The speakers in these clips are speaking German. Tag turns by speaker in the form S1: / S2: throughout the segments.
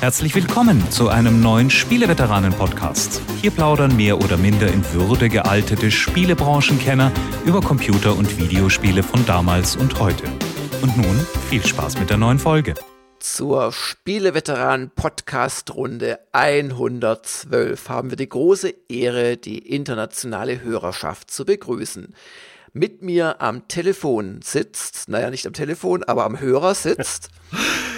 S1: Herzlich willkommen zu einem neuen Spieleveteranen-Podcast. Hier plaudern mehr oder minder in Würde gealtete Spielebranchenkenner über Computer- und Videospiele von damals und heute. Und nun viel Spaß mit der neuen Folge.
S2: Zur Spieleveteranen-Podcast-Runde 112 haben wir die große Ehre, die internationale Hörerschaft zu begrüßen. Mit mir am Telefon sitzt, naja, nicht am Telefon, aber am Hörer sitzt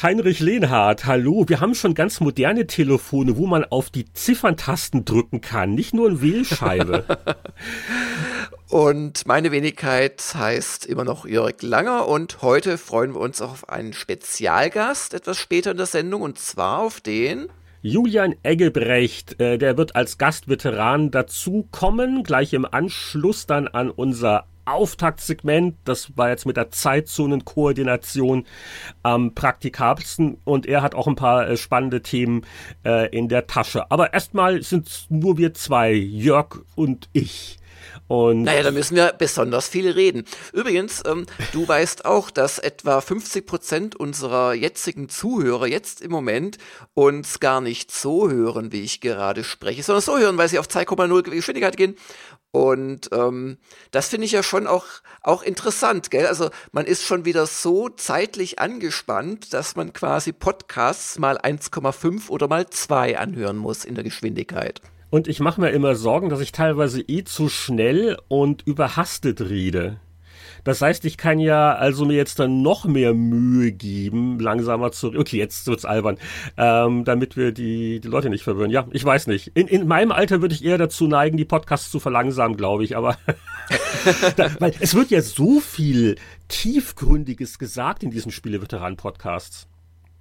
S3: Heinrich Lehnhardt, hallo. Wir haben schon ganz moderne Telefone, wo man auf die Zifferntasten drücken kann, nicht nur eine Wählscheibe.
S2: und meine Wenigkeit heißt immer noch Jörg Langer und heute freuen wir uns auf einen Spezialgast etwas später in der Sendung und zwar auf den
S3: Julian Eggebrecht, äh, der wird als Gastveteran dazukommen, gleich im Anschluss dann an unser Auftaktsegment, das war jetzt mit der Zeitzonenkoordination am praktikabelsten und er hat auch ein paar äh, spannende Themen äh, in der Tasche. Aber erstmal sind es nur wir zwei, Jörg und ich.
S2: Und naja, da müssen wir besonders viel reden. Übrigens, ähm, du weißt auch, dass etwa 50 Prozent unserer jetzigen Zuhörer jetzt im Moment uns gar nicht so hören, wie ich gerade spreche, sondern so hören, weil sie auf 2,0 Geschwindigkeit gehen und ähm, das finde ich ja schon auch, auch interessant, gell? Also man ist schon wieder so zeitlich angespannt, dass man quasi Podcasts mal 1,5 oder mal 2 anhören muss in der Geschwindigkeit.
S3: Und ich mache mir immer Sorgen, dass ich teilweise eh zu schnell und überhastet rede. Das heißt, ich kann ja also mir jetzt dann noch mehr Mühe geben, langsamer zu. Okay, jetzt wird's albern, ähm, damit wir die, die Leute nicht verwirren. Ja, ich weiß nicht. In, in meinem Alter würde ich eher dazu neigen, die Podcasts zu verlangsamen, glaube ich. Aber da, weil es wird ja so viel tiefgründiges gesagt in diesen Spieleveteranen-Podcasts.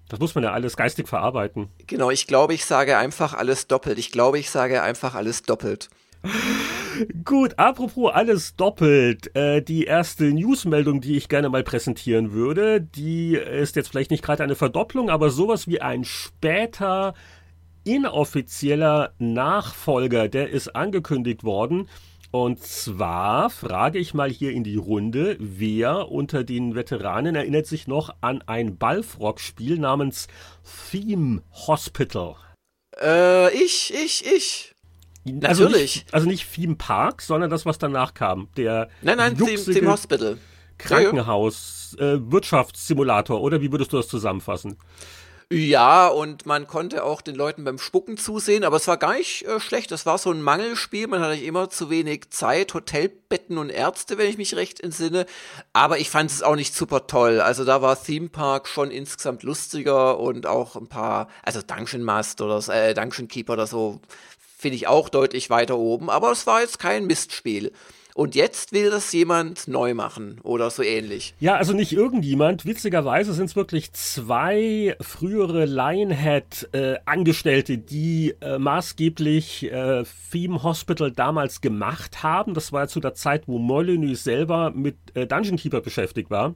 S3: Das muss man ja alles geistig verarbeiten.
S2: Genau, ich glaube, ich sage einfach alles doppelt. Ich glaube, ich sage einfach alles doppelt.
S3: Gut, apropos alles doppelt. Äh, die erste Newsmeldung, die ich gerne mal präsentieren würde, die ist jetzt vielleicht nicht gerade eine Verdopplung, aber sowas wie ein später inoffizieller Nachfolger, der ist angekündigt worden. Und zwar frage ich mal hier in die Runde, wer unter den Veteranen erinnert sich noch an ein Balfrock-Spiel namens Theme Hospital?
S2: Äh, ich, ich, ich.
S3: Natürlich. Also nicht, also nicht Theme Park, sondern das, was danach kam. Der
S2: nein, nein, Theme, Theme Hospital.
S3: Krankenhaus, äh, Wirtschaftssimulator, oder wie würdest du das zusammenfassen?
S2: Ja, und man konnte auch den Leuten beim Spucken zusehen, aber es war gar nicht äh, schlecht. Es war so ein Mangelspiel, man hatte immer zu wenig Zeit, Hotelbetten und Ärzte, wenn ich mich recht entsinne. Aber ich fand es auch nicht super toll. Also da war Theme Park schon insgesamt lustiger und auch ein paar, also Dungeon Master oder äh, Dungeon Keeper oder so finde ich auch deutlich weiter oben, aber es war jetzt kein Mistspiel. Und jetzt will das jemand neu machen oder so ähnlich.
S3: Ja, also nicht irgendjemand. Witzigerweise sind es wirklich zwei frühere Lionhead-Angestellte, äh, die äh, maßgeblich äh, Theme Hospital damals gemacht haben. Das war zu der Zeit, wo Molyneux selber mit äh, Dungeon Keeper beschäftigt war.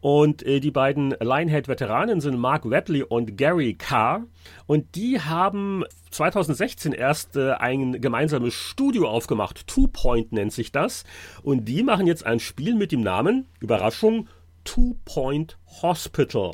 S3: Und äh, die beiden Lionhead-Veteranen sind Mark Wedley und Gary Carr. Und die haben 2016 erst äh, ein gemeinsames Studio aufgemacht. Two Point nennt sich das. Und die machen jetzt ein Spiel mit dem Namen, Überraschung, Two Point Hospital.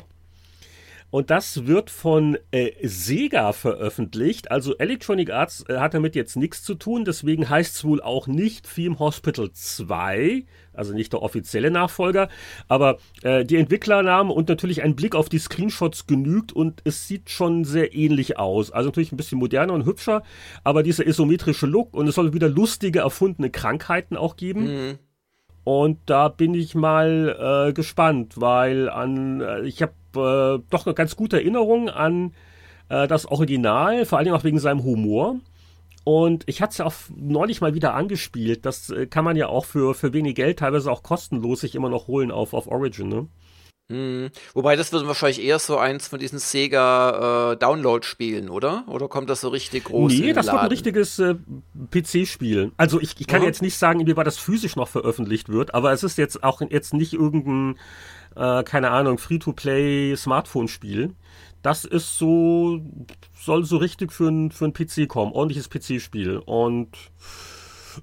S3: Und das wird von äh, Sega veröffentlicht. Also Electronic Arts äh, hat damit jetzt nichts zu tun. Deswegen heißt es wohl auch nicht Theme Hospital 2, also nicht der offizielle Nachfolger. Aber äh, die Entwicklernamen und natürlich ein Blick auf die Screenshots genügt und es sieht schon sehr ähnlich aus. Also natürlich ein bisschen moderner und hübscher, aber dieser isometrische Look und es soll wieder lustige, erfundene Krankheiten auch geben. Mhm. Und da bin ich mal äh, gespannt, weil an äh, ich habe äh, doch eine ganz gute Erinnerung an äh, das Original, vor Dingen auch wegen seinem Humor. Und ich hatte es ja auch neulich mal wieder angespielt. Das äh, kann man ja auch für, für wenig Geld, teilweise auch kostenlos, sich immer noch holen auf, auf Origin, ne?
S2: Hm. Wobei das wird wahrscheinlich eher so eins von diesen Sega äh, Download-Spielen, oder? Oder kommt das so richtig groß?
S3: Nee, das wird ein richtiges äh, PC-Spiel. Also ich, ich kann ja. jetzt nicht sagen, inwieweit das physisch noch veröffentlicht wird, aber es ist jetzt auch jetzt nicht irgendein, äh, keine Ahnung, Free-to-Play Smartphone-Spiel. Das ist so, soll so richtig für ein, für ein PC kommen. Ordentliches PC-Spiel. Und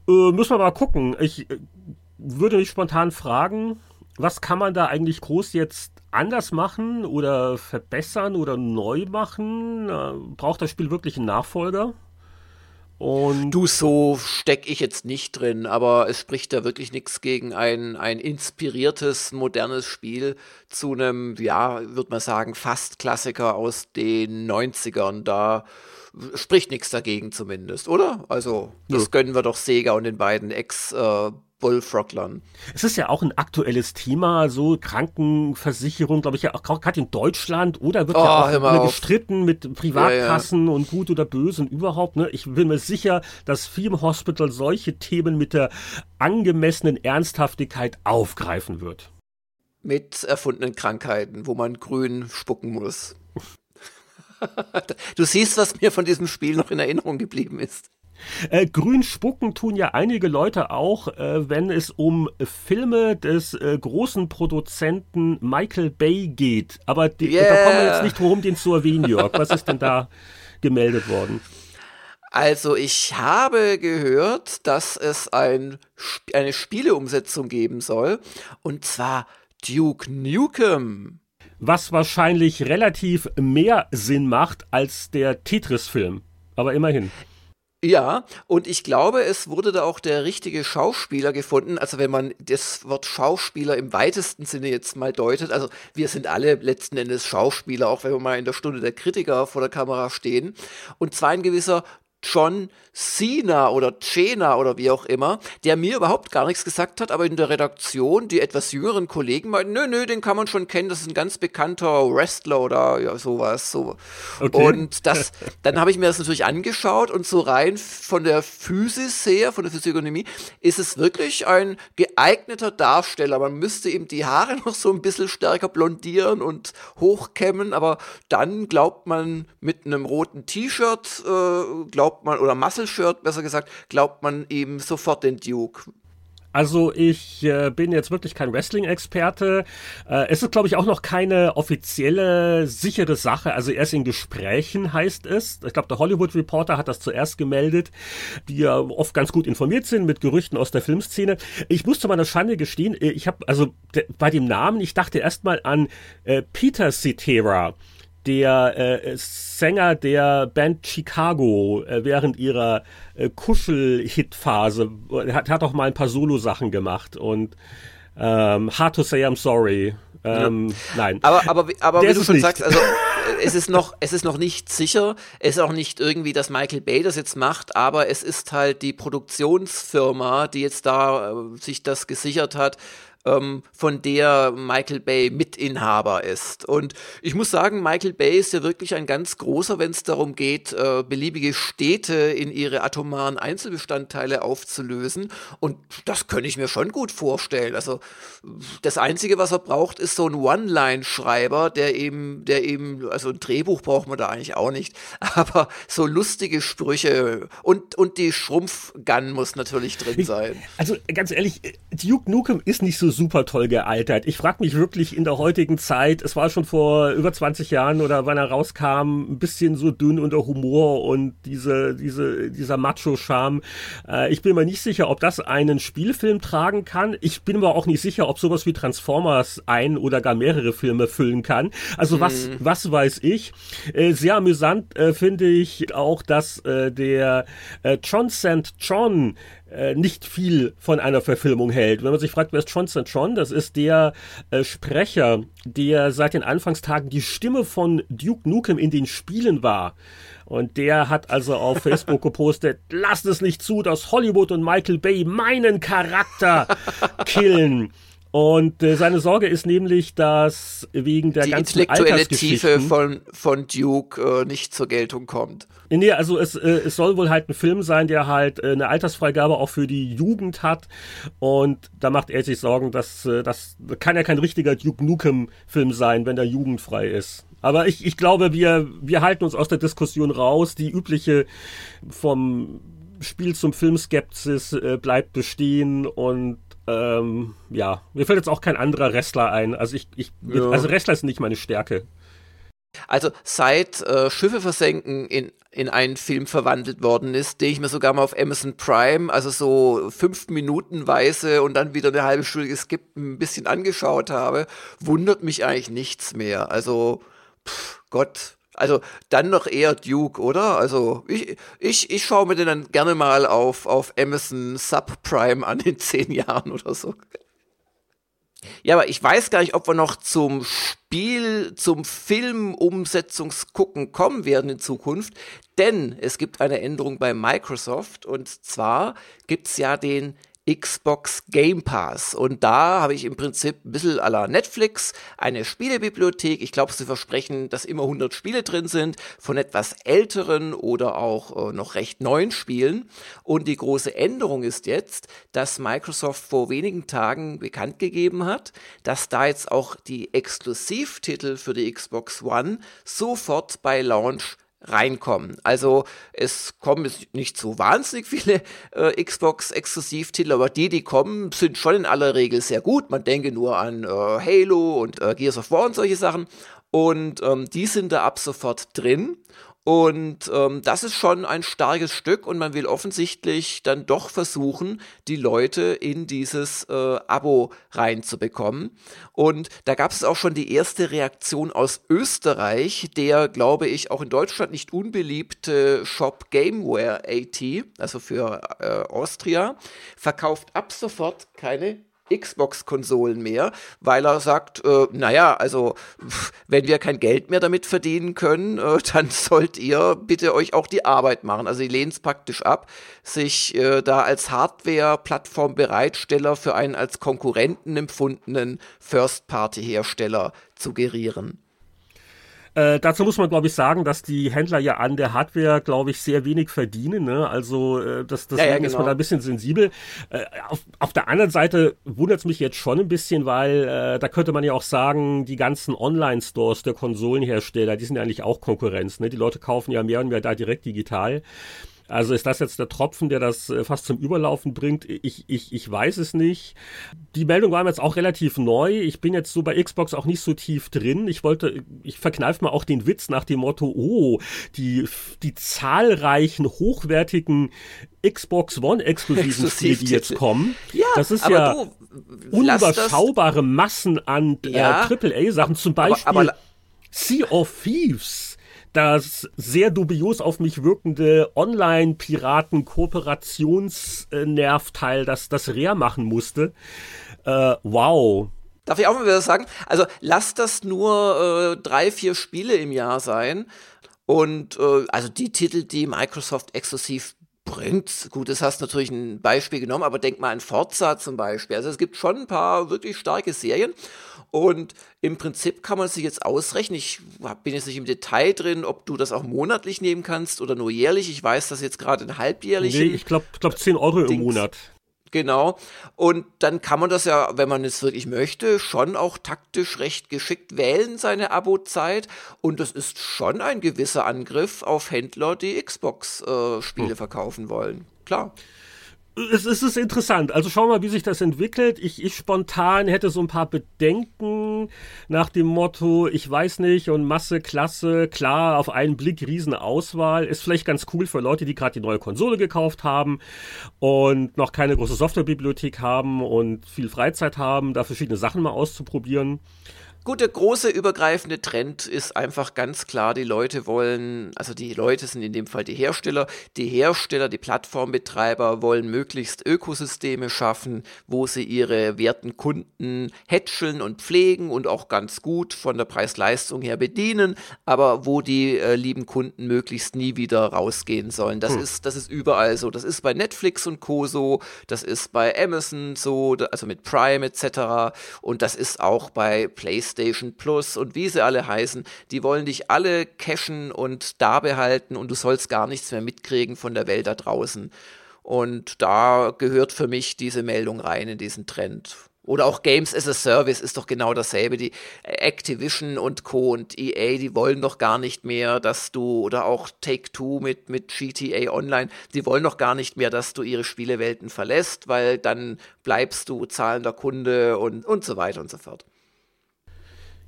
S3: äh, müssen wir mal gucken. Ich äh, würde mich spontan fragen, was kann man da eigentlich groß jetzt anders machen oder verbessern oder neu machen? Äh, braucht das Spiel wirklich einen Nachfolger?
S2: Und du, so steck ich jetzt nicht drin, aber es spricht da wirklich nichts gegen ein, ein inspiriertes, modernes Spiel zu einem, ja, würde man sagen, fast Klassiker aus den 90ern. Da spricht nichts dagegen zumindest, oder? Also, das ja. gönnen wir doch Sega und den beiden Ex- äh, Bullfroglern.
S3: Es ist ja auch ein aktuelles Thema, so Krankenversicherung, glaube ich, ja auch gerade in Deutschland oder wird oh, ja auch gestritten mit Privatkassen ja, ja. und gut oder böse und überhaupt. Ne? Ich bin mir sicher, dass Film Hospital solche Themen mit der angemessenen Ernsthaftigkeit aufgreifen wird.
S2: Mit erfundenen Krankheiten, wo man grün spucken muss. du siehst, was mir von diesem Spiel noch in Erinnerung geblieben ist.
S3: Äh, grün spucken tun ja einige Leute auch, äh, wenn es um Filme des äh, großen Produzenten Michael Bay geht. Aber die, yeah. da kommen wir jetzt nicht drum, den zu erwähnen, Jörg. Was ist denn da gemeldet worden?
S2: Also ich habe gehört, dass es ein, eine Spieleumsetzung geben soll. Und zwar Duke Nukem.
S3: Was wahrscheinlich relativ mehr Sinn macht als der Tetris-Film. Aber immerhin.
S2: Ja, und ich glaube, es wurde da auch der richtige Schauspieler gefunden. Also wenn man das Wort Schauspieler im weitesten Sinne jetzt mal deutet, also wir sind alle letzten Endes Schauspieler, auch wenn wir mal in der Stunde der Kritiker vor der Kamera stehen. Und zwar ein gewisser John Cena oder Cena oder wie auch immer, der mir überhaupt gar nichts gesagt hat, aber in der Redaktion die etwas jüngeren Kollegen meinten, nö, nö, den kann man schon kennen, das ist ein ganz bekannter Wrestler oder ja, sowas. So. Okay. Und das, dann habe ich mir das natürlich angeschaut und so rein von der Physis her, von der Physiognomie, ist es wirklich ein geeigneter Darsteller. Man müsste ihm die Haare noch so ein bisschen stärker blondieren und hochkämmen, aber dann glaubt man mit einem roten T-Shirt, äh, glaubt man, oder Muscle Shirt, besser gesagt, glaubt man ihm sofort den Duke.
S3: Also ich äh, bin jetzt wirklich kein Wrestling-Experte. Äh, es ist, glaube ich, auch noch keine offizielle, sichere Sache. Also erst in Gesprächen heißt es. Ich glaube, der Hollywood Reporter hat das zuerst gemeldet, die ja oft ganz gut informiert sind mit Gerüchten aus der Filmszene. Ich muss zu meiner Schande gestehen, äh, ich habe also bei dem Namen, ich dachte erstmal an äh, Peter Cetera der äh, Sänger der Band Chicago äh, während ihrer äh, Kuschel-Hit-Phase hat, hat auch mal ein paar Solo-Sachen gemacht und ähm, Hard to say I'm sorry. Ähm, ja. Nein.
S2: Aber, aber, aber wie du schon nicht. sagst, also es ist noch, es ist noch nicht sicher. Es ist auch nicht irgendwie, dass Michael Bay das jetzt macht, aber es ist halt die Produktionsfirma, die jetzt da äh, sich das gesichert hat ähm, von der Michael Bay Mitinhaber ist. Und ich muss sagen, Michael Bay ist ja wirklich ein ganz großer, wenn es darum geht, äh, beliebige Städte in ihre atomaren Einzelbestandteile aufzulösen. Und das könnte ich mir schon gut vorstellen. Also das Einzige, was er braucht, ist so ein One-Line-Schreiber, der eben, der eben, also ein Drehbuch braucht man da eigentlich auch nicht, aber so lustige Sprüche und, und die Schrumpfgun muss natürlich drin sein.
S3: Also ganz ehrlich, Duke Nukem ist nicht so super toll gealtert. Ich frage mich wirklich in der heutigen Zeit, es war schon vor über 20 Jahren oder wann er rauskam, ein bisschen so dünn unter Humor und diese, diese, dieser Macho-Charme. Äh, ich bin mir nicht sicher, ob das einen Spielfilm tragen kann. Ich bin mir auch nicht sicher, ob sowas wie Transformers ein oder gar mehrere Filme füllen kann. Also hm. was, was weiß ich. Äh, sehr amüsant äh, finde ich auch, dass äh, der äh, John St. John äh, nicht viel von einer Verfilmung hält. Wenn man sich fragt, wer ist John St. John? Das ist der äh, Sprecher, der seit den Anfangstagen die Stimme von Duke Nukem in den Spielen war. Und der hat also auf Facebook gepostet, lasst es nicht zu, dass Hollywood und Michael Bay meinen Charakter killen. Und äh, seine Sorge ist nämlich, dass wegen der
S2: die
S3: ganzen
S2: intellektuelle Tiefe von, von Duke äh, nicht zur Geltung kommt.
S3: Nee, also es, äh, es soll wohl halt ein Film sein, der halt äh, eine Altersfreigabe auch für die Jugend hat. Und da macht er sich Sorgen, dass äh, das kann ja kein richtiger Duke Nukem-Film sein, wenn der jugendfrei ist. Aber ich, ich glaube, wir, wir halten uns aus der Diskussion raus. Die übliche vom Spiel zum Filmskepsis äh, bleibt bestehen und ähm, ja, mir fällt jetzt auch kein anderer Wrestler ein. Also ich, ich ja. also Wrestler ist nicht meine Stärke.
S2: Also seit äh, Schiffe versenken in, in einen Film verwandelt worden ist, den ich mir sogar mal auf Amazon Prime, also so fünf Minutenweise und dann wieder eine halbe Stunde geskippt ein bisschen angeschaut habe, wundert mich eigentlich nichts mehr. Also, pff, Gott, also dann noch eher Duke, oder? Also ich, ich, ich schaue mir den dann gerne mal auf, auf Amazon Subprime an in zehn Jahren oder so. Ja, aber ich weiß gar nicht, ob wir noch zum Spiel, zum Filmumsetzungsgucken kommen werden in Zukunft, denn es gibt eine Änderung bei Microsoft und zwar gibt's ja den Xbox Game Pass. Und da habe ich im Prinzip ein bisschen à la Netflix eine Spielebibliothek. Ich glaube, sie versprechen, dass immer 100 Spiele drin sind, von etwas älteren oder auch äh, noch recht neuen Spielen. Und die große Änderung ist jetzt, dass Microsoft vor wenigen Tagen bekannt gegeben hat, dass da jetzt auch die Exklusivtitel für die Xbox One sofort bei Launch reinkommen. Also es kommen nicht so wahnsinnig viele äh, Xbox-Exklusivtitel, aber die, die kommen, sind schon in aller Regel sehr gut. Man denke nur an äh, Halo und äh, Gears of War und solche Sachen. Und ähm, die sind da ab sofort drin. Und ähm, das ist schon ein starkes Stück und man will offensichtlich dann doch versuchen, die Leute in dieses äh, Abo reinzubekommen. Und da gab es auch schon die erste Reaktion aus Österreich, der, glaube ich, auch in Deutschland nicht unbeliebte Shop Gameware AT, also für äh, Austria, verkauft ab sofort keine Xbox-Konsolen mehr, weil er sagt, äh, naja, also wenn wir kein Geld mehr damit verdienen können, äh, dann sollt ihr bitte euch auch die Arbeit machen. Also sie lehnen es praktisch ab, sich äh, da als Hardware-Plattform-Bereitsteller für einen als Konkurrenten empfundenen First-Party-Hersteller zu gerieren.
S3: Äh, dazu muss man, glaube ich, sagen, dass die Händler ja an der Hardware, glaube ich, sehr wenig verdienen. Ne? Also äh, das, deswegen ja, ja, genau. ist man da ein bisschen sensibel. Äh, auf, auf der anderen Seite wundert es mich jetzt schon ein bisschen, weil äh, da könnte man ja auch sagen, die ganzen Online-Stores der Konsolenhersteller, die sind ja eigentlich auch Konkurrenz. Ne? Die Leute kaufen ja mehr und mehr da direkt digital. Also ist das jetzt der Tropfen, der das äh, fast zum Überlaufen bringt? Ich, ich, ich weiß es nicht. Die Meldung war mir jetzt auch relativ neu. Ich bin jetzt so bei Xbox auch nicht so tief drin. Ich wollte, ich verkneife mal auch den Witz nach dem Motto, oh, die, die zahlreichen hochwertigen Xbox One exklusiven Spiele, die jetzt kommen. Ja, das ist ja du, unüberschaubare Massen an äh, ja, AAA-Sachen, zum Beispiel aber, aber, Sea of Thieves das sehr dubios auf mich wirkende Online-Piraten-Kooperationsnervteil, das das Rea machen musste. Äh, wow.
S2: Darf ich auch mal wieder sagen? Also lass das nur äh, drei, vier Spiele im Jahr sein. Und äh, also die Titel, die Microsoft exklusiv bringt. Gut, das hast natürlich ein Beispiel genommen, aber denk mal an Forza zum Beispiel. Also es gibt schon ein paar wirklich starke Serien. Und im Prinzip kann man sich jetzt ausrechnen, ich bin jetzt nicht im Detail drin, ob du das auch monatlich nehmen kannst oder nur jährlich. Ich weiß, dass jetzt gerade ein halbjährlich.
S3: Nee, ich glaube glaub 10 Euro Dings. im Monat.
S2: Genau. Und dann kann man das ja, wenn man es wirklich möchte, schon auch taktisch recht geschickt wählen, seine Abo-Zeit. Und das ist schon ein gewisser Angriff auf Händler, die Xbox-Spiele äh, hm. verkaufen wollen. Klar
S3: es, ist interessant. Also schauen wir mal, wie sich das entwickelt. Ich, ich spontan hätte so ein paar Bedenken nach dem Motto, ich weiß nicht, und Masse, Klasse, klar, auf einen Blick Riesenauswahl. Ist vielleicht ganz cool für Leute, die gerade die neue Konsole gekauft haben und noch keine große Softwarebibliothek haben und viel Freizeit haben, da verschiedene Sachen mal auszuprobieren.
S2: Gut, der große übergreifende Trend ist einfach ganz klar, die Leute wollen, also die Leute sind in dem Fall die Hersteller, die Hersteller, die Plattformbetreiber wollen möglichst Ökosysteme schaffen, wo sie ihre werten Kunden hätscheln und pflegen und auch ganz gut von der Preis-Leistung her bedienen, aber wo die äh, lieben Kunden möglichst nie wieder rausgehen sollen. Das hm. ist, das ist überall so. Das ist bei Netflix und Co. so, das ist bei Amazon so, also mit Prime etc. Und das ist auch bei PlayStation PlayStation Plus und wie sie alle heißen, die wollen dich alle cashen und da behalten und du sollst gar nichts mehr mitkriegen von der Welt da draußen. Und da gehört für mich diese Meldung rein in diesen Trend. Oder auch Games as a Service ist doch genau dasselbe. Die Activision und Co. und EA, die wollen doch gar nicht mehr, dass du, oder auch Take-Two mit, mit GTA Online, die wollen doch gar nicht mehr, dass du ihre Spielewelten verlässt, weil dann bleibst du zahlender Kunde und, und so weiter und so fort.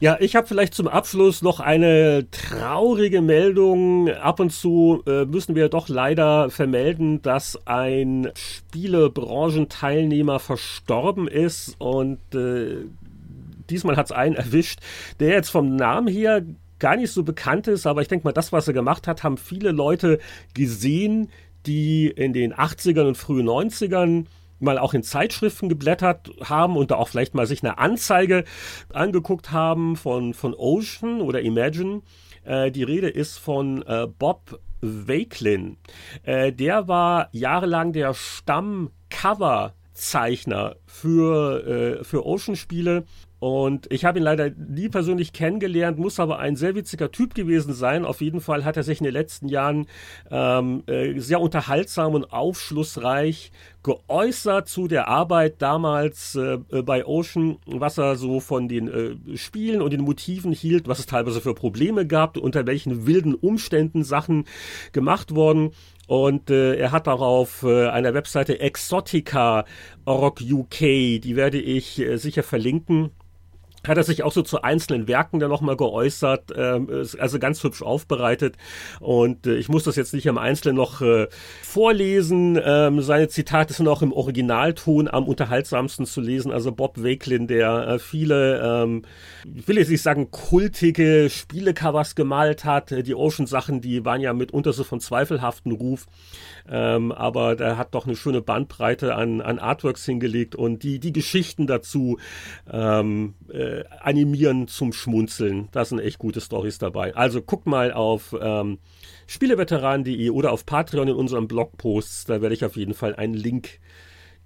S3: Ja, ich habe vielleicht zum Abschluss noch eine traurige Meldung. Ab und zu äh, müssen wir doch leider vermelden, dass ein Spielebranchenteilnehmer verstorben ist und äh, diesmal hat es einen erwischt, der jetzt vom Namen her gar nicht so bekannt ist, aber ich denke mal, das, was er gemacht hat, haben viele Leute gesehen, die in den 80ern und frühen 90ern mal auch in Zeitschriften geblättert haben und da auch vielleicht mal sich eine Anzeige angeguckt haben von, von Ocean oder Imagine. Äh, die Rede ist von äh, Bob Wakelin. Äh, der war jahrelang der Stammcover-Zeichner für, äh, für Ocean-Spiele und ich habe ihn leider nie persönlich kennengelernt, muss aber ein sehr witziger Typ gewesen sein. Auf jeden Fall hat er sich in den letzten Jahren ähm, äh, sehr unterhaltsam und aufschlussreich geäußert zu der Arbeit damals äh, äh, bei Ocean, was er so von den äh, Spielen und den Motiven hielt, was es teilweise für Probleme gab, unter welchen wilden Umständen Sachen gemacht wurden. Und äh, er hat darauf äh, einer Webseite Exotica Rock UK, die werde ich äh, sicher verlinken hat er sich auch so zu einzelnen Werken dann nochmal geäußert, ähm, also ganz hübsch aufbereitet. Und äh, ich muss das jetzt nicht im Einzelnen noch äh, vorlesen. Ähm, seine Zitate sind auch im Originalton am unterhaltsamsten zu lesen. Also Bob Wakelin, der äh, viele, ähm, ich will jetzt nicht sagen kultige Spielecovers gemalt hat. Die Ocean-Sachen, die waren ja mitunter so von zweifelhaften Ruf. Ähm, aber der hat doch eine schöne Bandbreite an, an Artworks hingelegt und die, die Geschichten dazu ähm, äh, animieren zum Schmunzeln. Da sind echt gute Stories dabei. Also guckt mal auf ähm, spieleveteran.de oder auf Patreon in unserem Blogposts. Da werde ich auf jeden Fall einen Link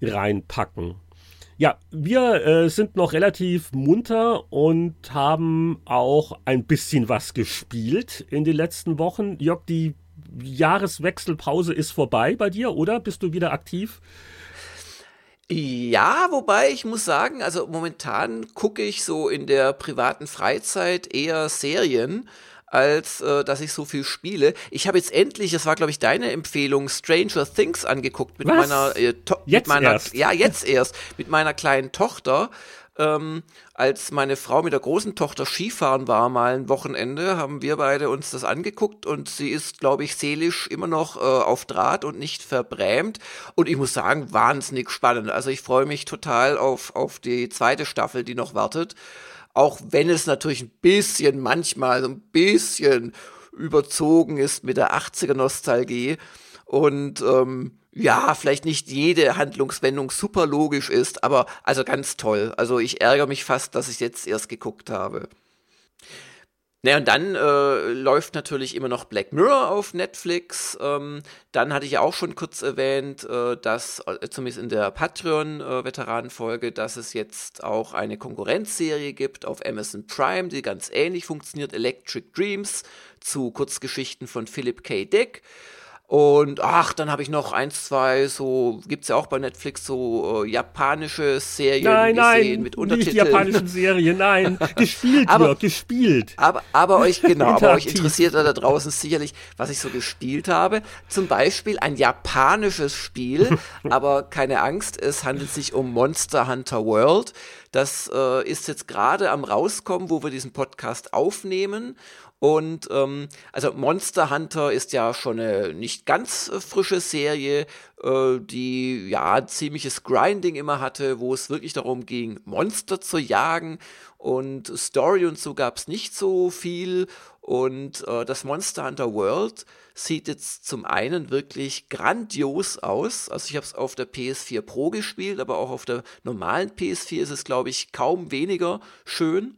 S3: reinpacken. Ja, wir äh, sind noch relativ munter und haben auch ein bisschen was gespielt in den letzten Wochen. Jörg, die Jahreswechselpause ist vorbei bei dir, oder? Bist du wieder aktiv?
S2: Ja, wobei ich muss sagen, also momentan gucke ich so in der privaten Freizeit eher Serien als äh, dass ich so viel spiele. Ich habe jetzt endlich, das war glaube ich deine Empfehlung, Stranger Things angeguckt mit
S3: Was?
S2: meiner äh,
S3: jetzt mit
S2: meiner
S3: erst.
S2: ja jetzt erst mit meiner kleinen Tochter ähm, als meine Frau mit der großen Tochter Skifahren war, mal ein Wochenende, haben wir beide uns das angeguckt und sie ist, glaube ich, seelisch immer noch äh, auf Draht und nicht verbrämt. Und ich muss sagen, wahnsinnig spannend. Also ich freue mich total auf, auf die zweite Staffel, die noch wartet. Auch wenn es natürlich ein bisschen, manchmal ein bisschen überzogen ist mit der 80er Nostalgie. Und ähm, ja, vielleicht nicht jede Handlungswendung super logisch ist, aber also ganz toll. Also ich ärgere mich fast, dass ich jetzt erst geguckt habe. Naja, und dann äh, läuft natürlich immer noch Black Mirror auf Netflix. Ähm, dann hatte ich auch schon kurz erwähnt, äh, dass, äh, zumindest in der Patreon-Veteranenfolge, dass es jetzt auch eine Konkurrenzserie gibt auf Amazon Prime, die ganz ähnlich funktioniert, Electric Dreams, zu Kurzgeschichten von Philip K. Dick. Und ach, dann habe ich noch eins, zwei, so gibt's ja auch bei Netflix so äh, japanische Serien
S3: nein,
S2: gesehen
S3: nein,
S2: mit Untertiteln.
S3: Nicht japanischen Serien, nein, gespielt,
S2: Aber-
S3: Jörg, gespielt.
S2: Aber, aber euch, genau, aber euch interessiert da draußen sicherlich, was ich so gespielt habe. Zum Beispiel ein japanisches Spiel, aber keine Angst, es handelt sich um Monster Hunter World. Das äh, ist jetzt gerade am rauskommen, wo wir diesen Podcast aufnehmen. Und ähm, also Monster Hunter ist ja schon eine nicht ganz äh, frische Serie, äh, die ja ziemliches Grinding immer hatte, wo es wirklich darum ging, Monster zu jagen. Und Story und so gab es nicht so viel. Und äh, das Monster Hunter World sieht jetzt zum einen wirklich grandios aus. Also ich habe es auf der PS4 Pro gespielt, aber auch auf der normalen PS4 ist es, glaube ich, kaum weniger schön.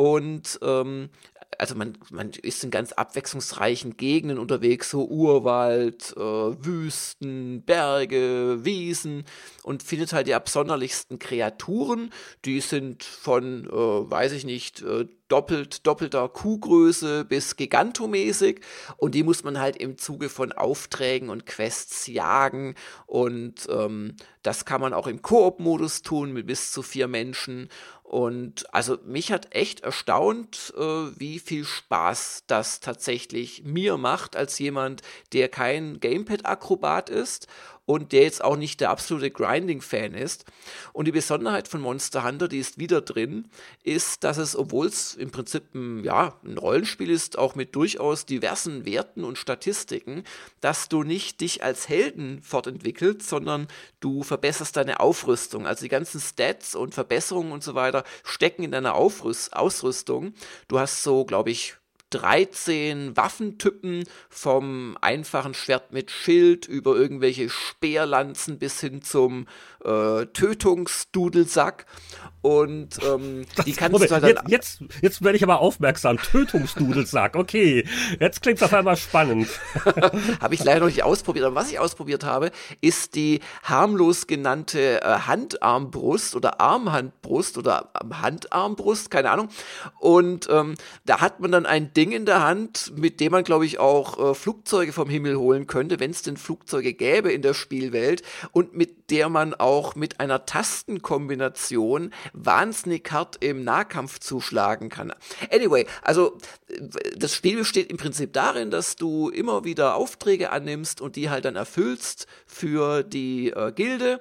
S2: Und ähm, also man, man ist in ganz abwechslungsreichen Gegenden unterwegs, so Urwald, äh, Wüsten, Berge, Wiesen und findet halt die absonderlichsten Kreaturen. Die sind von, äh, weiß ich nicht, äh, doppelt, doppelter Kuhgröße bis gigantomäßig. Und die muss man halt im Zuge von Aufträgen und Quests jagen. Und ähm, das kann man auch im Koop-Modus tun mit bis zu vier Menschen und also mich hat echt erstaunt, äh, wie viel Spaß das tatsächlich mir macht, als jemand, der kein Gamepad-Akrobat ist. Und der jetzt auch nicht der absolute Grinding-Fan ist. Und die Besonderheit von Monster Hunter, die ist wieder drin, ist, dass es, obwohl es im Prinzip ein, ja, ein Rollenspiel ist, auch mit durchaus diversen Werten und Statistiken, dass du nicht dich als Helden fortentwickelst, sondern du verbesserst deine Aufrüstung. Also die ganzen Stats und Verbesserungen und so weiter stecken in deiner Aufrüst Ausrüstung. Du hast so, glaube ich, 13 Waffentypen vom einfachen Schwert mit Schild über irgendwelche Speerlanzen bis hin zum äh, Tötungsdudelsack. Und ähm, die kannst
S3: Moment, du halt jetzt, jetzt, jetzt werde ich aber aufmerksam. Tötungsdudelsack, okay. Jetzt klingt das einmal spannend.
S2: habe ich leider noch nicht ausprobiert. Aber was ich ausprobiert habe, ist die harmlos genannte äh, Handarmbrust oder Armhandbrust oder Handarmbrust, keine Ahnung. Und ähm, da hat man dann ein Ding in der Hand, mit dem man, glaube ich, auch äh, Flugzeuge vom Himmel holen könnte, wenn es denn Flugzeuge gäbe in der Spielwelt und mit der man auch mit einer Tastenkombination wahnsinnig hart im Nahkampf zuschlagen kann. Anyway, also das Spiel besteht im Prinzip darin, dass du immer wieder Aufträge annimmst und die halt dann erfüllst für die äh, Gilde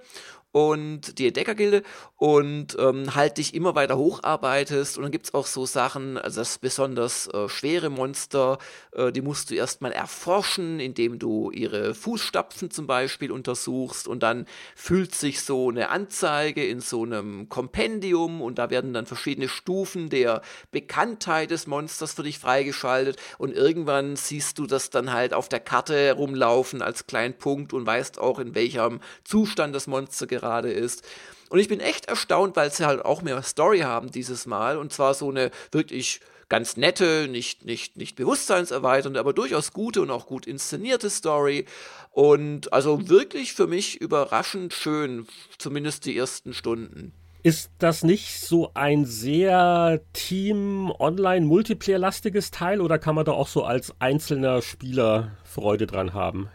S2: und die Entdeckergilde und ähm, halt dich immer weiter hocharbeitest. Und dann gibt es auch so Sachen, also das besonders äh, schwere Monster, äh, die musst du erstmal erforschen, indem du ihre Fußstapfen zum Beispiel untersuchst. Und dann füllt sich so eine Anzeige in so einem Kompendium und da werden dann verschiedene Stufen der Bekanntheit des Monsters für dich freigeschaltet. Und irgendwann siehst du das dann halt auf der Karte rumlaufen als kleinen Punkt und weißt auch, in welchem Zustand das Monster gerade ist. Und ich bin echt erstaunt, weil sie halt auch mehr Story haben dieses Mal. Und zwar so eine wirklich ganz nette, nicht, nicht, nicht bewusstseinserweiternde, aber durchaus gute und auch gut inszenierte Story. Und also wirklich für mich überraschend schön, zumindest die ersten Stunden.
S3: Ist das nicht so ein sehr Team-Online-Multiplayer-lastiges Teil oder kann man da auch so als einzelner Spieler Freude dran haben?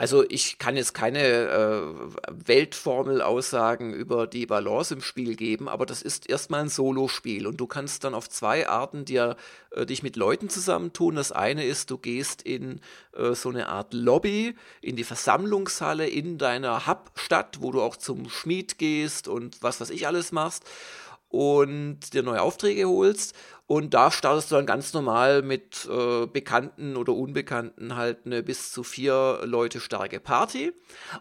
S2: Also ich kann jetzt keine äh, Weltformel-Aussagen über die Balance im Spiel geben, aber das ist erstmal ein Solo-Spiel und du kannst dann auf zwei Arten dir, äh, dich mit Leuten zusammentun. Das eine ist, du gehst in äh, so eine Art Lobby, in die Versammlungshalle in deiner Hub-Stadt, wo du auch zum Schmied gehst und was weiß ich alles machst und dir neue Aufträge holst. Und da startest du dann ganz normal mit äh, Bekannten oder Unbekannten halt eine bis zu vier Leute starke Party.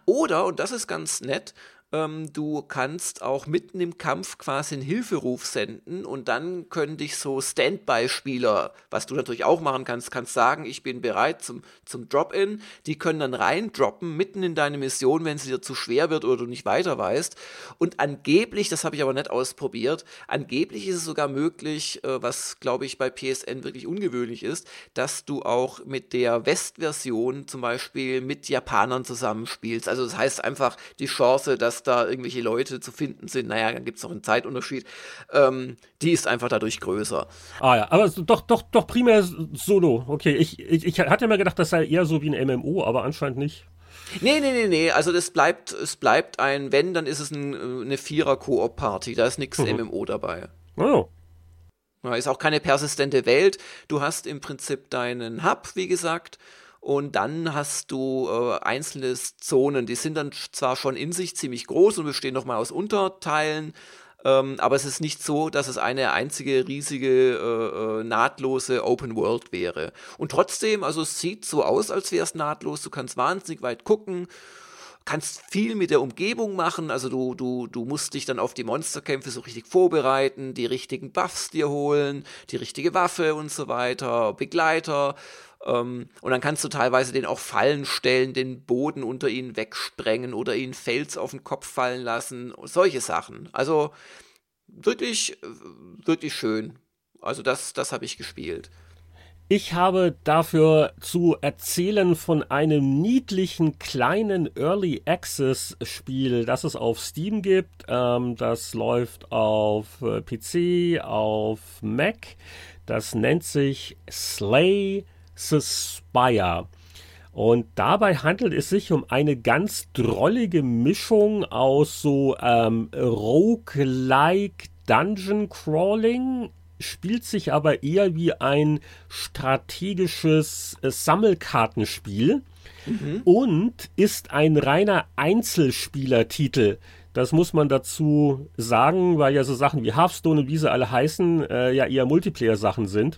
S2: Oder, und das ist ganz nett, ähm, du kannst auch mitten im Kampf quasi einen Hilferuf senden und dann können dich so Standby-Spieler, was du natürlich auch machen kannst, kannst sagen, ich bin bereit zum, zum Drop-In. Die können dann reindroppen mitten in deine Mission, wenn sie dir zu schwer wird oder du nicht weiter weißt. Und angeblich, das habe ich aber nicht ausprobiert, angeblich ist es sogar möglich, äh, was glaube ich bei PSN wirklich ungewöhnlich ist, dass du auch mit der West-Version zum Beispiel mit Japanern zusammenspielst. Also das heißt einfach die Chance, dass dass da irgendwelche Leute zu finden sind, naja, dann gibt es noch einen Zeitunterschied, ähm, die ist einfach dadurch größer.
S3: Ah ja, aber doch, doch, doch primär Solo. Okay, ich, ich, ich hatte mir gedacht, das sei eher so wie ein MMO, aber anscheinend nicht.
S2: Nee, nee, nee, nee. Also das bleibt, es bleibt ein, wenn, dann ist es ein, eine Vierer-Koop-Party. Da ist nichts mhm. MMO dabei. Oh. Ja, ist auch keine persistente Welt. Du hast im Prinzip deinen Hub, wie gesagt, und dann hast du äh, einzelne Zonen, die sind dann zwar schon in sich ziemlich groß und bestehen nochmal aus Unterteilen, ähm, aber es ist nicht so, dass es eine einzige riesige äh, äh, nahtlose Open World wäre. Und trotzdem, also es sieht so aus, als wäre es nahtlos. Du kannst wahnsinnig weit gucken kannst viel mit der Umgebung machen, also du, du, du musst dich dann auf die Monsterkämpfe so richtig vorbereiten, die richtigen Buffs dir holen, die richtige Waffe und so weiter, Begleiter ähm, und dann kannst du teilweise den auch Fallen stellen, den Boden unter ihnen wegsprengen oder ihnen Fels auf den Kopf fallen lassen. Solche Sachen. Also wirklich, wirklich schön. Also das, das habe ich gespielt.
S3: Ich habe dafür zu erzählen von einem niedlichen kleinen Early Access Spiel, das es auf Steam gibt. Ähm, das läuft auf äh, PC, auf Mac. Das nennt sich Slay Suspire. Und dabei handelt es sich um eine ganz drollige Mischung aus so ähm, Roguelike Dungeon Crawling, spielt sich aber eher wie ein strategisches äh, Sammelkartenspiel. mhm. und ist ein reiner Einzelspielertitel. Das muss man dazu sagen, weil ja so Sachen wie Hearthstone und wie sie alle heißen, äh, ja eher Multiplayer-Sachen sind.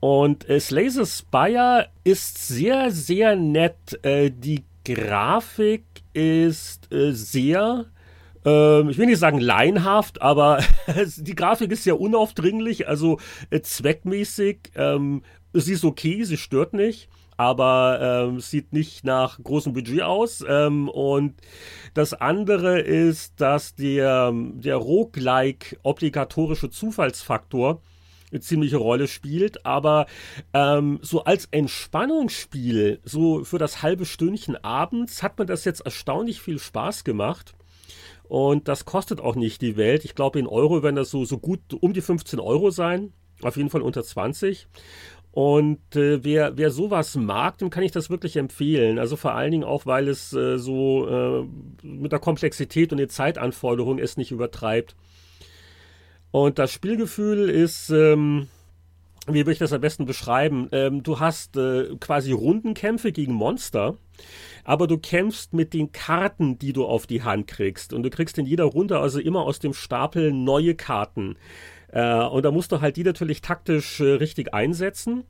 S3: Und äh, Slay Spire ist sehr, sehr nett. Äh, die Grafik ist äh, sehr ähm, ich will nicht sagen laienhaft, aber die Grafik ist sehr unaufdringlich, also äh, zweckmäßig. Ähm, sie ist okay, sie stört nicht aber ähm, sieht nicht nach großem Budget aus. Ähm, und das andere ist, dass der, der Roguelike obligatorische Zufallsfaktor eine ziemliche Rolle spielt, aber ähm, so als Entspannungsspiel, so für das halbe Stündchen abends, hat man das jetzt erstaunlich viel Spaß gemacht. Und das kostet auch nicht die Welt. Ich glaube, in Euro werden das so, so gut um die 15 Euro sein. Auf jeden Fall unter 20. Und äh, wer, wer sowas mag, dem kann ich das wirklich empfehlen. Also vor allen Dingen auch, weil es äh, so äh, mit der Komplexität und den Zeitanforderungen es nicht übertreibt. Und das Spielgefühl ist, ähm, wie würde ich das am besten beschreiben? Ähm, du hast äh, quasi Rundenkämpfe gegen Monster aber du kämpfst mit den Karten, die du auf die Hand kriegst. Und du kriegst in jeder Runde also immer aus dem Stapel neue Karten. Äh, und da musst du halt die natürlich taktisch äh, richtig einsetzen.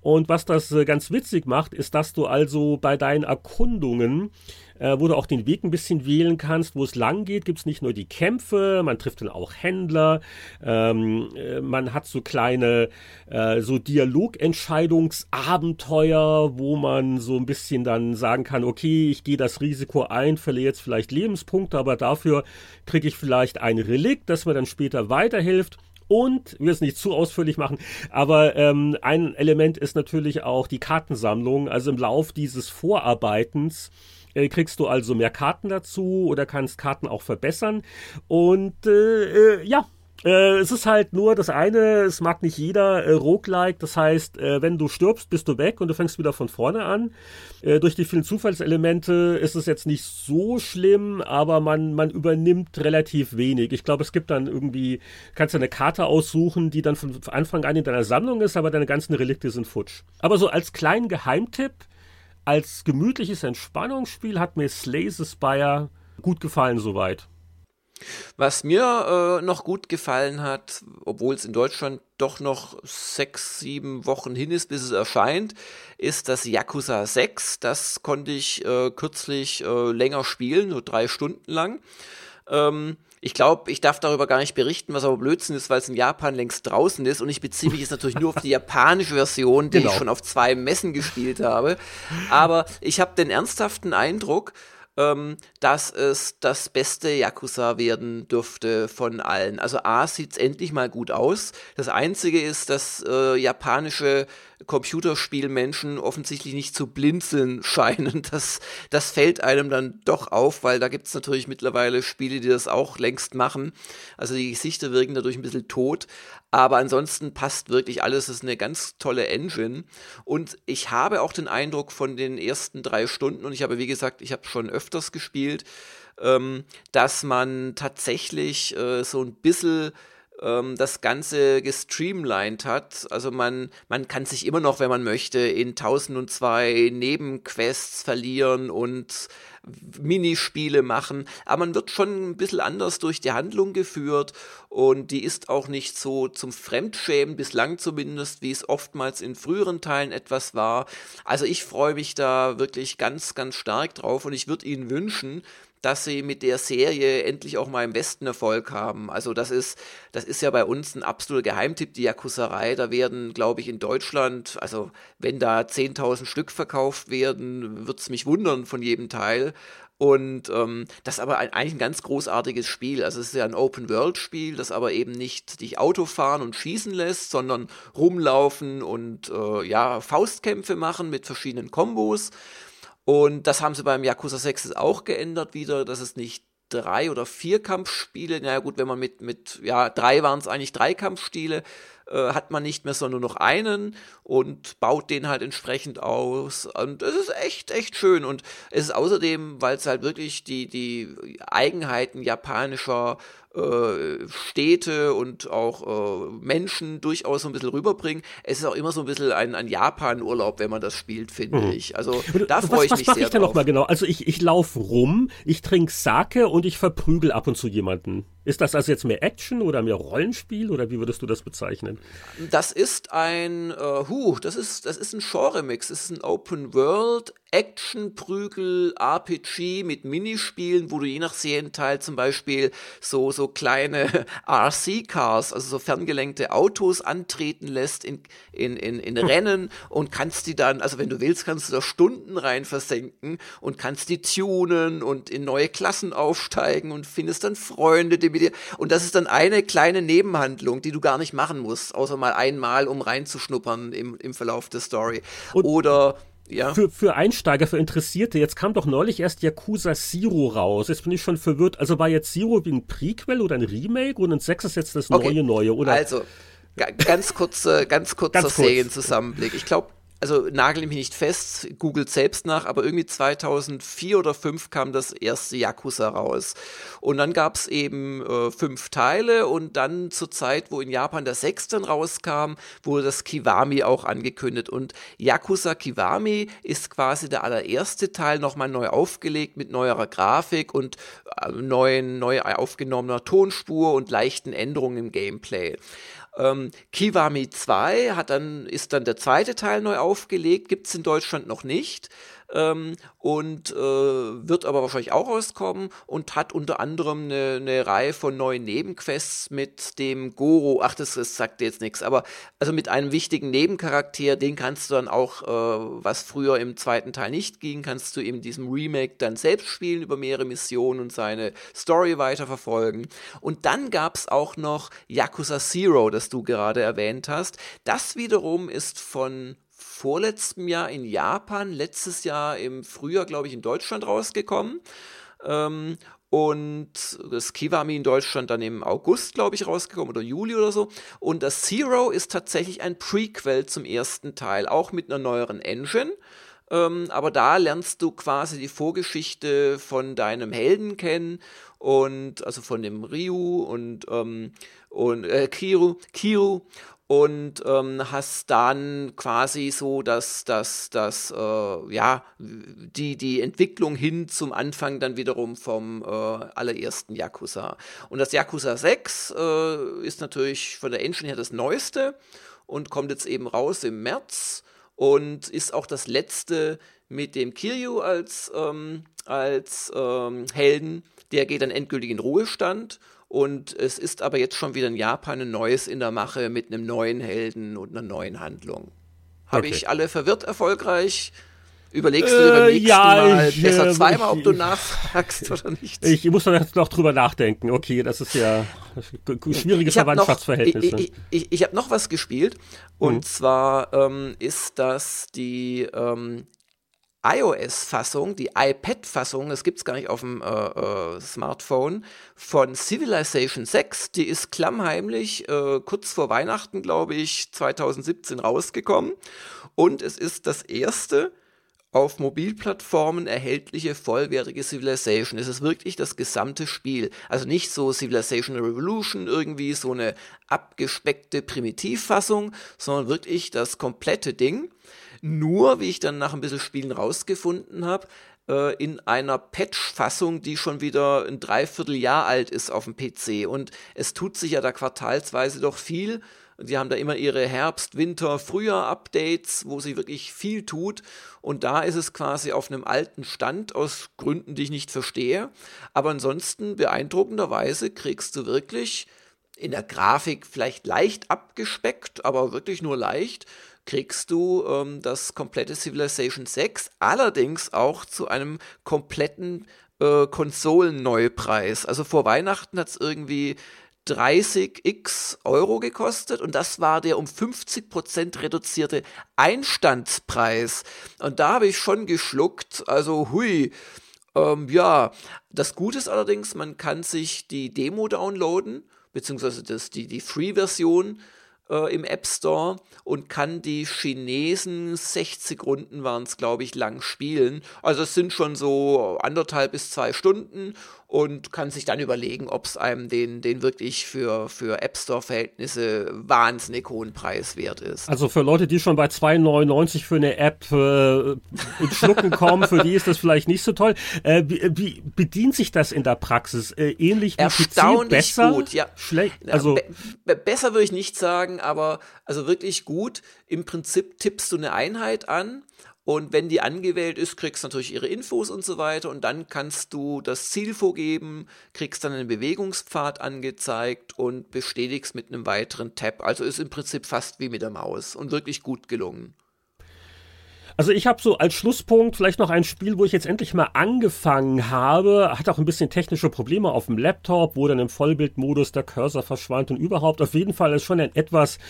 S3: Und was das äh, ganz witzig macht, ist, dass du also bei deinen Erkundungen äh, wo du auch den Weg ein bisschen wählen kannst, wo es lang geht. Gibt es nicht nur die Kämpfe, man trifft dann auch Händler, ähm, äh, man hat so kleine äh, so Dialogentscheidungsabenteuer, wo man so ein bisschen dann sagen kann, okay, ich gehe das Risiko ein, verliere jetzt vielleicht Lebenspunkte, aber dafür kriege ich vielleicht ein Relikt, das mir dann später weiterhilft. Und, wir es nicht zu ausführlich machen, aber ähm, ein Element ist natürlich auch die Kartensammlung. Also im Lauf dieses Vorarbeitens äh, kriegst du also mehr Karten dazu oder kannst Karten auch verbessern. Und äh, äh, ja, äh, es ist halt nur das eine, es mag nicht jeder äh, Roguelike, das heißt, äh, wenn du stirbst, bist du weg und du fängst wieder von vorne an. Äh, durch die vielen Zufallselemente ist es jetzt nicht so schlimm, aber man, man übernimmt relativ wenig. Ich glaube, es gibt dann irgendwie, kannst du eine Karte aussuchen, die dann von Anfang an in deiner Sammlung ist, aber deine ganzen Relikte sind futsch. Aber so als kleinen Geheimtipp, als gemütliches Entspannungsspiel hat mir Slay the Spire gut gefallen soweit.
S2: Was mir äh, noch gut gefallen hat, obwohl es in Deutschland doch noch sechs, sieben Wochen hin ist, bis es erscheint, ist das Yakuza 6. Das konnte ich äh, kürzlich äh, länger spielen, so drei Stunden lang. Ähm, ich glaube, ich darf darüber gar nicht berichten, was aber Blödsinn ist, weil es in Japan längst draußen ist und ich beziehe mich jetzt natürlich nur auf die japanische Version, die genau. ich schon auf zwei Messen gespielt habe. Aber ich habe den ernsthaften Eindruck, ähm, dass es das beste Yakuza werden dürfte von allen. Also A sieht es endlich mal gut aus. Das Einzige ist, dass äh, japanische Computerspielmenschen offensichtlich nicht zu blinzeln scheinen. Das, das fällt einem dann doch auf, weil da gibt es natürlich mittlerweile Spiele, die das auch längst machen. Also die Gesichter wirken dadurch ein bisschen tot. Aber ansonsten passt wirklich alles. Es ist eine ganz tolle Engine. Und ich habe auch den Eindruck von den ersten drei Stunden, und ich habe, wie gesagt, ich habe schon öfters gespielt, ähm, dass man tatsächlich äh, so ein bisschen ähm, das Ganze gestreamlined hat. Also man, man kann sich immer noch, wenn man möchte, in 1002 Nebenquests verlieren und Minispiele machen, aber man wird schon ein bisschen anders durch die Handlung geführt und die ist auch nicht so zum Fremdschämen, bislang zumindest, wie es oftmals in früheren Teilen etwas war. Also ich freue mich da wirklich ganz, ganz stark drauf und ich würde Ihnen wünschen, dass sie mit der Serie endlich auch mal im Westen Erfolg haben. Also das ist, das ist ja bei uns ein absoluter Geheimtipp, die Yakuza-Reihe. Da werden, glaube ich, in Deutschland, also wenn da 10.000 Stück verkauft werden, wird es mich wundern von jedem Teil. Und ähm, das ist aber ein, eigentlich ein ganz großartiges Spiel. Also es ist ja ein Open-World-Spiel, das aber eben nicht dich Auto fahren und schießen lässt, sondern rumlaufen und äh, ja, Faustkämpfe machen mit verschiedenen Kombos. Und das haben sie beim Yakuza 6 auch geändert wieder, dass es nicht drei oder vier Kampfspiele, naja gut, wenn man mit, mit ja, drei waren es eigentlich drei Kampfstile, äh, hat man nicht mehr, sondern nur noch einen und baut den halt entsprechend aus. Und es ist echt, echt schön. Und es ist außerdem, weil es halt wirklich die, die Eigenheiten japanischer äh, Städte und auch äh, Menschen durchaus so ein bisschen rüberbringen. Es ist auch immer so ein bisschen ein, ein Japan-Urlaub, wenn man das spielt, finde mhm. ich. Also da freue ich
S3: was
S2: mich
S3: sehr
S2: Was mache
S3: ich da nochmal genau? Also ich, ich laufe rum, ich trinke Sake und ich verprügel ab und zu jemanden. Ist das also jetzt mehr Action oder mehr Rollenspiel oder wie würdest du das bezeichnen?
S2: Das ist ein, äh, huh, das ist, das ist ein Genre-Mix. Das ist ein Open World Action, Prügel, RPG mit Minispielen, wo du je nach Serienteil zum Beispiel so, so kleine RC-Cars, also so ferngelenkte Autos antreten lässt in, in, in, in Rennen und kannst die dann, also wenn du willst, kannst du da Stunden rein versenken und kannst die tunen und in neue Klassen aufsteigen und findest dann Freunde, die mit dir, und das ist dann eine kleine Nebenhandlung, die du gar nicht machen musst, außer mal einmal, um reinzuschnuppern im, im Verlauf der Story. Und Oder ja.
S3: Für, für Einsteiger, für Interessierte, jetzt kam doch neulich erst Yakuza Zero raus. Jetzt bin ich schon verwirrt. Also war jetzt Zero wie ein Prequel oder ein Remake und ein 6 ist jetzt das okay. neue Neue, oder?
S2: Also, ganz kurze, ganz kurzer ganz kurz. Serienzusammenblick. Ich glaube, also nagel mich nicht fest, googelt selbst nach, aber irgendwie 2004 oder 2005 kam das erste Yakuza raus. Und dann gab es eben äh, fünf Teile und dann zur Zeit, wo in Japan der sechste rauskam, wurde das Kiwami auch angekündigt. Und Yakuza Kiwami ist quasi der allererste Teil nochmal neu aufgelegt mit neuerer Grafik und äh, neuen, neu aufgenommener Tonspur und leichten Änderungen im Gameplay. Ähm, Kiwami 2 hat dann, ist dann der zweite Teil neu aufgelegt, gibt es in Deutschland noch nicht ähm, und äh, wird aber wahrscheinlich auch rauskommen und hat unter anderem eine, eine Reihe von neuen Nebenquests mit dem Goro, ach, das, das sagt jetzt nichts, aber also mit einem wichtigen Nebencharakter, den kannst du dann auch, äh, was früher im zweiten Teil nicht ging, kannst du in diesem Remake dann selbst spielen über mehrere Missionen und seine Story weiterverfolgen. Und dann gab es auch noch Yakuza Zero, das du gerade erwähnt hast. Das wiederum ist von vorletztem Jahr in Japan, letztes Jahr im Frühjahr, glaube ich, in Deutschland rausgekommen. Ähm, und das Kiwami in Deutschland dann im August, glaube ich, rausgekommen oder Juli oder so. Und das Zero ist tatsächlich ein Prequel zum ersten Teil, auch mit einer neueren Engine. Ähm, aber da lernst du quasi die Vorgeschichte von deinem Helden kennen und also von dem Ryu und, ähm, und äh, Kiru, Kiru und ähm, hast dann quasi so dass das, das äh, ja, die, die Entwicklung hin zum Anfang dann wiederum vom äh, allerersten Yakuza. Und das Yakuza 6 äh, ist natürlich von der Engine her das neueste und kommt jetzt eben raus im März und ist auch das letzte mit dem Kiryu als, ähm, als ähm, Helden. Der geht dann endgültig in Ruhestand und es ist aber jetzt schon wieder in Japan ein neues in der Mache mit einem neuen Helden und einer neuen Handlung. Habe okay. ich alle verwirrt erfolgreich? Überlegst du dir beim äh, nächsten ja, Mal ich, besser äh, zweimal, ob du nachfragst oder nicht?
S3: Ich muss da jetzt noch drüber nachdenken. Okay, das ist ja schwierige Verwandtschaftsverhältnisse.
S2: Noch, ich ich, ich habe noch was gespielt. Und mhm. zwar ähm, ist das die ähm, iOS-Fassung, die iPad-Fassung, das gibt es gar nicht auf dem äh, äh, Smartphone, von Civilization 6. Die ist klammheimlich äh, kurz vor Weihnachten, glaube ich, 2017 rausgekommen. Und es ist das erste auf Mobilplattformen erhältliche vollwertige Civilization. Es ist wirklich das gesamte Spiel. Also nicht so Civilization Revolution, irgendwie so eine abgespeckte Primitivfassung, sondern wirklich das komplette Ding. Nur, wie ich dann nach ein bisschen Spielen rausgefunden habe, äh, in einer Patch-Fassung, die schon wieder ein Dreivierteljahr alt ist auf dem PC. Und es tut sich ja da quartalsweise doch viel. Die haben da immer ihre Herbst-, Winter-, Frühjahr-Updates, wo sich wirklich viel tut. Und da ist es quasi auf einem alten Stand aus Gründen, die ich nicht verstehe. Aber ansonsten beeindruckenderweise kriegst du wirklich in der Grafik vielleicht leicht abgespeckt, aber wirklich nur leicht, kriegst du ähm, das komplette Civilization 6, allerdings auch zu einem kompletten äh, Konsolenneupreis. Also vor Weihnachten hat es irgendwie 30x Euro gekostet und das war der um 50% reduzierte Einstandspreis. Und da habe ich schon geschluckt, also hui. Ähm, ja, das Gute ist allerdings, man kann sich die Demo downloaden, beziehungsweise das, die, die Free-Version äh, im App Store und kann die Chinesen 60 Runden waren es, glaube ich, lang spielen. Also es sind schon so anderthalb bis zwei Stunden und kann sich dann überlegen, ob es einem den, den wirklich für, für App Store-Verhältnisse wahnsinnig hohen Preis wert ist.
S3: Also für Leute, die schon bei 2,99 für eine App äh, ins Schlucken kommen, für die ist das vielleicht nicht so toll. Äh, wie, wie bedient sich das in der Praxis? Äh, ähnlich wie
S2: Erstaunlich
S3: PC? Besser?
S2: gut, ja.
S3: Schlecht?
S2: Also be besser würde ich nicht sagen, aber also wirklich gut. Im Prinzip tippst du eine Einheit an und wenn die angewählt ist, kriegst du natürlich ihre Infos und so weiter. Und dann kannst du das Ziel vorgeben, kriegst dann einen Bewegungspfad angezeigt und bestätigst mit einem weiteren Tab. Also ist im Prinzip fast wie mit der Maus und wirklich gut gelungen.
S3: Also ich habe so als Schlusspunkt vielleicht noch ein Spiel, wo ich jetzt endlich mal angefangen habe. Hat auch ein bisschen technische Probleme auf dem Laptop, wo dann im Vollbildmodus der Cursor verschwand und überhaupt. Auf jeden Fall ist schon ein etwas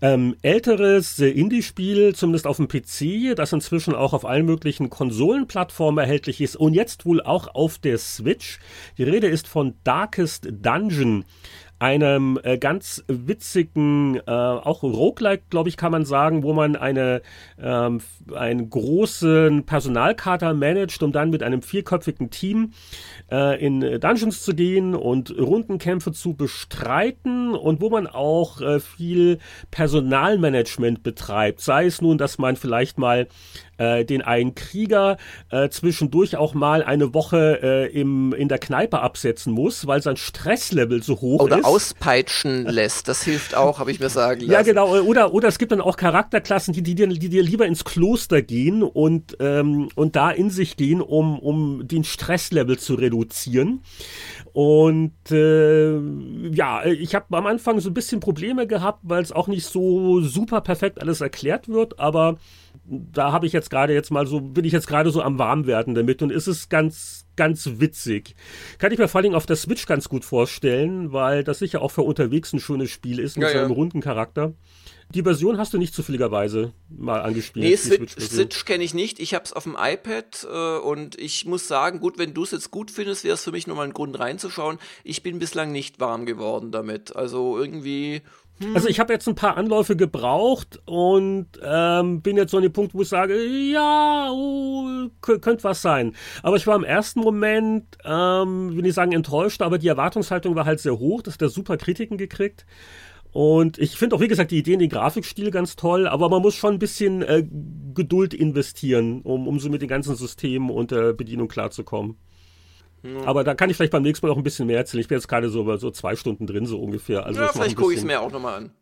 S3: ähm, älteres äh, Indie-Spiel, zumindest auf dem PC, das inzwischen auch auf allen möglichen Konsolenplattformen erhältlich ist und jetzt wohl auch auf der Switch. Die Rede ist von Darkest Dungeon einem äh, ganz witzigen, äh, auch Roguelike, glaube ich, kann man sagen, wo man eine, ähm, einen großen Personalkater managt, um dann mit einem vierköpfigen Team äh, in Dungeons zu gehen und Rundenkämpfe zu bestreiten und wo man auch äh, viel Personalmanagement betreibt. Sei es nun, dass man vielleicht mal äh, den einen Krieger äh, zwischendurch auch mal eine Woche äh, im, in der Kneipe absetzen muss, weil sein Stresslevel so hoch
S2: oder
S3: ist.
S2: Oder auspeitschen lässt, das hilft auch, habe ich mir sagen lassen.
S3: Ja, genau. Oder, oder es gibt dann auch Charakterklassen, die, die, dir, die dir lieber ins Kloster gehen und, ähm, und da in sich gehen, um, um den Stresslevel zu reduzieren. Und äh, ja, ich habe am Anfang so ein bisschen Probleme gehabt, weil es auch nicht so super perfekt alles erklärt wird, aber da habe ich jetzt gerade jetzt mal so, bin ich jetzt gerade so am Warmwerden damit und ist es ganz, ganz witzig. Kann ich mir vor allem auf der Switch ganz gut vorstellen, weil das sicher auch für unterwegs ein schönes Spiel ist mit ja, seinem ja. runden Charakter. Die Version hast du nicht zufälligerweise mal angespielt.
S2: Nee, Switch, Switch kenne ich nicht. Ich habe es auf dem iPad äh, und ich muss sagen, gut, wenn du es jetzt gut findest, wäre es für mich nochmal ein Grund reinzuschauen. Ich bin bislang nicht warm geworden damit. Also irgendwie
S3: hm. Also ich habe jetzt ein paar Anläufe gebraucht und ähm, bin jetzt so an dem Punkt, wo ich sage, ja, oh, könnte was sein. Aber ich war im ersten Moment, ähm, will ich sagen, enttäuscht, aber die Erwartungshaltung war halt sehr hoch, dass der super Kritiken gekriegt. Und ich finde auch, wie gesagt, die Idee in den Grafikstil ganz toll, aber man muss schon ein bisschen äh, Geduld investieren, um, um so mit den ganzen Systemen und der Bedienung klarzukommen. Ja. Aber da kann ich vielleicht beim nächsten Mal auch ein bisschen mehr erzählen. Ich bin jetzt gerade so, so zwei Stunden drin, so ungefähr. Also
S2: ja, vielleicht gucke ich es mir auch nochmal an.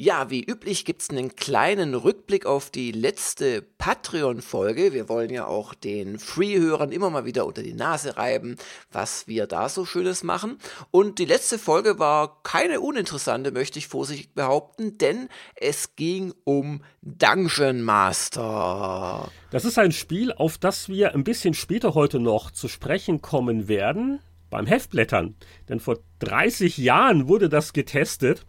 S2: Ja, wie üblich gibt's einen kleinen Rückblick auf die letzte Patreon-Folge. Wir wollen ja auch den Free-Hörern immer mal wieder unter die Nase reiben, was wir da so Schönes machen. Und die letzte Folge war keine uninteressante, möchte ich vorsichtig behaupten, denn es ging um Dungeon Master.
S3: Das ist ein Spiel, auf das wir ein bisschen später heute noch zu sprechen kommen werden beim Heftblättern. Denn vor 30 Jahren wurde das getestet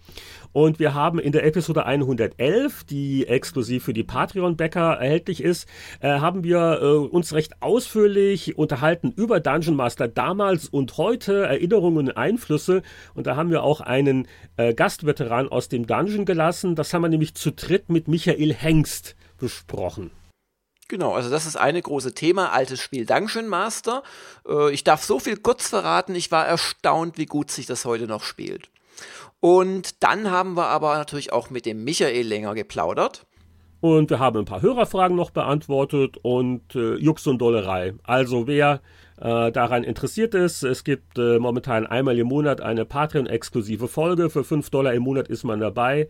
S3: und wir haben in der Episode 111, die exklusiv für die Patreon-Bäcker erhältlich ist, äh, haben wir äh, uns recht ausführlich unterhalten über Dungeon Master damals und heute, Erinnerungen und Einflüsse. Und da haben wir auch einen äh, Gastveteran aus dem Dungeon gelassen. Das haben wir nämlich zu dritt mit Michael Hengst besprochen.
S2: Genau, also das ist eine große Thema, altes Spiel Dungeon Master. Äh, ich darf so viel kurz verraten, ich war erstaunt, wie gut sich das heute noch spielt. Und dann haben wir aber natürlich auch mit dem Michael länger geplaudert.
S3: Und wir haben ein paar Hörerfragen noch beantwortet und äh, Jux und Dollerei. Also wer äh, daran interessiert ist, es gibt äh, momentan einmal im Monat eine Patreon-exklusive Folge. Für 5 Dollar im Monat ist man dabei.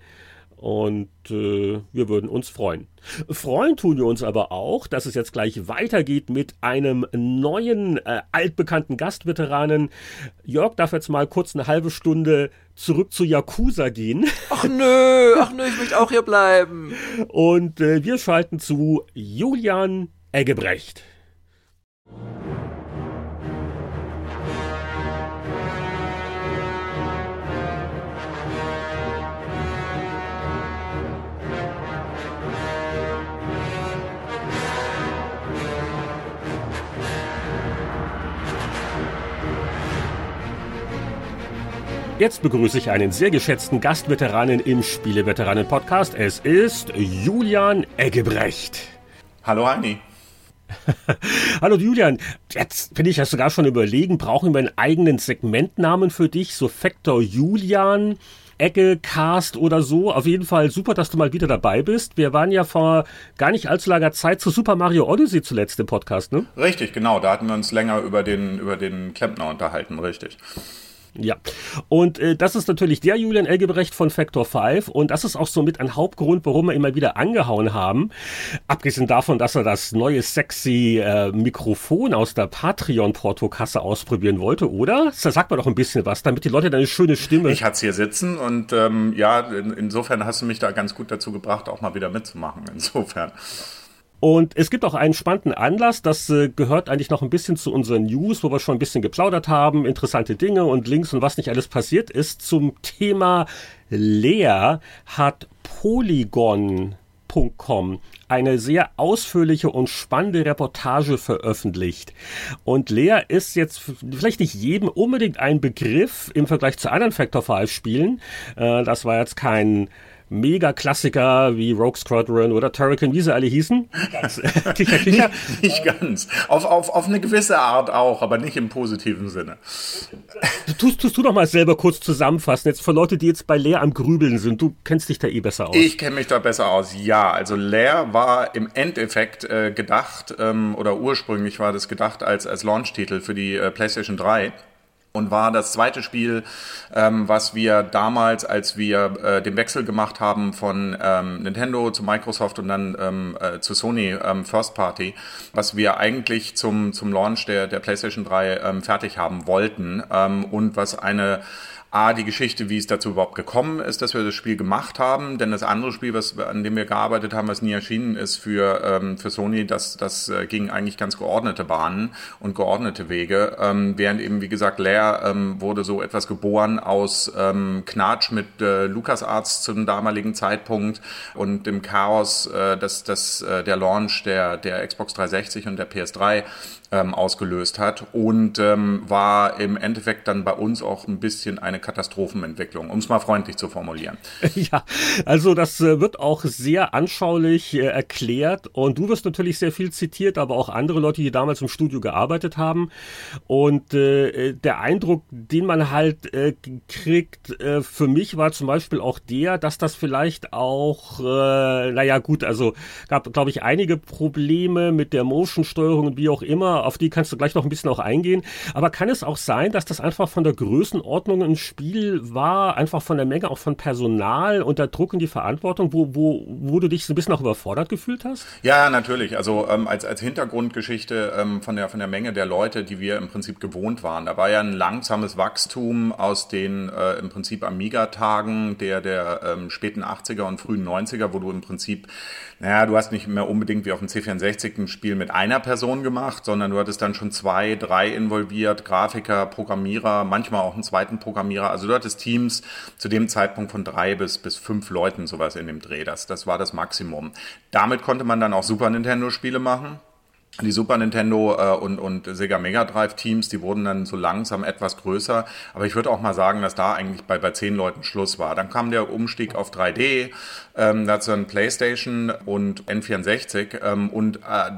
S3: Und äh, wir würden uns freuen. Freuen tun wir uns aber auch, dass es jetzt gleich weitergeht mit einem neuen, äh, altbekannten Gastveteranen. Jörg darf jetzt mal kurz eine halbe Stunde zurück zu Yakuza gehen.
S2: Ach nö, ach nö, ich möchte auch hier bleiben.
S3: Und äh, wir schalten zu Julian Eggebrecht. Jetzt begrüße ich einen sehr geschätzten Gastveteranen im Spieleveteranen-Podcast. Es ist Julian Eggebrecht.
S4: Hallo Heini.
S3: Hallo Julian, jetzt finde ich ja sogar schon überlegen, brauchen wir einen eigenen Segmentnamen für dich, so Factor Julian, Ecke, Cast oder so. Auf jeden Fall super, dass du mal wieder dabei bist. Wir waren ja vor gar nicht allzu langer Zeit zu Super Mario Odyssey zuletzt im Podcast, ne?
S4: Richtig, genau. Da hatten wir uns länger über den, über den Klempner unterhalten, richtig.
S3: Ja, und äh, das ist natürlich der Julian Elgebrecht von Factor 5 und das ist auch somit ein Hauptgrund, warum wir immer wieder angehauen haben. Abgesehen davon, dass er das neue sexy äh, Mikrofon aus der Patreon-Portokasse ausprobieren wollte, oder? Da sagt man doch ein bisschen was, damit die Leute deine schöne Stimme...
S4: Ich hatte es hier sitzen und ähm, ja, in, insofern hast du mich da ganz gut dazu gebracht, auch mal wieder mitzumachen, insofern.
S3: Und es gibt auch einen spannenden Anlass, das äh, gehört eigentlich noch ein bisschen zu unseren News, wo wir schon ein bisschen geplaudert haben, interessante Dinge und Links und was nicht alles passiert ist. Zum Thema Lea hat Polygon.com eine sehr ausführliche und spannende Reportage veröffentlicht. Und Lea ist jetzt vielleicht nicht jedem unbedingt ein Begriff im Vergleich zu anderen Factor 5 Spielen. Äh, das war jetzt kein Mega-Klassiker wie Rogue Squadron oder Turrican, wie sie alle hießen.
S4: Kicher, kicher. Nicht, nicht ganz. Auf, auf, auf eine gewisse Art auch, aber nicht im positiven Sinne.
S3: Du tust, tust du doch mal selber kurz zusammenfassen, jetzt für Leute, die jetzt bei Leer am Grübeln sind. Du kennst dich da eh besser aus.
S4: Ich kenne mich da besser aus, ja. Also Leer war im Endeffekt äh, gedacht, ähm, oder ursprünglich war das gedacht als, als Launch-Titel für die äh, PlayStation 3 und war das zweite Spiel, ähm, was wir damals, als wir äh, den Wechsel gemacht haben von ähm, Nintendo zu Microsoft und dann ähm, äh, zu Sony ähm, First Party, was wir eigentlich zum, zum Launch der, der PlayStation 3 ähm, fertig haben wollten ähm, und was eine A, die Geschichte, wie es dazu überhaupt gekommen ist, dass wir das Spiel gemacht haben, denn das andere Spiel, was, an dem wir gearbeitet haben, was nie erschienen ist für, ähm, für Sony, das, das äh, ging eigentlich ganz geordnete Bahnen und geordnete Wege, ähm, während eben, wie gesagt, Lair ähm, wurde so etwas geboren aus ähm, Knatsch mit äh, LucasArts zum damaligen Zeitpunkt und dem Chaos, äh, dass das, äh, der Launch der, der Xbox 360 und der PS3 ähm, ausgelöst hat und ähm, war im Endeffekt dann bei uns auch ein bisschen eine Katastrophenentwicklung, um es mal freundlich zu formulieren.
S3: Ja, also das äh, wird auch sehr anschaulich äh, erklärt und du wirst natürlich sehr viel zitiert, aber auch andere Leute, die damals im Studio gearbeitet haben und äh, der Eindruck, den man halt äh, kriegt, äh, für mich war zum Beispiel auch der, dass das vielleicht auch, äh, naja gut, also gab glaube ich einige Probleme mit der Motion-Steuerung und wie auch immer, auf die kannst du gleich noch ein bisschen auch eingehen. Aber kann es auch sein, dass das einfach von der Größenordnung ein Spiel war, einfach von der Menge, auch von Personal und der Druck und die Verantwortung, wo, wo, wo du dich so ein bisschen auch überfordert gefühlt hast?
S4: Ja, natürlich. Also ähm, als, als Hintergrundgeschichte ähm, von, der, von der Menge der Leute, die wir im Prinzip gewohnt waren. Da war ja ein langsames Wachstum aus den äh, im Prinzip Amiga-Tagen der, der ähm, späten 80er und frühen 90er, wo du im Prinzip, naja, du hast nicht mehr unbedingt wie auf dem C64 ein Spiel mit einer Person gemacht, sondern sondern du hattest dann schon zwei, drei involviert, Grafiker, Programmierer, manchmal auch einen zweiten Programmierer. Also du hattest Teams zu dem Zeitpunkt von drei bis, bis fünf Leuten sowas in dem Dreh. Das, das war das Maximum. Damit konnte man dann auch Super Nintendo Spiele machen die Super Nintendo äh, und, und Sega Mega Drive Teams, die wurden dann so langsam etwas größer. Aber ich würde auch mal sagen, dass da eigentlich bei, bei zehn Leuten Schluss war. Dann kam der Umstieg auf 3D, ähm, dazu dann PlayStation und N64 ähm, und äh,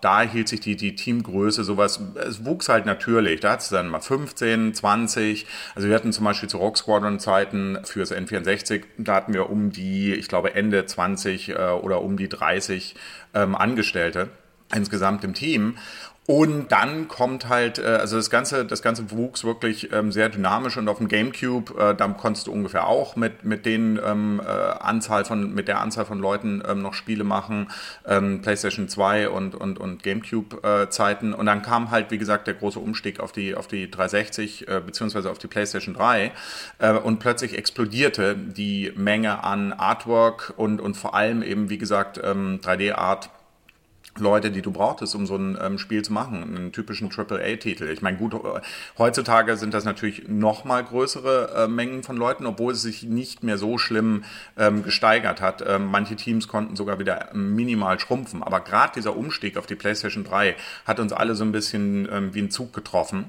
S4: da hielt sich die, die Teamgröße sowas, es wuchs halt natürlich. Da hat es dann mal 15, 20. Also wir hatten zum Beispiel zu Rock Squadron Zeiten fürs N64, da hatten wir um die, ich glaube Ende 20 äh, oder um die 30 ähm, Angestellte insgesamt im Team. Und dann kommt halt, äh, also das Ganze, das Ganze wuchs wirklich ähm, sehr dynamisch und auf dem GameCube, äh, da konntest du ungefähr auch mit, mit den ähm, äh, Anzahl von, mit der Anzahl von Leuten ähm, noch Spiele machen, ähm, PlayStation 2 und, und, und GameCube-Zeiten. und dann kam halt, wie gesagt, der große Umstieg auf die, auf die 360 äh, beziehungsweise auf die PlayStation 3 äh, und plötzlich explodierte die Menge an Artwork und, und vor allem eben, wie gesagt, ähm, 3D-Art Leute, die du brauchtest, um so ein ähm, Spiel zu machen, einen typischen AAA-Titel. Ich meine, gut, heutzutage sind das natürlich noch mal größere äh, Mengen von Leuten, obwohl es sich nicht mehr so schlimm ähm, gesteigert hat. Ähm, manche Teams konnten sogar wieder minimal schrumpfen. Aber gerade dieser Umstieg auf die PlayStation 3 hat uns alle so ein bisschen ähm, wie ein Zug getroffen.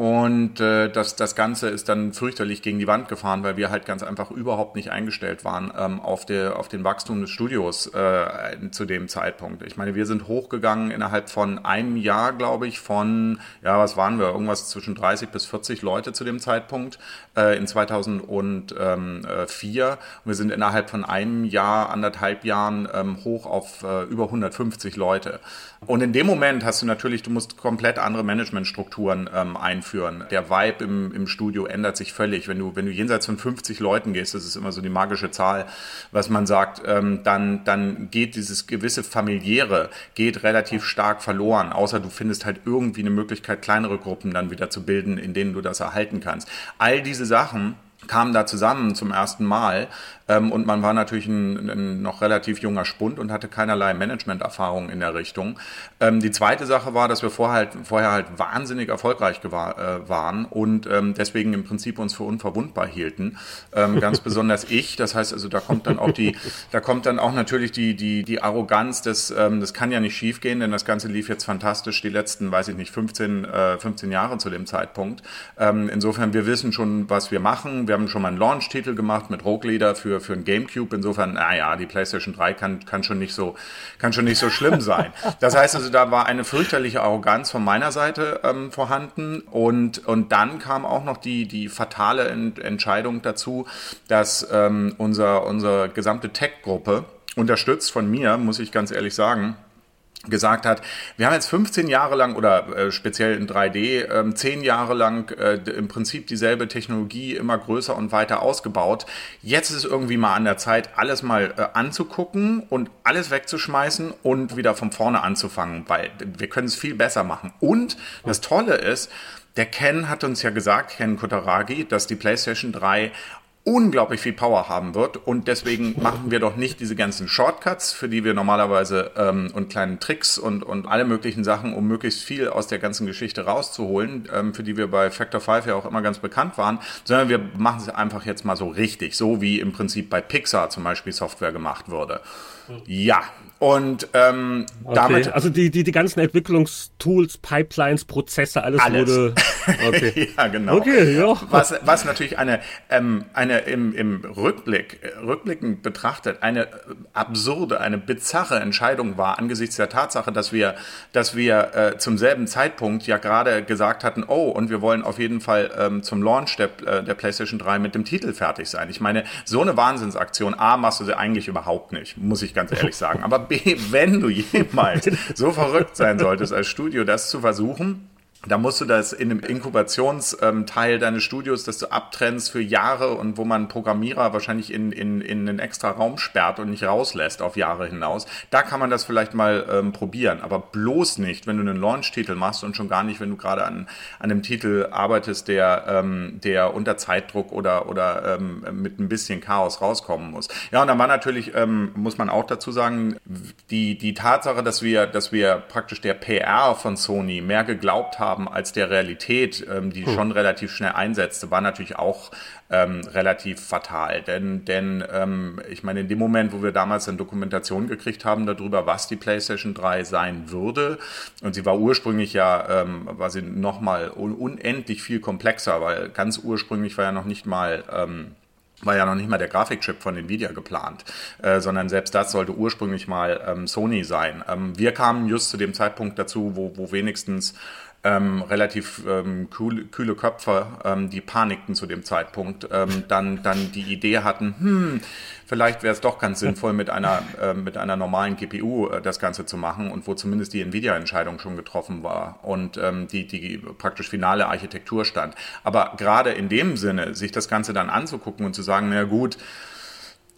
S4: Und äh, das, das Ganze ist dann fürchterlich gegen die Wand gefahren, weil wir halt ganz einfach überhaupt nicht eingestellt waren ähm, auf, der, auf den Wachstum des Studios äh, zu dem Zeitpunkt. Ich meine, wir sind hochgegangen innerhalb von einem Jahr, glaube ich, von, ja, was waren wir, irgendwas zwischen 30 bis 40 Leute zu dem Zeitpunkt äh, in 2004. Wir sind innerhalb von einem Jahr, anderthalb Jahren ähm, hoch auf äh, über 150 Leute. Und in dem Moment hast du natürlich, du musst komplett andere Managementstrukturen ähm, einführen. Der Vibe im, im Studio ändert sich völlig. Wenn du, wenn du jenseits von 50 Leuten gehst, das ist immer so die magische Zahl, was man sagt, ähm, dann, dann geht dieses gewisse familiäre, geht relativ stark verloren, außer du findest halt irgendwie eine Möglichkeit, kleinere Gruppen dann wieder zu bilden, in denen du das erhalten kannst. All diese Sachen kamen da zusammen zum ersten Mal ähm, und man war natürlich ein, ein, noch relativ junger Spund und hatte keinerlei Management-Erfahrung in der Richtung. Ähm, die zweite Sache war, dass wir vorher halt, vorher halt wahnsinnig erfolgreich gewar, äh, waren und ähm, deswegen im Prinzip uns für unverwundbar hielten. Ähm, ganz besonders ich. Das heißt also, da kommt dann auch die, da kommt dann auch natürlich die, die, die Arroganz des, ähm, das kann ja nicht schiefgehen, denn das Ganze lief jetzt fantastisch die letzten, weiß ich nicht, 15, äh, 15 Jahre zu dem Zeitpunkt. Ähm, insofern, wir wissen schon, was wir machen. Wir haben schon mal einen Launch-Titel gemacht mit Rogue Leader für für, ein Gamecube. Insofern, naja, die PlayStation 3 kann, kann, schon nicht so, kann schon nicht so schlimm sein. Das heißt also, da war eine fürchterliche Arroganz von meiner Seite ähm, vorhanden. Und, und dann kam auch noch die, die fatale Ent Entscheidung dazu, dass ähm, unser, unsere gesamte Tech-Gruppe, unterstützt von mir, muss ich ganz ehrlich sagen, gesagt hat, wir haben jetzt 15 Jahre lang oder äh, speziell in 3D äh, 10 Jahre lang äh, im Prinzip dieselbe Technologie immer größer und weiter ausgebaut. Jetzt ist irgendwie mal an der Zeit, alles mal äh, anzugucken und alles wegzuschmeißen und wieder von vorne anzufangen, weil wir können es viel besser machen. Und das Tolle ist, der Ken hat uns ja gesagt, Ken Kutaragi, dass die PlayStation 3 unglaublich viel Power haben wird und deswegen machen wir doch nicht diese ganzen Shortcuts, für die wir normalerweise ähm, und kleinen Tricks und, und alle möglichen Sachen, um möglichst viel aus der ganzen Geschichte rauszuholen, ähm, für die wir bei Factor 5 ja auch immer ganz bekannt waren, sondern wir machen es einfach jetzt mal so richtig, so wie im Prinzip bei Pixar zum Beispiel Software gemacht wurde. Ja, und ähm,
S3: okay. damit. Also die, die, die ganzen Entwicklungstools, Pipelines, Prozesse, alles,
S4: alles.
S3: wurde.
S4: Okay. ja, genau. Okay, ja. Was, was natürlich eine, ähm, eine im, im Rückblick, rückblickend betrachtet, eine absurde, eine bizarre Entscheidung war, angesichts der Tatsache, dass wir, dass wir äh, zum selben Zeitpunkt ja gerade gesagt hatten, oh, und wir wollen auf jeden Fall ähm, zum Launch der, äh, der PlayStation 3 mit dem Titel fertig sein. Ich meine, so eine Wahnsinnsaktion, A, machst du sie eigentlich überhaupt nicht, muss ich ganz ehrlich sagen. Aber B, wenn du jemals so verrückt sein solltest als Studio, das zu versuchen, da musst du das in einem Inkubationsteil deines Studios, dass du abtrennst für Jahre und wo man Programmierer wahrscheinlich in, in, in einen extra Raum sperrt und nicht rauslässt auf Jahre hinaus. Da kann man das vielleicht mal ähm, probieren, aber bloß nicht, wenn du einen Launch-Titel machst und schon gar nicht, wenn du gerade an, an einem Titel arbeitest, der, ähm, der unter Zeitdruck oder, oder ähm, mit ein bisschen Chaos rauskommen muss. Ja, und dann war natürlich, ähm, muss man auch dazu sagen, die, die Tatsache, dass wir, dass wir praktisch der PR von Sony mehr geglaubt haben, haben als der Realität, ähm, die hm. schon relativ schnell einsetzte, war natürlich auch ähm, relativ fatal. Denn, denn ähm, ich meine, in dem Moment, wo wir damals eine Dokumentation gekriegt haben darüber, was die PlayStation 3 sein würde, und sie war ursprünglich ja, ähm, war sie nochmal un unendlich viel komplexer, weil ganz ursprünglich war ja noch nicht mal ähm, war ja noch nicht mal der Grafikchip von Nvidia geplant, äh, sondern selbst das sollte ursprünglich mal ähm, Sony sein. Ähm, wir kamen just zu dem Zeitpunkt dazu, wo, wo wenigstens ähm, relativ ähm, kühle, kühle Köpfe, ähm, die panikten zu dem Zeitpunkt, ähm, dann, dann die Idee hatten, hm, vielleicht wäre es doch ganz sinnvoll, mit einer, äh, mit einer normalen GPU äh, das Ganze zu machen und wo zumindest die Nvidia-Entscheidung schon getroffen war und ähm, die, die praktisch finale Architektur stand. Aber gerade in dem Sinne, sich das Ganze dann anzugucken und zu sagen, na gut,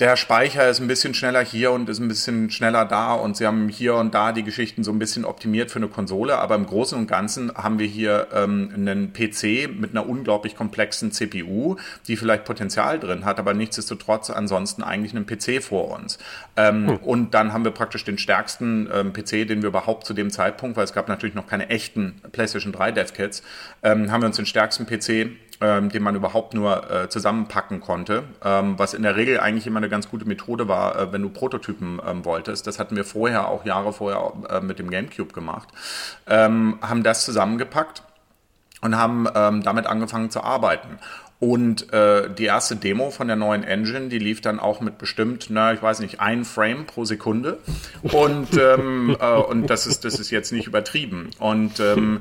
S4: der Speicher ist ein bisschen schneller hier und ist ein bisschen schneller da und sie haben hier und da die Geschichten so ein bisschen optimiert für eine Konsole, aber im Großen und Ganzen haben wir hier ähm, einen PC mit einer unglaublich komplexen CPU, die vielleicht Potenzial drin hat, aber nichtsdestotrotz ansonsten eigentlich einen PC vor uns. Ähm, hm. Und dann haben wir praktisch den stärksten ähm, PC, den wir überhaupt zu dem Zeitpunkt, weil es gab natürlich noch keine echten PlayStation 3 Dev-Kits, ähm, haben wir uns den stärksten PC ähm, den man überhaupt nur äh, zusammenpacken konnte, ähm, was in der Regel eigentlich immer eine ganz gute Methode war, äh, wenn du Prototypen ähm, wolltest. Das hatten wir vorher, auch Jahre vorher äh, mit dem GameCube gemacht, ähm, haben das zusammengepackt und haben ähm, damit angefangen zu arbeiten. Und äh, die erste Demo von der neuen Engine, die lief dann auch mit bestimmt, na, ich weiß nicht, ein Frame pro Sekunde. Und, ähm, äh, und das, ist, das ist jetzt nicht übertrieben. Und ähm,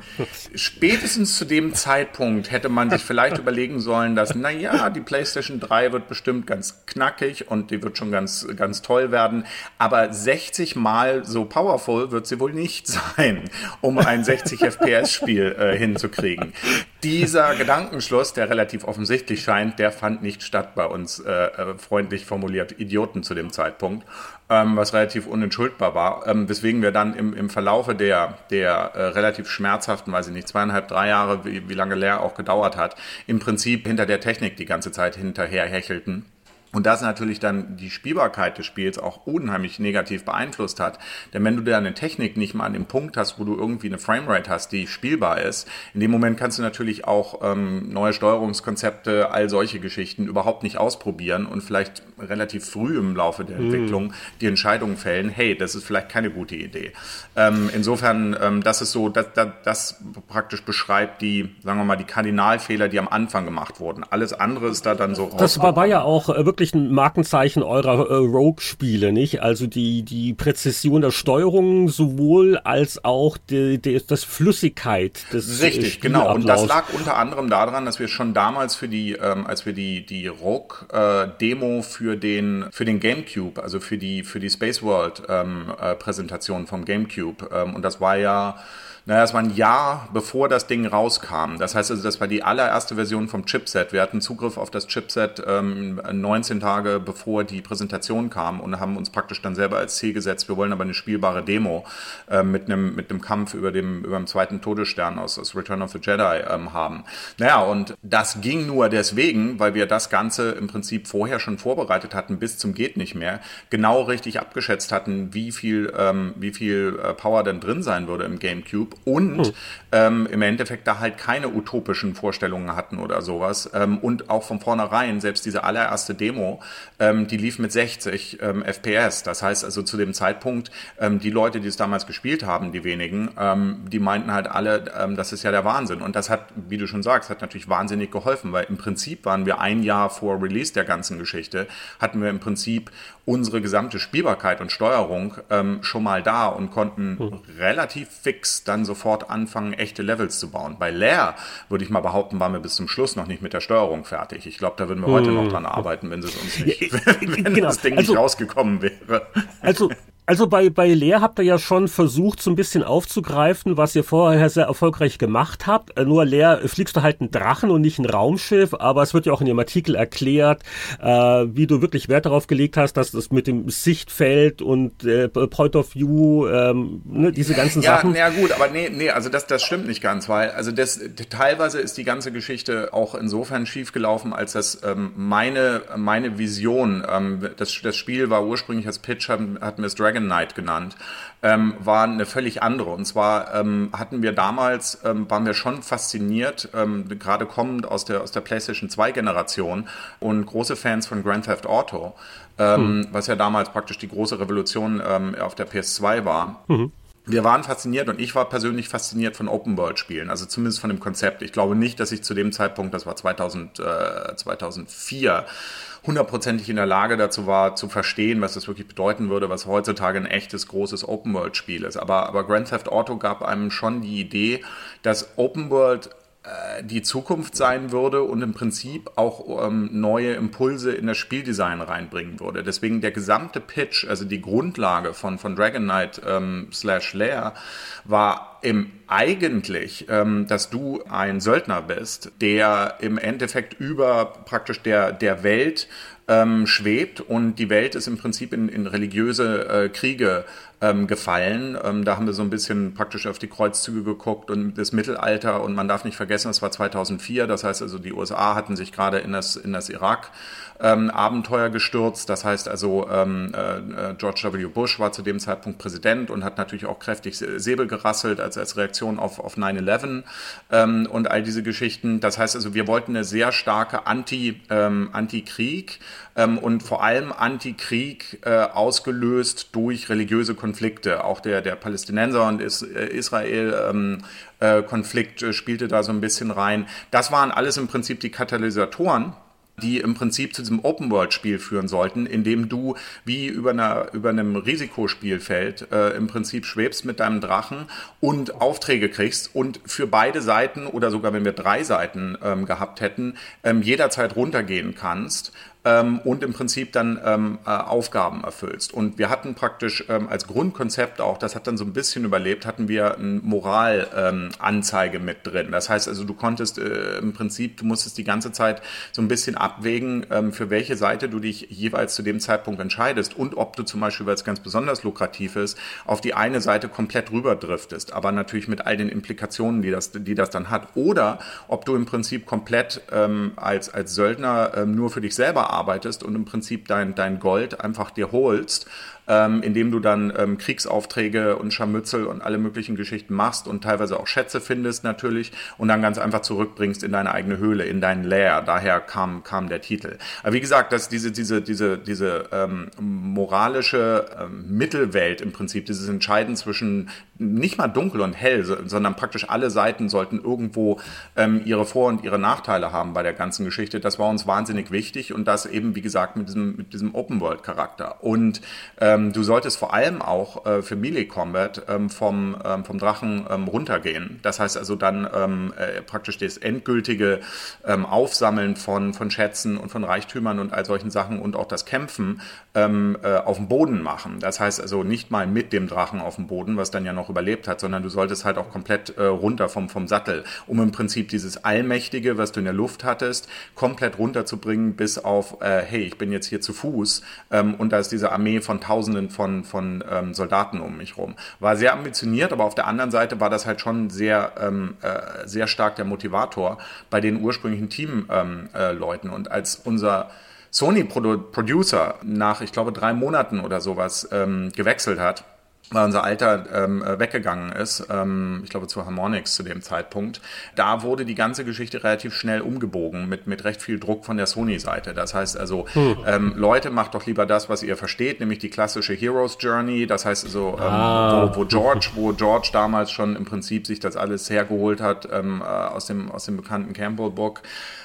S4: spätestens zu dem Zeitpunkt hätte man sich vielleicht überlegen sollen, dass, na ja, die PlayStation 3 wird bestimmt ganz knackig und die wird schon ganz, ganz toll werden. Aber 60 mal so powerful wird sie wohl nicht sein, um ein 60 FPS-Spiel äh, hinzukriegen. Dieser Gedankenschluss, der relativ offensichtlich scheint, der fand nicht statt bei uns, äh, äh, freundlich formuliert, Idioten zu dem Zeitpunkt, ähm, was relativ unentschuldbar war, ähm, weswegen wir dann im, im Verlaufe der, der äh, relativ schmerzhaften, weiß ich nicht, zweieinhalb, drei Jahre, wie, wie lange Lehr auch gedauert hat, im Prinzip hinter der Technik die ganze Zeit hinterher hechelten und das natürlich dann die Spielbarkeit des Spiels auch unheimlich negativ beeinflusst hat. Denn wenn du deine Technik nicht mal an dem Punkt hast, wo du irgendwie eine Framerate hast, die spielbar ist, in dem Moment kannst du natürlich auch ähm, neue Steuerungskonzepte, all solche Geschichten überhaupt nicht ausprobieren und vielleicht relativ früh im Laufe der mhm. Entwicklung die Entscheidung fällen, hey, das ist vielleicht keine gute Idee. Ähm, insofern, ähm, das ist so, das, das, das praktisch beschreibt die, sagen wir mal, die Kardinalfehler, die am Anfang gemacht wurden. Alles andere ist da dann so
S3: raus. Das war, war ja auch äh, wirklich wirklich ein Markenzeichen eurer äh, Rogue-Spiele, nicht? Also die, die Präzision der Steuerung sowohl als auch die, die, das Flüssigkeit des
S4: äh, Richtig, genau. Und das lag unter anderem daran, dass wir schon damals für die, ähm, als wir die, die Rogue-Demo äh, für den, für den GameCube, also für die, für die Space World ähm, äh, Präsentation vom GameCube, ähm, und das war ja naja, es war ein Jahr, bevor das Ding rauskam. Das heißt also, das war die allererste Version vom Chipset. Wir hatten Zugriff auf das Chipset ähm, 19 Tage bevor die Präsentation kam und haben uns praktisch dann selber als Ziel gesetzt, wir wollen aber eine spielbare Demo äh, mit einem mit einem Kampf über dem über dem zweiten Todesstern aus, aus Return of the Jedi ähm, haben. Naja, und das ging nur deswegen, weil wir das Ganze im Prinzip vorher schon vorbereitet hatten, bis zum geht nicht mehr, genau richtig abgeschätzt hatten, wie viel ähm, wie viel äh, Power denn drin sein würde im GameCube und hm. ähm, im Endeffekt da halt keine utopischen Vorstellungen hatten oder sowas. Ähm, und auch von vornherein, selbst diese allererste Demo, ähm, die lief mit 60 ähm, FPS. Das heißt also zu dem Zeitpunkt, ähm, die Leute, die es damals gespielt haben, die wenigen, ähm, die meinten halt alle, das ist ja der Wahnsinn. Und das hat, wie du schon sagst, hat natürlich wahnsinnig geholfen, weil im Prinzip waren wir ein Jahr vor Release der ganzen Geschichte, hatten wir im Prinzip unsere gesamte Spielbarkeit und Steuerung schon mal da und konnten hm. relativ fix dann sofort anfangen, echte Levels zu bauen. Bei Lair, würde ich mal behaupten, waren wir bis zum Schluss noch nicht mit der Steuerung fertig. Ich glaube, da würden wir hm. heute noch dran arbeiten, wenn, es uns nicht, wenn genau. das Ding also, nicht rausgekommen wäre.
S3: Also also bei, bei Leer habt ihr ja schon versucht, so ein bisschen aufzugreifen, was ihr vorher sehr erfolgreich gemacht habt. Äh, nur Leer fliegst du halt einen Drachen und nicht ein Raumschiff, aber es wird ja auch in dem Artikel erklärt, äh, wie du wirklich Wert darauf gelegt hast, dass das mit dem Sichtfeld und äh, Point of View, ähm, ne, diese ganzen
S4: ja,
S3: Sachen.
S4: Ja, gut, aber nee, nee, also das, das stimmt nicht ganz, weil also das teilweise ist die ganze Geschichte auch insofern schiefgelaufen, als das ähm, meine, meine Vision, ähm, das, das Spiel war ursprünglich als Pitch, hatten, hatten wir es Dragon Knight genannt, ähm, war eine völlig andere. Und zwar ähm, hatten wir damals, ähm, waren wir schon fasziniert, ähm, gerade kommend aus der, aus der PlayStation 2 Generation und große Fans von Grand Theft Auto, ähm, hm. was ja damals praktisch die große Revolution ähm, auf der PS2 war. Mhm wir waren fasziniert und ich war persönlich fasziniert von Open-World-Spielen, also zumindest von dem Konzept. Ich glaube nicht, dass ich zu dem Zeitpunkt, das war 2000, äh, 2004, hundertprozentig in der Lage dazu war, zu verstehen, was das wirklich bedeuten würde, was heutzutage ein echtes, großes Open-World-Spiel ist. Aber, aber Grand Theft Auto gab einem schon die Idee, dass Open-World die Zukunft sein würde und im Prinzip auch ähm, neue Impulse in das Spieldesign reinbringen würde. Deswegen der gesamte Pitch, also die Grundlage von, von Dragon Knight ähm, slash Lair, war im eigentlich, ähm, dass du ein Söldner bist, der im Endeffekt über praktisch der, der Welt ähm, schwebt und die Welt ist im Prinzip in, in religiöse äh, Kriege ähm, gefallen. Ähm, da haben wir so ein bisschen praktisch auf die Kreuzzüge geguckt und das Mittelalter und man darf nicht vergessen, es war 2004, das heißt also die USA hatten sich gerade in das, in das Irak ähm, Abenteuer gestürzt. Das heißt also, ähm, äh, George W. Bush war zu dem Zeitpunkt Präsident und hat natürlich auch kräftig Säbel gerasselt, als als, Reaktion auf, auf 9-11 ähm, und all diese Geschichten. Das heißt also, wir wollten eine sehr starke Anti, ähm, Anti-Krieg ähm, und vor allem Anti-Krieg äh, ausgelöst durch religiöse Konflikte. Auch der, der Palästinenser und Is äh, Israel ähm, äh, Konflikt äh, spielte da so ein bisschen rein. Das waren alles im Prinzip die Katalysatoren die im Prinzip zu diesem Open-World-Spiel führen sollten, in dem du wie über, einer, über einem Risikospielfeld äh, im Prinzip schwebst mit deinem Drachen und Aufträge kriegst und für beide Seiten oder sogar wenn wir drei Seiten ähm, gehabt hätten, ähm, jederzeit runtergehen kannst ähm, und im Prinzip dann ähm, äh, Aufgaben erfüllst. Und wir hatten praktisch ähm, als Grundkonzept auch, das hat dann so ein bisschen überlebt, hatten wir eine Moralanzeige ähm, mit drin. Das heißt also, du konntest äh, im Prinzip, du musstest die ganze Zeit so ein bisschen abwägen, ähm, für welche Seite du dich jeweils zu dem Zeitpunkt entscheidest und ob du zum Beispiel, weil es ganz besonders lukrativ ist, auf die eine Seite komplett rüberdriftest, aber natürlich mit all den Implikationen, die das, die das dann hat. Oder ob du im Prinzip komplett ähm, als, als Söldner ähm, nur für dich selber arbeitest und im Prinzip dein, dein Gold einfach dir holst ähm, indem du dann ähm, Kriegsaufträge und Scharmützel und alle möglichen Geschichten machst und teilweise auch Schätze findest natürlich und dann ganz einfach zurückbringst in deine eigene Höhle, in dein Lair. Daher kam, kam der Titel. Aber wie gesagt, dass diese, diese, diese, diese ähm, moralische ähm, Mittelwelt im Prinzip, dieses Entscheiden zwischen nicht mal dunkel und hell, sondern praktisch alle Seiten sollten irgendwo ähm, ihre Vor- und ihre Nachteile haben bei der ganzen Geschichte. Das war uns wahnsinnig wichtig und das eben, wie gesagt, mit diesem, mit diesem Open-World-Charakter. Und ähm, ähm, du solltest vor allem auch äh, für Melee Combat ähm, vom, ähm, vom Drachen ähm, runtergehen. Das heißt also dann ähm, äh, praktisch das endgültige ähm, Aufsammeln von, von Schätzen und von Reichtümern und all solchen Sachen und auch das Kämpfen äh, auf dem Boden machen. Das heißt also nicht mal mit dem Drachen auf dem Boden, was dann ja noch überlebt hat, sondern du solltest halt auch komplett äh, runter vom, vom Sattel, um im Prinzip dieses Allmächtige, was du in der Luft hattest, komplett runterzubringen bis auf, äh, hey, ich bin jetzt hier zu Fuß und da ist diese Armee von Tausenden von, von ähm, Soldaten um mich rum. War sehr ambitioniert, aber auf der anderen Seite war das halt schon sehr, ähm, äh, sehr stark der Motivator bei den ursprünglichen Teamleuten. Ähm, äh, und als unser Sony-Producer nach, ich glaube, drei Monaten oder sowas ähm, gewechselt hat, weil unser Alter ähm, äh, weggegangen ist, ähm, ich glaube zu Harmonix zu dem Zeitpunkt, da wurde die ganze Geschichte relativ schnell umgebogen mit, mit recht viel Druck von der Sony-Seite. Das heißt also, hm. ähm, Leute, macht doch lieber das, was ihr versteht, nämlich die klassische Heroes Journey. Das heißt also, ähm, ah. wo, wo, George, wo George damals schon im Prinzip sich das alles hergeholt hat ähm, äh, aus, dem, aus dem bekannten Campbell-Book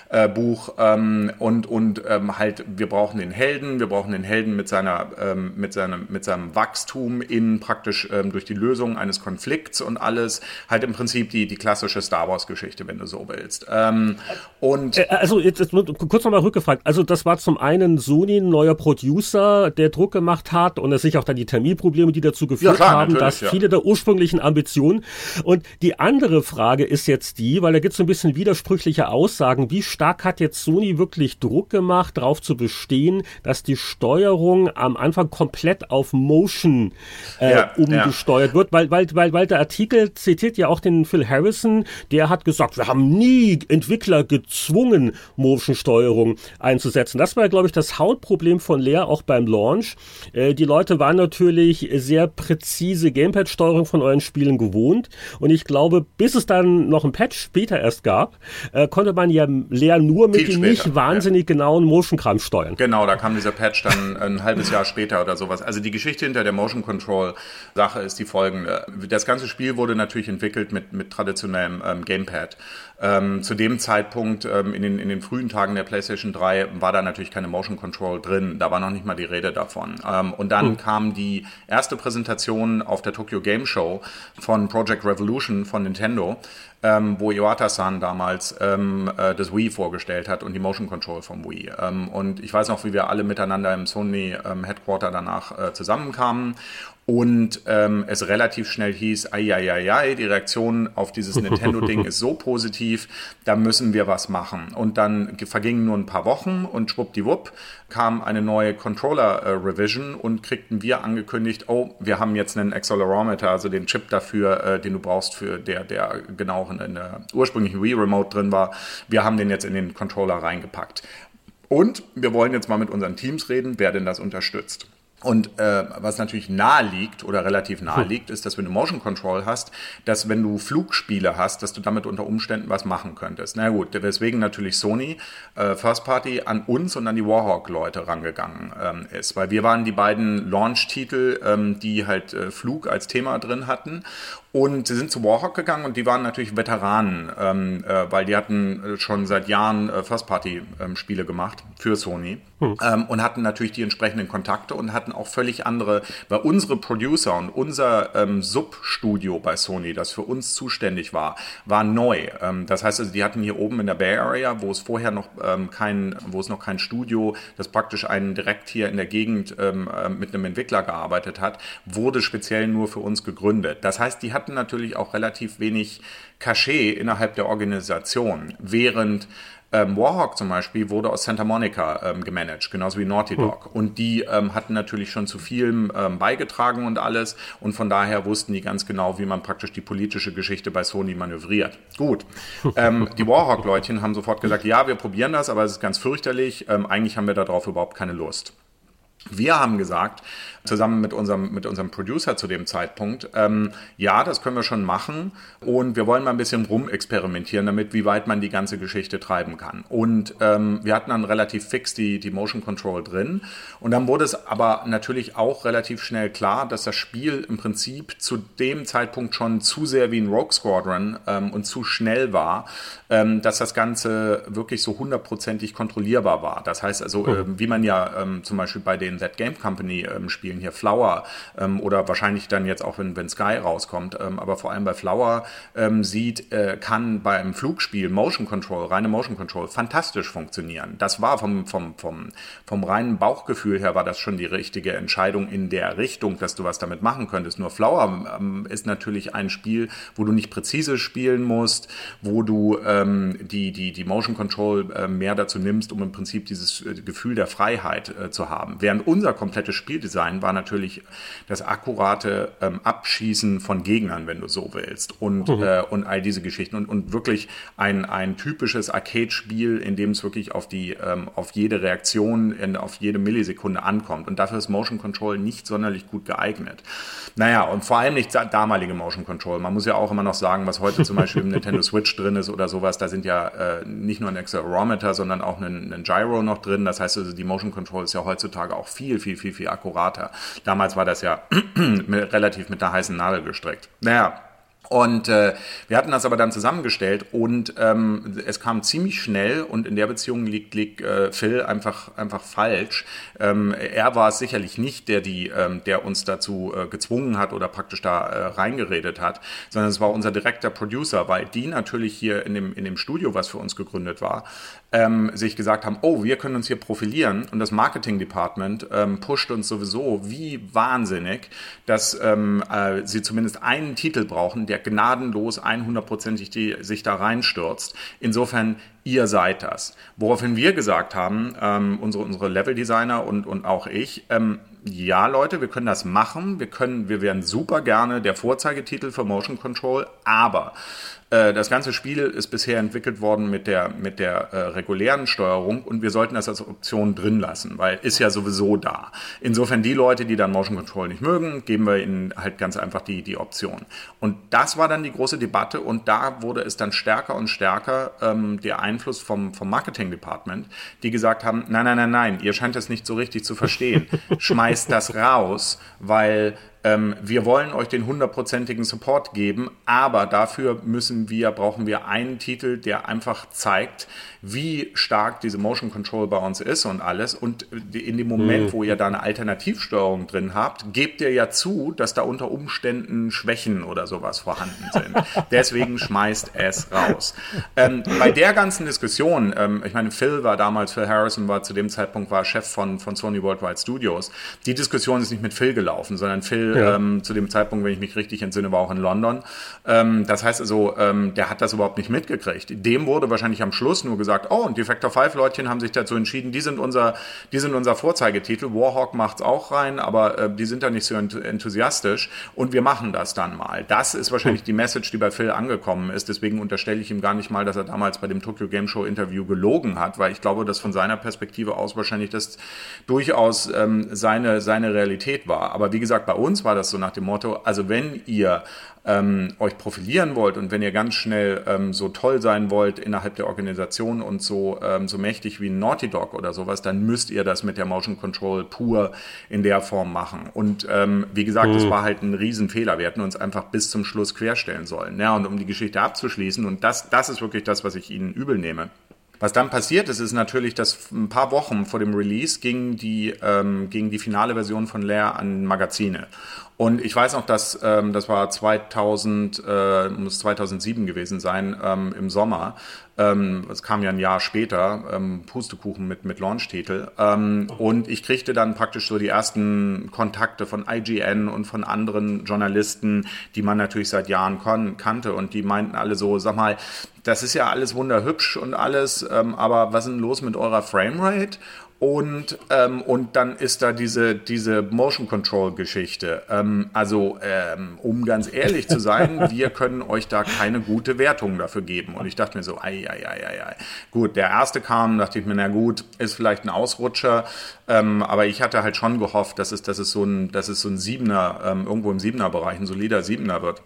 S4: äh, Buch ähm, und und ähm, halt wir brauchen den Helden, wir brauchen den Helden mit seiner ähm, mit seinem mit seinem Wachstum in praktisch ähm, durch die Lösung eines Konflikts und alles halt im Prinzip die die klassische Star Wars Geschichte, wenn du so willst. Ähm, und
S3: äh, also jetzt, jetzt kurz nochmal rückgefragt. Also das war zum einen Sony ein neuer Producer, der Druck gemacht hat und es sich auch dann die Terminprobleme, die dazu geführt ja, klar, haben, dass ja. viele der ursprünglichen Ambitionen und die andere Frage ist jetzt die, weil da gibt es so ein bisschen widersprüchliche Aussagen, wie stark hat jetzt Sony wirklich Druck gemacht, darauf zu bestehen, dass die Steuerung am Anfang komplett auf Motion äh, ja, umgesteuert ja. wird, weil, weil, weil, weil der Artikel zitiert ja auch den Phil Harrison, der hat gesagt, wir haben nie Entwickler gezwungen, Motion-Steuerung einzusetzen. Das war, glaube ich, das Hauptproblem von Leer auch beim Launch. Äh, die Leute waren natürlich sehr präzise Gamepad-Steuerung von euren Spielen gewohnt und ich glaube, bis es dann noch ein Patch später erst gab, äh, konnte man ja Leer der nur mit den nicht wahnsinnig ja. genauen Motion-Kram steuern.
S4: Genau, da kam dieser Patch dann ein halbes Jahr später oder sowas. Also die Geschichte hinter der Motion Control Sache ist die folgende. Das ganze Spiel wurde natürlich entwickelt mit, mit traditionellem ähm, Gamepad. Ähm, zu dem Zeitpunkt, ähm, in, den, in den frühen Tagen der PlayStation 3, war da natürlich keine Motion Control drin. Da war noch nicht mal die Rede davon. Ähm, und dann hm. kam die erste Präsentation auf der Tokyo Game Show von Project Revolution von Nintendo, ähm, wo Iwata-san damals ähm, äh, das Wii vorgestellt hat und die Motion Control vom Wii. Ähm, und ich weiß noch, wie wir alle miteinander im Sony Headquarter danach äh, zusammenkamen und ähm, es relativ schnell hieß, ai, ai, ai, ai, die Reaktion auf dieses Nintendo-Ding ist so positiv, da müssen wir was machen. Und dann vergingen nur ein paar Wochen und schwuppdiwupp kam eine neue Controller-Revision äh, und kriegten wir angekündigt, oh, wir haben jetzt einen Accelerometer, also den Chip dafür, äh, den du brauchst für der, der genau in der ursprünglichen Wii Remote drin war. Wir haben den jetzt in den Controller reingepackt. Und wir wollen jetzt mal mit unseren Teams reden, wer denn das unterstützt. Und äh, was natürlich nahe liegt oder relativ nahe hm. liegt, ist, dass wenn du Motion Control hast, dass wenn du Flugspiele hast, dass du damit unter Umständen was machen könntest. Na gut, weswegen natürlich Sony äh, First Party an uns und an die Warhawk-Leute rangegangen ähm, ist, weil wir waren die beiden Launch-Titel, ähm, die halt äh, Flug als Thema drin hatten und sie sind zu Warhawk gegangen und die waren natürlich Veteranen, ähm, äh, weil die hatten äh, schon seit Jahren äh, First-Party-Spiele ähm, gemacht für Sony hm. ähm, und hatten natürlich die entsprechenden Kontakte und hatten auch völlig andere, weil unsere Producer und unser ähm, Substudio bei Sony, das für uns zuständig war, war neu. Ähm, das heißt also, die hatten hier oben in der Bay Area, wo es vorher noch ähm, kein, wo es noch kein Studio, das praktisch einen direkt hier in der Gegend ähm, äh, mit einem Entwickler gearbeitet hat, wurde speziell nur für uns gegründet. Das heißt, die hatten hatten natürlich auch relativ wenig Cachet innerhalb der Organisation, während ähm, Warhawk zum Beispiel wurde aus Santa Monica ähm, gemanagt, genauso wie Naughty hm. Dog. Und die ähm, hatten natürlich schon zu vielem ähm, beigetragen und alles. Und von daher wussten die ganz genau, wie man praktisch die politische Geschichte bei Sony manövriert. Gut. Ähm, die Warhawk-Leutchen haben sofort gesagt, ja, wir probieren das, aber es ist ganz fürchterlich. Ähm, eigentlich haben wir darauf überhaupt keine Lust. Wir haben gesagt, zusammen mit unserem, mit unserem Producer zu dem Zeitpunkt, ähm, ja, das können wir schon machen und wir wollen mal ein bisschen rumexperimentieren damit, wie weit man die ganze Geschichte treiben kann. Und ähm, wir hatten dann relativ fix die, die Motion Control drin und dann wurde es aber natürlich auch relativ schnell klar, dass das Spiel im Prinzip zu dem Zeitpunkt schon zu sehr wie ein Rogue Squadron ähm, und zu schnell war, ähm, dass das Ganze wirklich so hundertprozentig kontrollierbar war. Das heißt also, äh, wie man ja ähm, zum Beispiel bei den That Game Company ähm, Spielen Spielen hier Flower ähm, oder wahrscheinlich dann jetzt auch, wenn, wenn Sky rauskommt, ähm, aber vor allem bei Flower ähm, sieht, äh, kann beim Flugspiel Motion Control, reine Motion Control, fantastisch funktionieren. Das war vom, vom, vom, vom reinen Bauchgefühl her war das schon die richtige Entscheidung in der Richtung, dass du was damit machen könntest. Nur Flower ähm, ist natürlich ein Spiel, wo du nicht präzise spielen musst, wo du ähm, die, die, die Motion Control äh, mehr dazu nimmst, um im Prinzip dieses äh, Gefühl der Freiheit äh, zu haben. Während unser komplettes Spieldesign war war natürlich das akkurate ähm, Abschießen von Gegnern, wenn du so willst. Und, mhm. äh, und all diese Geschichten. Und, und wirklich ein, ein typisches Arcade-Spiel, in dem es wirklich auf, die, ähm, auf jede Reaktion, in, auf jede Millisekunde ankommt. Und dafür ist Motion Control nicht sonderlich gut geeignet. Naja, und vor allem nicht damalige Motion Control. Man muss ja auch immer noch sagen, was heute zum Beispiel im Nintendo Switch drin ist oder sowas. Da sind ja äh, nicht nur ein Accelerometer, sondern auch ein, ein Gyro noch drin. Das heißt also, die Motion Control ist ja heutzutage auch viel, viel, viel, viel akkurater. Damals war das ja relativ mit einer heißen Nadel gestreckt. Naja, und äh, wir hatten das aber dann zusammengestellt und ähm, es kam ziemlich schnell und in der Beziehung liegt, liegt äh, Phil einfach, einfach falsch. Ähm, er war es sicherlich nicht, der, die, ähm, der uns dazu äh, gezwungen hat oder praktisch da äh, reingeredet hat, sondern es war unser direkter Producer, weil die natürlich hier in dem, in dem Studio, was für uns gegründet war, ähm, sich gesagt haben, oh, wir können uns hier profilieren und das Marketing Department ähm, pusht uns sowieso wie wahnsinnig, dass ähm, äh, sie zumindest einen Titel brauchen, der der gnadenlos 100%ig sich da reinstürzt. Insofern, ihr seid das. Woraufhin wir gesagt haben, ähm, unsere, unsere Level-Designer und, und auch ich, ähm, ja, Leute, wir können das machen. Wir können, wir wären super gerne der Vorzeigetitel für Motion Control, aber das ganze Spiel ist bisher entwickelt worden mit der, mit der äh, regulären Steuerung und wir sollten das als Option drin lassen, weil ist ja sowieso da. Insofern die Leute, die dann Motion Control nicht mögen, geben wir ihnen halt ganz einfach die, die Option. Und das war dann die große Debatte und da wurde es dann stärker und stärker ähm, der Einfluss vom, vom Marketing Department, die gesagt haben, nein, nein, nein, nein, ihr scheint das nicht so richtig zu verstehen. Schmeißt das raus, weil ähm, wir wollen euch den hundertprozentigen Support geben, aber dafür müssen wir, brauchen wir einen Titel, der einfach zeigt, wie stark diese Motion Control bei uns ist und alles. Und in dem Moment, mhm. wo ihr da eine Alternativsteuerung drin habt, gebt ihr ja zu, dass da unter Umständen Schwächen oder sowas vorhanden sind. Deswegen schmeißt es raus. Ähm, bei der ganzen Diskussion, ähm, ich meine, Phil war damals, Phil Harrison war zu dem Zeitpunkt war Chef von, von Sony Worldwide Studios. Die Diskussion ist nicht mit Phil gelaufen, sondern Phil Ja. Ähm, zu dem Zeitpunkt, wenn ich mich richtig entsinne, war auch in London. Ähm, das heißt also, ähm, der hat das überhaupt nicht mitgekriegt. Dem wurde wahrscheinlich am Schluss nur gesagt, oh, und die Factor 5 Leutchen haben sich dazu entschieden, die sind unser, die sind unser Vorzeigetitel. Warhawk macht's auch rein, aber äh, die sind da nicht so enthusiastisch und wir machen das dann mal. Das ist wahrscheinlich die Message, die bei Phil angekommen ist. Deswegen unterstelle ich ihm gar nicht mal, dass er damals bei dem Tokyo Game Show Interview gelogen hat, weil ich glaube, dass von seiner Perspektive aus wahrscheinlich das durchaus ähm, seine, seine Realität war. Aber wie gesagt, bei uns war das so nach dem Motto, also wenn ihr ähm, euch profilieren wollt und wenn ihr ganz schnell ähm, so toll sein wollt innerhalb der Organisation und so, ähm, so mächtig wie ein Naughty Dog oder sowas, dann müsst ihr das mit der Motion Control pur in der Form machen. Und ähm, wie gesagt, mhm. das war halt ein Riesenfehler. Wir hätten uns einfach bis zum Schluss querstellen sollen. Ja, und um die Geschichte abzuschließen, und das, das ist wirklich das, was ich Ihnen übel nehme. Was dann passiert ist, ist natürlich, dass ein paar Wochen vor dem Release ging die, ähm, ging die finale Version von Lair an Magazine. Und ich weiß noch, dass ähm, das war 2000, äh, muss 2007 gewesen sein, ähm, im Sommer. Ähm, es kam ja ein Jahr später, ähm, Pustekuchen mit, mit Launch-Titel. Ähm, und ich kriegte dann praktisch so die ersten Kontakte von IGN und von anderen Journalisten, die man natürlich seit Jahren kannte. Und die meinten alle so, sag mal, das ist ja alles wunderhübsch und alles, ähm, aber was ist denn los mit eurer Framerate? Und, ähm, und dann ist da diese, diese Motion Control Geschichte. Ähm, also, ähm, um ganz ehrlich zu sein, wir können euch da keine gute Wertung dafür geben. Und ich dachte mir so, ei, ei, ei, ei, ei. Gut, der erste kam, dachte ich mir, na gut, ist vielleicht ein Ausrutscher. Ähm, aber ich hatte halt schon gehofft, dass es, dass es so ein, dass es so ein Siebener, ähm, irgendwo im Siebener Bereich, ein solider Siebener wird.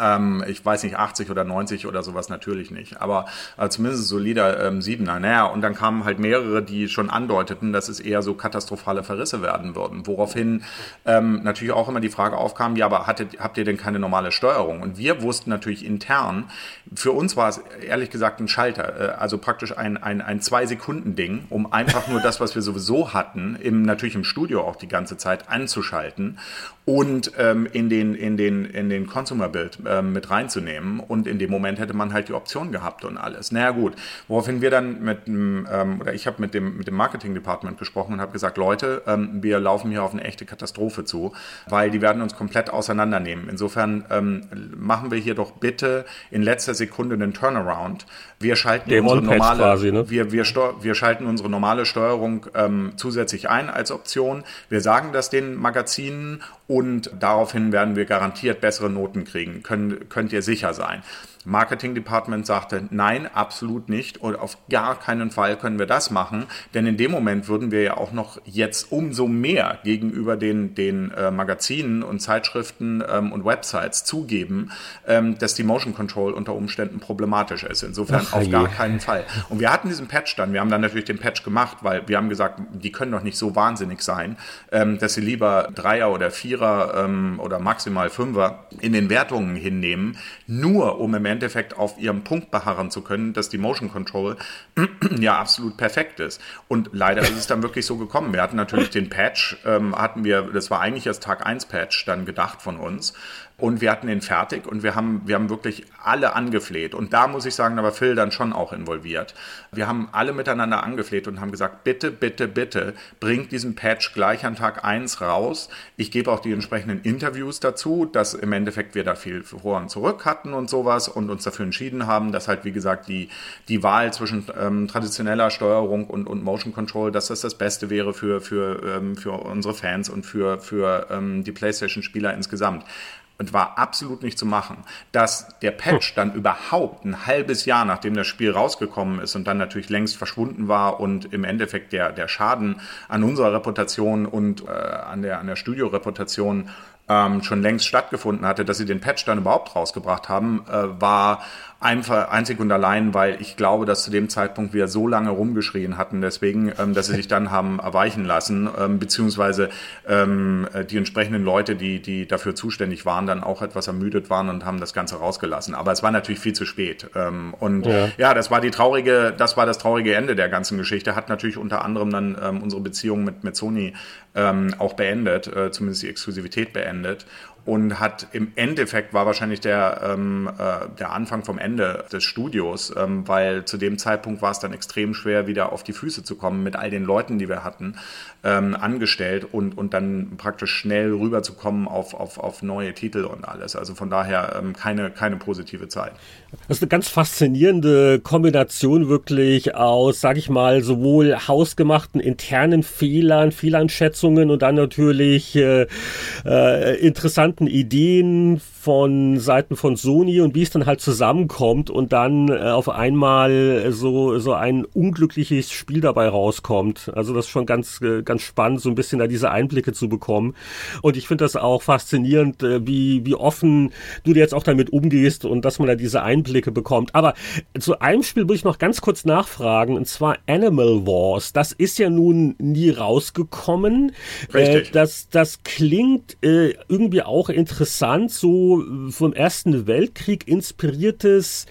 S4: Ähm, ich weiß nicht, 80 oder 90 oder sowas natürlich nicht, aber äh, zumindest solider ähm, Siebener. Naja, und dann kamen halt mehrere, die schon andeuteten, dass es eher so katastrophale Verrisse werden würden. Woraufhin ähm, natürlich auch immer die Frage aufkam, ja, aber hattet, habt ihr denn keine normale Steuerung? Und wir wussten natürlich intern, für uns war es ehrlich gesagt ein Schalter, äh, also praktisch ein, ein, ein Zwei-Sekunden-Ding, um einfach nur das, was wir sowieso hatten, im, natürlich im Studio auch die ganze Zeit anzuschalten und ähm, in den, in den, in den Consumer-Bild ähm, mit reinzunehmen. Und in dem Moment hätte man halt die Option gehabt und alles. Naja gut, woraufhin wir dann mit ähm, oder ich habe mit dem, mit dem Marketing-Department gesprochen und habe gesagt, Leute, ähm, wir laufen hier auf eine echte Katastrophe zu, weil die werden uns komplett auseinandernehmen. Insofern ähm, machen wir hier doch bitte in letzter Sekunde einen Turnaround. Wir schalten unsere normale, quasi, ne? wir, wir, wir schalten unsere normale Steuerung ähm, zusätzlich ein als Option. Wir sagen das den Magazinen und daraufhin werden wir garantiert bessere Noten kriegen. Können, könnt ihr sicher sein. Marketing Department sagte, nein, absolut nicht und auf gar keinen Fall können wir das machen, denn in dem Moment würden wir ja auch noch jetzt umso mehr gegenüber den, den äh, Magazinen und Zeitschriften ähm, und Websites zugeben, ähm, dass die Motion Control unter Umständen problematisch ist. Insofern Ach, auf je. gar keinen Fall. Und wir hatten diesen Patch dann, wir haben dann natürlich den Patch gemacht, weil wir haben gesagt, die können doch nicht so wahnsinnig sein, ähm, dass sie lieber Dreier oder Vierer ähm, oder maximal Fünfer in den Wertungen hinnehmen, nur um im Endeffekt auf ihrem Punkt beharren zu können, dass die Motion Control ja absolut perfekt ist. Und leider ist es dann wirklich so gekommen. Wir hatten natürlich den Patch, ähm, hatten wir, das war eigentlich das Tag 1 Patch dann gedacht von uns. Und wir hatten ihn fertig und wir haben, wir haben wirklich alle angefleht. Und da muss ich sagen, da war Phil dann schon auch involviert. Wir haben alle miteinander angefleht und haben gesagt, bitte, bitte, bitte, bringt diesen Patch gleich an Tag 1 raus. Ich gebe auch die entsprechenden Interviews dazu, dass im Endeffekt wir da viel vor und zurück hatten und sowas und uns dafür entschieden haben, dass halt, wie gesagt, die, die Wahl zwischen ähm, traditioneller Steuerung und, und Motion Control, dass das das Beste wäre für, für, ähm, für unsere Fans und für, für ähm, die PlayStation-Spieler insgesamt und war absolut nicht zu machen. Dass der Patch dann überhaupt ein halbes Jahr, nachdem das Spiel rausgekommen ist und dann natürlich längst verschwunden war und im Endeffekt der, der Schaden an unserer Reputation und äh, an der, an der Studioreputation ähm, schon längst stattgefunden hatte, dass sie den Patch dann überhaupt rausgebracht haben, äh, war einfach einzig und allein, weil ich glaube, dass zu dem Zeitpunkt wir so lange rumgeschrien hatten, deswegen, ähm, dass sie sich dann haben erweichen lassen, ähm, beziehungsweise ähm, äh, die entsprechenden Leute, die, die dafür zuständig waren, dann auch etwas ermüdet waren und haben das Ganze rausgelassen. Aber es war natürlich viel zu spät. Ähm, und ja. ja, das war die traurige, das war das traurige Ende der ganzen Geschichte. Hat natürlich unter anderem dann ähm, unsere Beziehung mit, mit Sony ähm, auch beendet, äh, zumindest die Exklusivität beendet. Und hat im Endeffekt war wahrscheinlich der, ähm, äh, der Anfang vom Ende des Studios, ähm, weil zu dem Zeitpunkt war es dann extrem schwer, wieder auf die Füße zu kommen mit all den Leuten, die wir hatten, ähm, angestellt und, und dann praktisch schnell rüberzukommen auf, auf, auf neue Titel und alles. Also von daher ähm, keine, keine positive Zeit.
S3: Das ist eine ganz faszinierende Kombination wirklich aus, sag ich mal, sowohl hausgemachten internen Fehlern, Fehleinschätzungen und dann natürlich äh, äh, interessanten Ideen von Seiten von Sony und wie es dann halt zusammenkommt und dann äh, auf einmal so so ein unglückliches Spiel dabei rauskommt. Also das ist schon ganz äh, ganz spannend, so ein bisschen da diese Einblicke zu bekommen. Und ich finde das auch faszinierend, äh, wie wie offen du jetzt auch damit umgehst und dass man da diese Einblicke bekommt. Aber zu einem Spiel würde ich noch ganz kurz nachfragen und zwar Animal Wars. Das ist ja nun nie rausgekommen.
S4: Richtig.
S3: Äh, das das klingt äh, irgendwie auch interessant so vom Ersten Weltkrieg inspiriertes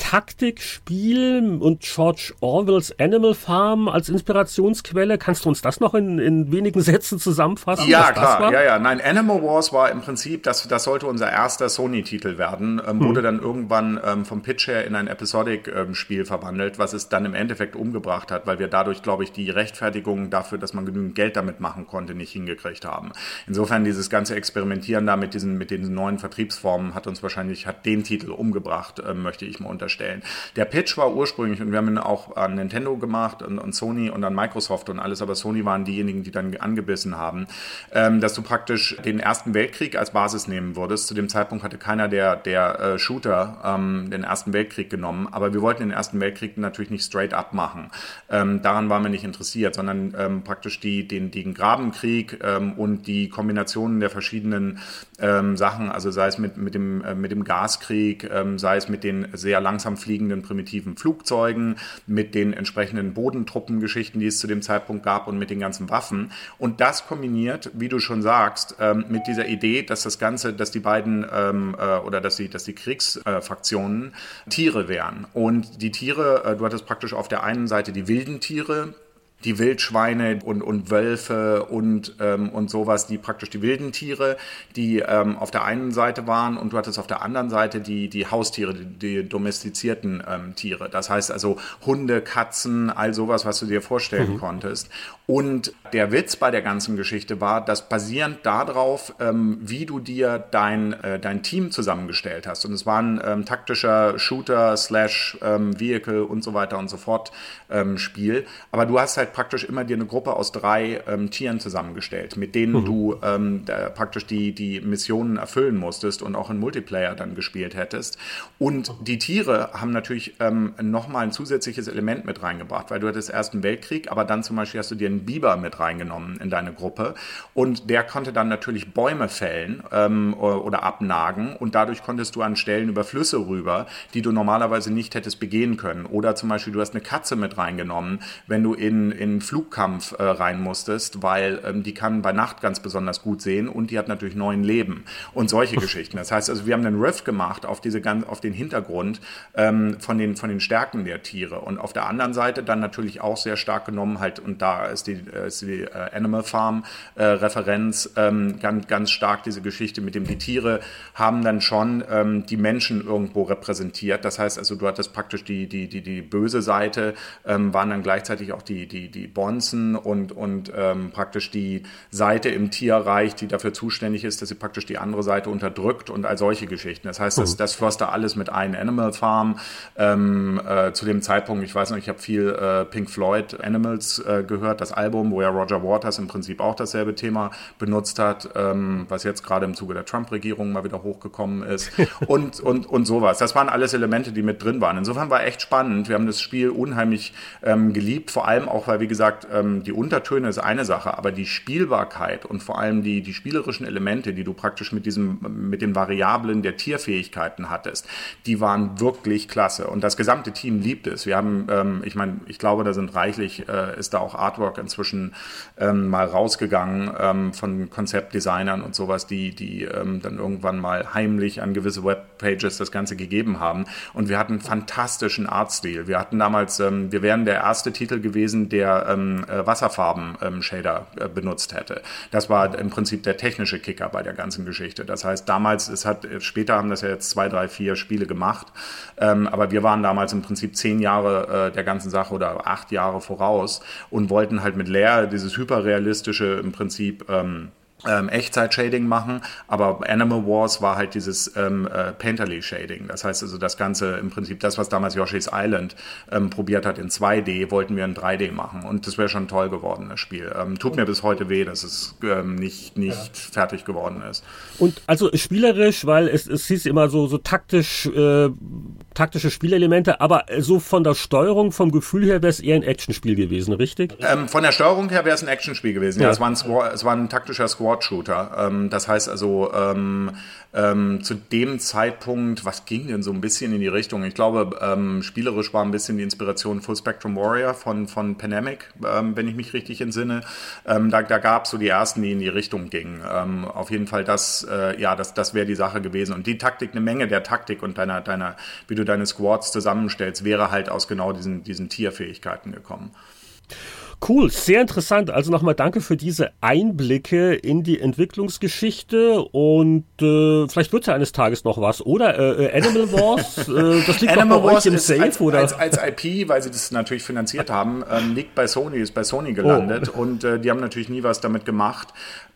S3: Taktikspiel und George Orwells Animal Farm als Inspirationsquelle. Kannst du uns das noch in, in wenigen Sätzen zusammenfassen?
S4: Ja, klar. Ja, ja. Nein, Animal Wars war im Prinzip, das, das sollte unser erster Sony-Titel werden, ähm, hm. wurde dann irgendwann ähm, vom Pitch her in ein Episodic-Spiel ähm, verwandelt, was es dann im Endeffekt umgebracht hat, weil wir dadurch, glaube ich, die Rechtfertigung dafür, dass man genügend Geld damit machen konnte, nicht hingekriegt haben. Insofern dieses ganze Experimentieren da mit diesen, mit den neuen Vertriebsformen hat uns wahrscheinlich, hat den Titel umgebracht, äh, möchte ich mal unterstellen unterstellen. Der Pitch war ursprünglich, und wir haben ihn auch an Nintendo gemacht und, und Sony und an Microsoft und alles, aber Sony waren diejenigen, die dann angebissen haben, ähm, dass du praktisch den Ersten Weltkrieg als Basis nehmen würdest. Zu dem Zeitpunkt hatte keiner der, der äh, Shooter ähm, den Ersten Weltkrieg genommen, aber wir wollten den Ersten Weltkrieg natürlich nicht straight up machen. Ähm, daran waren wir nicht interessiert, sondern ähm, praktisch die, den, den Grabenkrieg ähm, und die Kombinationen der verschiedenen ähm, Sachen, also sei es mit, mit, dem, äh, mit dem Gaskrieg, sei es mit den sehr langsam fliegenden primitiven Flugzeugen, mit den entsprechenden Bodentruppengeschichten, die es zu dem Zeitpunkt gab und mit den ganzen Waffen. Und das kombiniert, wie du schon sagst, ähm, mit dieser Idee, dass das Ganze, dass die beiden ähm, äh, oder dass die, dass die Kriegsfraktionen äh, Tiere wären. Und die Tiere, äh, du hattest praktisch auf der einen Seite die wilden Tiere, die Wildschweine und, und Wölfe und, ähm, und sowas, die praktisch die wilden Tiere, die ähm, auf der einen Seite waren und du hattest auf der anderen Seite die, die Haustiere, die, die domestizierten ähm, Tiere. Das heißt also Hunde, Katzen, all sowas, was du dir vorstellen mhm. konntest. Und der Witz bei der ganzen Geschichte war, dass basierend darauf, ähm, wie du dir dein, äh, dein Team zusammengestellt hast, und es war ein ähm, taktischer Shooter slash ähm, Vehicle und so weiter und so fort ähm, Spiel, aber du hast halt halt praktisch immer dir eine Gruppe aus drei ähm, Tieren zusammengestellt, mit denen mhm. du ähm, praktisch die, die Missionen erfüllen musstest und auch in Multiplayer dann gespielt hättest. Und die Tiere haben natürlich ähm, nochmal ein zusätzliches Element mit reingebracht, weil du hattest Ersten Weltkrieg, aber dann zum Beispiel hast du dir einen Biber mit reingenommen in deine Gruppe und der konnte dann natürlich Bäume fällen ähm, oder abnagen und dadurch konntest du an Stellen über Flüsse rüber, die du normalerweise nicht hättest begehen können. Oder zum Beispiel du hast eine Katze mit reingenommen, wenn du in, in Flugkampf äh, rein musstest, weil ähm, die kann bei Nacht ganz besonders gut sehen und die hat natürlich neun Leben und solche Geschichten. Das heißt also, wir haben einen Riff gemacht auf diese ganz, auf den Hintergrund ähm, von den von den Stärken der Tiere und auf der anderen Seite dann natürlich auch sehr stark genommen halt und da ist die, äh, ist die äh, Animal Farm äh, Referenz ähm, ganz ganz stark diese Geschichte mit dem die Tiere haben dann schon ähm, die Menschen irgendwo repräsentiert. Das heißt also, du hattest praktisch die die die die böse Seite ähm, waren dann gleichzeitig auch die die die, Bonzen und, und ähm, praktisch die Seite im Tierreich, die dafür zuständig ist, dass sie praktisch die andere Seite unterdrückt und all solche Geschichten. Das heißt, das, mhm. das floss da alles mit ein Animal Farm. Ähm, äh, zu dem Zeitpunkt, ich weiß noch, ich habe viel äh, Pink Floyd Animals äh, gehört, das Album, wo ja Roger Waters im Prinzip auch dasselbe Thema benutzt hat, ähm, was jetzt gerade im Zuge der Trump-Regierung mal wieder hochgekommen ist und, und, und sowas. Das waren alles Elemente, die mit drin waren. Insofern war echt spannend. Wir haben das Spiel unheimlich ähm, geliebt, vor allem auch, weil wie gesagt, ähm, die Untertöne ist eine Sache, aber die Spielbarkeit und vor allem die, die spielerischen Elemente, die du praktisch mit diesem, mit den Variablen der Tierfähigkeiten hattest, die waren wirklich klasse. Und das gesamte Team liebt es. Wir haben, ähm, ich meine, ich glaube, da sind reichlich, äh, ist da auch Artwork inzwischen ähm, mal rausgegangen ähm, von Konzeptdesignern und sowas, die, die ähm, dann irgendwann mal heimlich an gewisse Webpages das Ganze gegeben haben. Und wir hatten einen fantastischen Artstil. Wir hatten damals, ähm, wir wären der erste Titel gewesen, der der ähm, äh, Wasserfarben-Shader äh, benutzt hätte. Das war im Prinzip der technische Kicker bei der ganzen Geschichte. Das heißt, damals, es hat, später haben das ja jetzt zwei, drei, vier Spiele gemacht, ähm, aber wir waren damals im Prinzip zehn Jahre äh, der ganzen Sache oder acht Jahre voraus und wollten halt mit Lair dieses hyperrealistische im Prinzip ähm, ähm, Echtzeit-Shading machen, aber Animal Wars war halt dieses ähm, äh, Painterly-Shading. Das heißt also, das Ganze im Prinzip, das, was damals Yoshi's Island ähm, probiert hat in 2D, wollten wir in 3D machen und das wäre schon toll geworden, das Spiel. Ähm, tut mir bis heute weh, dass es ähm, nicht, nicht ja. fertig geworden ist.
S3: Und also spielerisch, weil es, es hieß immer so, so taktisch, äh, taktische Spielelemente, aber so von der Steuerung, vom Gefühl her wäre es eher ein Actionspiel gewesen, richtig?
S4: Ähm, von der Steuerung her wäre es ein Actionspiel gewesen. Ja, ja es, war ein, es war ein taktischer Squad Squad-Shooter. Ähm, das heißt also, ähm, ähm, zu dem Zeitpunkt, was ging denn so ein bisschen in die Richtung? Ich glaube, ähm, spielerisch war ein bisschen die Inspiration Full Spectrum Warrior von, von Pandemic, ähm, wenn ich mich richtig entsinne. Ähm, da da gab es so die ersten, die in die Richtung gingen. Ähm, auf jeden Fall, das, äh, ja, das, das wäre die Sache gewesen. Und die Taktik, eine Menge der Taktik und deiner, deiner, wie du deine Squads zusammenstellst, wäre halt aus genau diesen, diesen Tierfähigkeiten gekommen.
S3: Cool, sehr interessant. Also nochmal danke für diese Einblicke in die Entwicklungsgeschichte und äh, vielleicht wird ja eines Tages noch was. Oder äh, äh Animal Wars, äh,
S4: das liegt Animal bei Wars euch im Safe, als, oder? Als, als IP, weil sie das natürlich finanziert haben, ähm, liegt bei Sony, ist bei Sony gelandet oh. und äh, die haben natürlich nie was damit gemacht.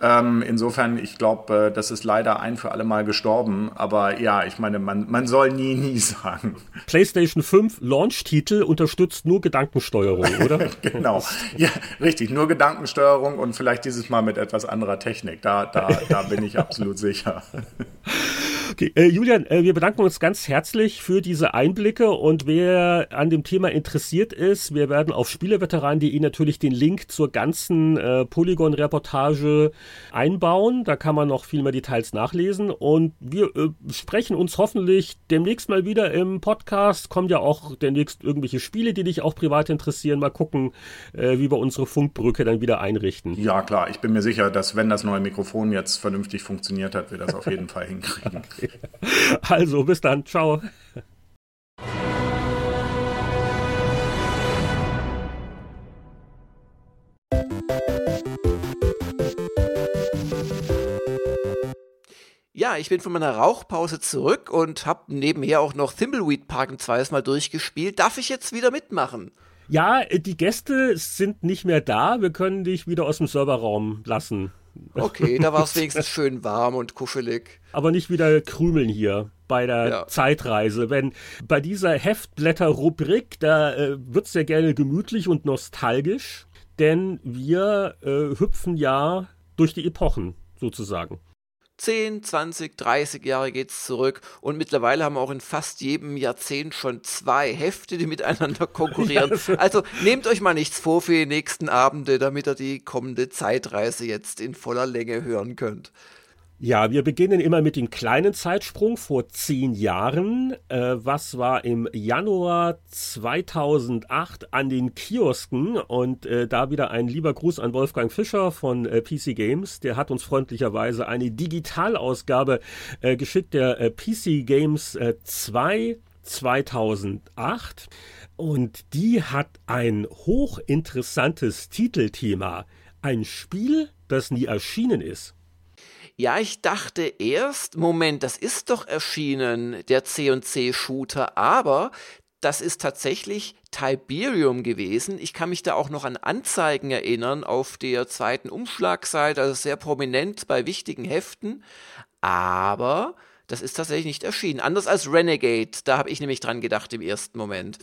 S4: Ähm, insofern, ich glaube, äh, das ist leider ein für alle Mal gestorben. Aber ja, ich meine, man, man soll nie, nie sagen.
S3: PlayStation 5 Launch-Titel unterstützt nur Gedankensteuerung, oder?
S4: genau. Ja, richtig. Nur Gedankensteuerung und vielleicht dieses Mal mit etwas anderer Technik. Da, da, da bin ich absolut sicher.
S3: Okay, äh, Julian, äh, wir bedanken uns ganz herzlich für diese Einblicke und wer an dem Thema interessiert ist, wir werden auf spieleveteran.de natürlich den Link zur ganzen äh, Polygon-Reportage einbauen. Da kann man noch viel mehr Details nachlesen und wir äh, sprechen uns hoffentlich demnächst mal wieder im Podcast. Kommen ja auch demnächst irgendwelche Spiele, die dich auch privat interessieren. Mal gucken, äh, wie wir unsere Funkbrücke dann wieder einrichten.
S4: Ja, klar. Ich bin mir sicher, dass wenn das neue Mikrofon jetzt vernünftig funktioniert hat, wir das auf jeden Fall hinkriegen.
S3: Also, bis dann. Ciao.
S2: Ja, ich bin von meiner Rauchpause zurück und habe nebenher auch noch Thimbleweed Park ein zweites Mal durchgespielt. Darf ich jetzt wieder mitmachen?
S3: Ja, die Gäste sind nicht mehr da. Wir können dich wieder aus dem Serverraum lassen.
S2: Okay, da war es wenigstens schön warm und kuschelig.
S3: Aber nicht wieder krümeln hier bei der ja. Zeitreise. Wenn bei dieser Heftblätter-Rubrik, da äh, wird es ja gerne gemütlich und nostalgisch, denn wir äh, hüpfen ja durch die Epochen sozusagen.
S2: 10, 20, 30 Jahre geht's zurück und mittlerweile haben wir auch in fast jedem Jahrzehnt schon zwei Hefte, die miteinander konkurrieren. also nehmt euch mal nichts vor für die nächsten Abende, damit ihr die kommende Zeitreise jetzt in voller Länge hören könnt.
S3: Ja, wir beginnen immer mit dem kleinen Zeitsprung vor zehn Jahren. Äh, was war im Januar 2008 an den Kiosken? Und äh, da wieder ein lieber Gruß an Wolfgang Fischer von äh, PC Games. Der hat uns freundlicherweise eine Digitalausgabe äh, geschickt, der äh, PC Games 2 äh, 2008. Und die hat ein hochinteressantes Titelthema. Ein Spiel, das nie erschienen ist.
S2: Ja, ich dachte erst, Moment, das ist doch erschienen, der C&C-Shooter, aber das ist tatsächlich Tiberium gewesen. Ich kann mich da auch noch an Anzeigen erinnern auf der zweiten Umschlagseite, also sehr prominent bei wichtigen Heften. Aber das ist tatsächlich nicht erschienen. Anders als Renegade, da habe ich nämlich dran gedacht im ersten Moment.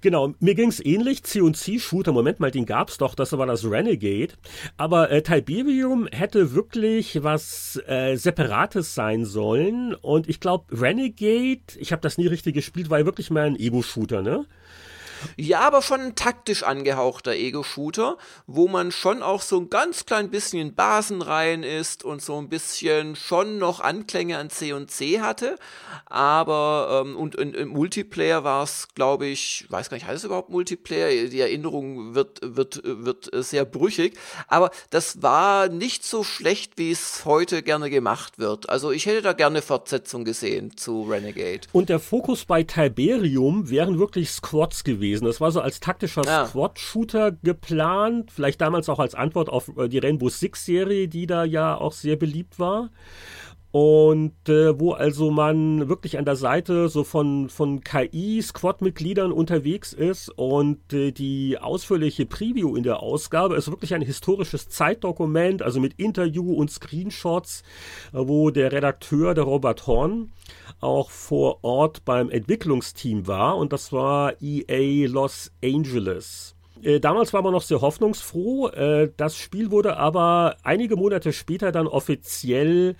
S3: Genau, mir ging's ähnlich. C&C-Shooter, Moment mal, den gab's doch, das war das Renegade. Aber äh, Tiberium hätte wirklich was äh, Separates sein sollen. Und ich glaube, Renegade, ich habe das nie richtig gespielt, war ja wirklich mal ein Ego-Shooter, ne?
S2: Ja, aber schon ein taktisch angehauchter Ego-Shooter, wo man schon auch so ein ganz klein bisschen in Basenreihen ist und so ein bisschen schon noch Anklänge an C und C hatte. Aber, ähm, und im Multiplayer war es, glaube ich, weiß gar nicht, heißt es überhaupt Multiplayer? Die Erinnerung wird, wird, wird sehr brüchig. Aber das war nicht so schlecht, wie es heute gerne gemacht wird. Also ich hätte da gerne Fortsetzung gesehen zu Renegade.
S3: Und der Fokus bei Tiberium wären wirklich Squads gewesen gewesen. Das war so als taktischer ja. Squad-Shooter geplant, vielleicht damals auch als Antwort auf äh, die Rainbow Six-Serie, die da ja auch sehr beliebt war und äh, wo also man wirklich an der Seite so von, von KI-Squad-Mitgliedern unterwegs ist und äh, die ausführliche Preview in der Ausgabe ist wirklich ein historisches Zeitdokument, also mit Interview und Screenshots, äh, wo der Redakteur, der Robert Horn, auch vor Ort beim Entwicklungsteam war und das war EA Los Angeles. Äh, damals war man noch sehr hoffnungsfroh. Äh, das Spiel wurde aber einige Monate später dann offiziell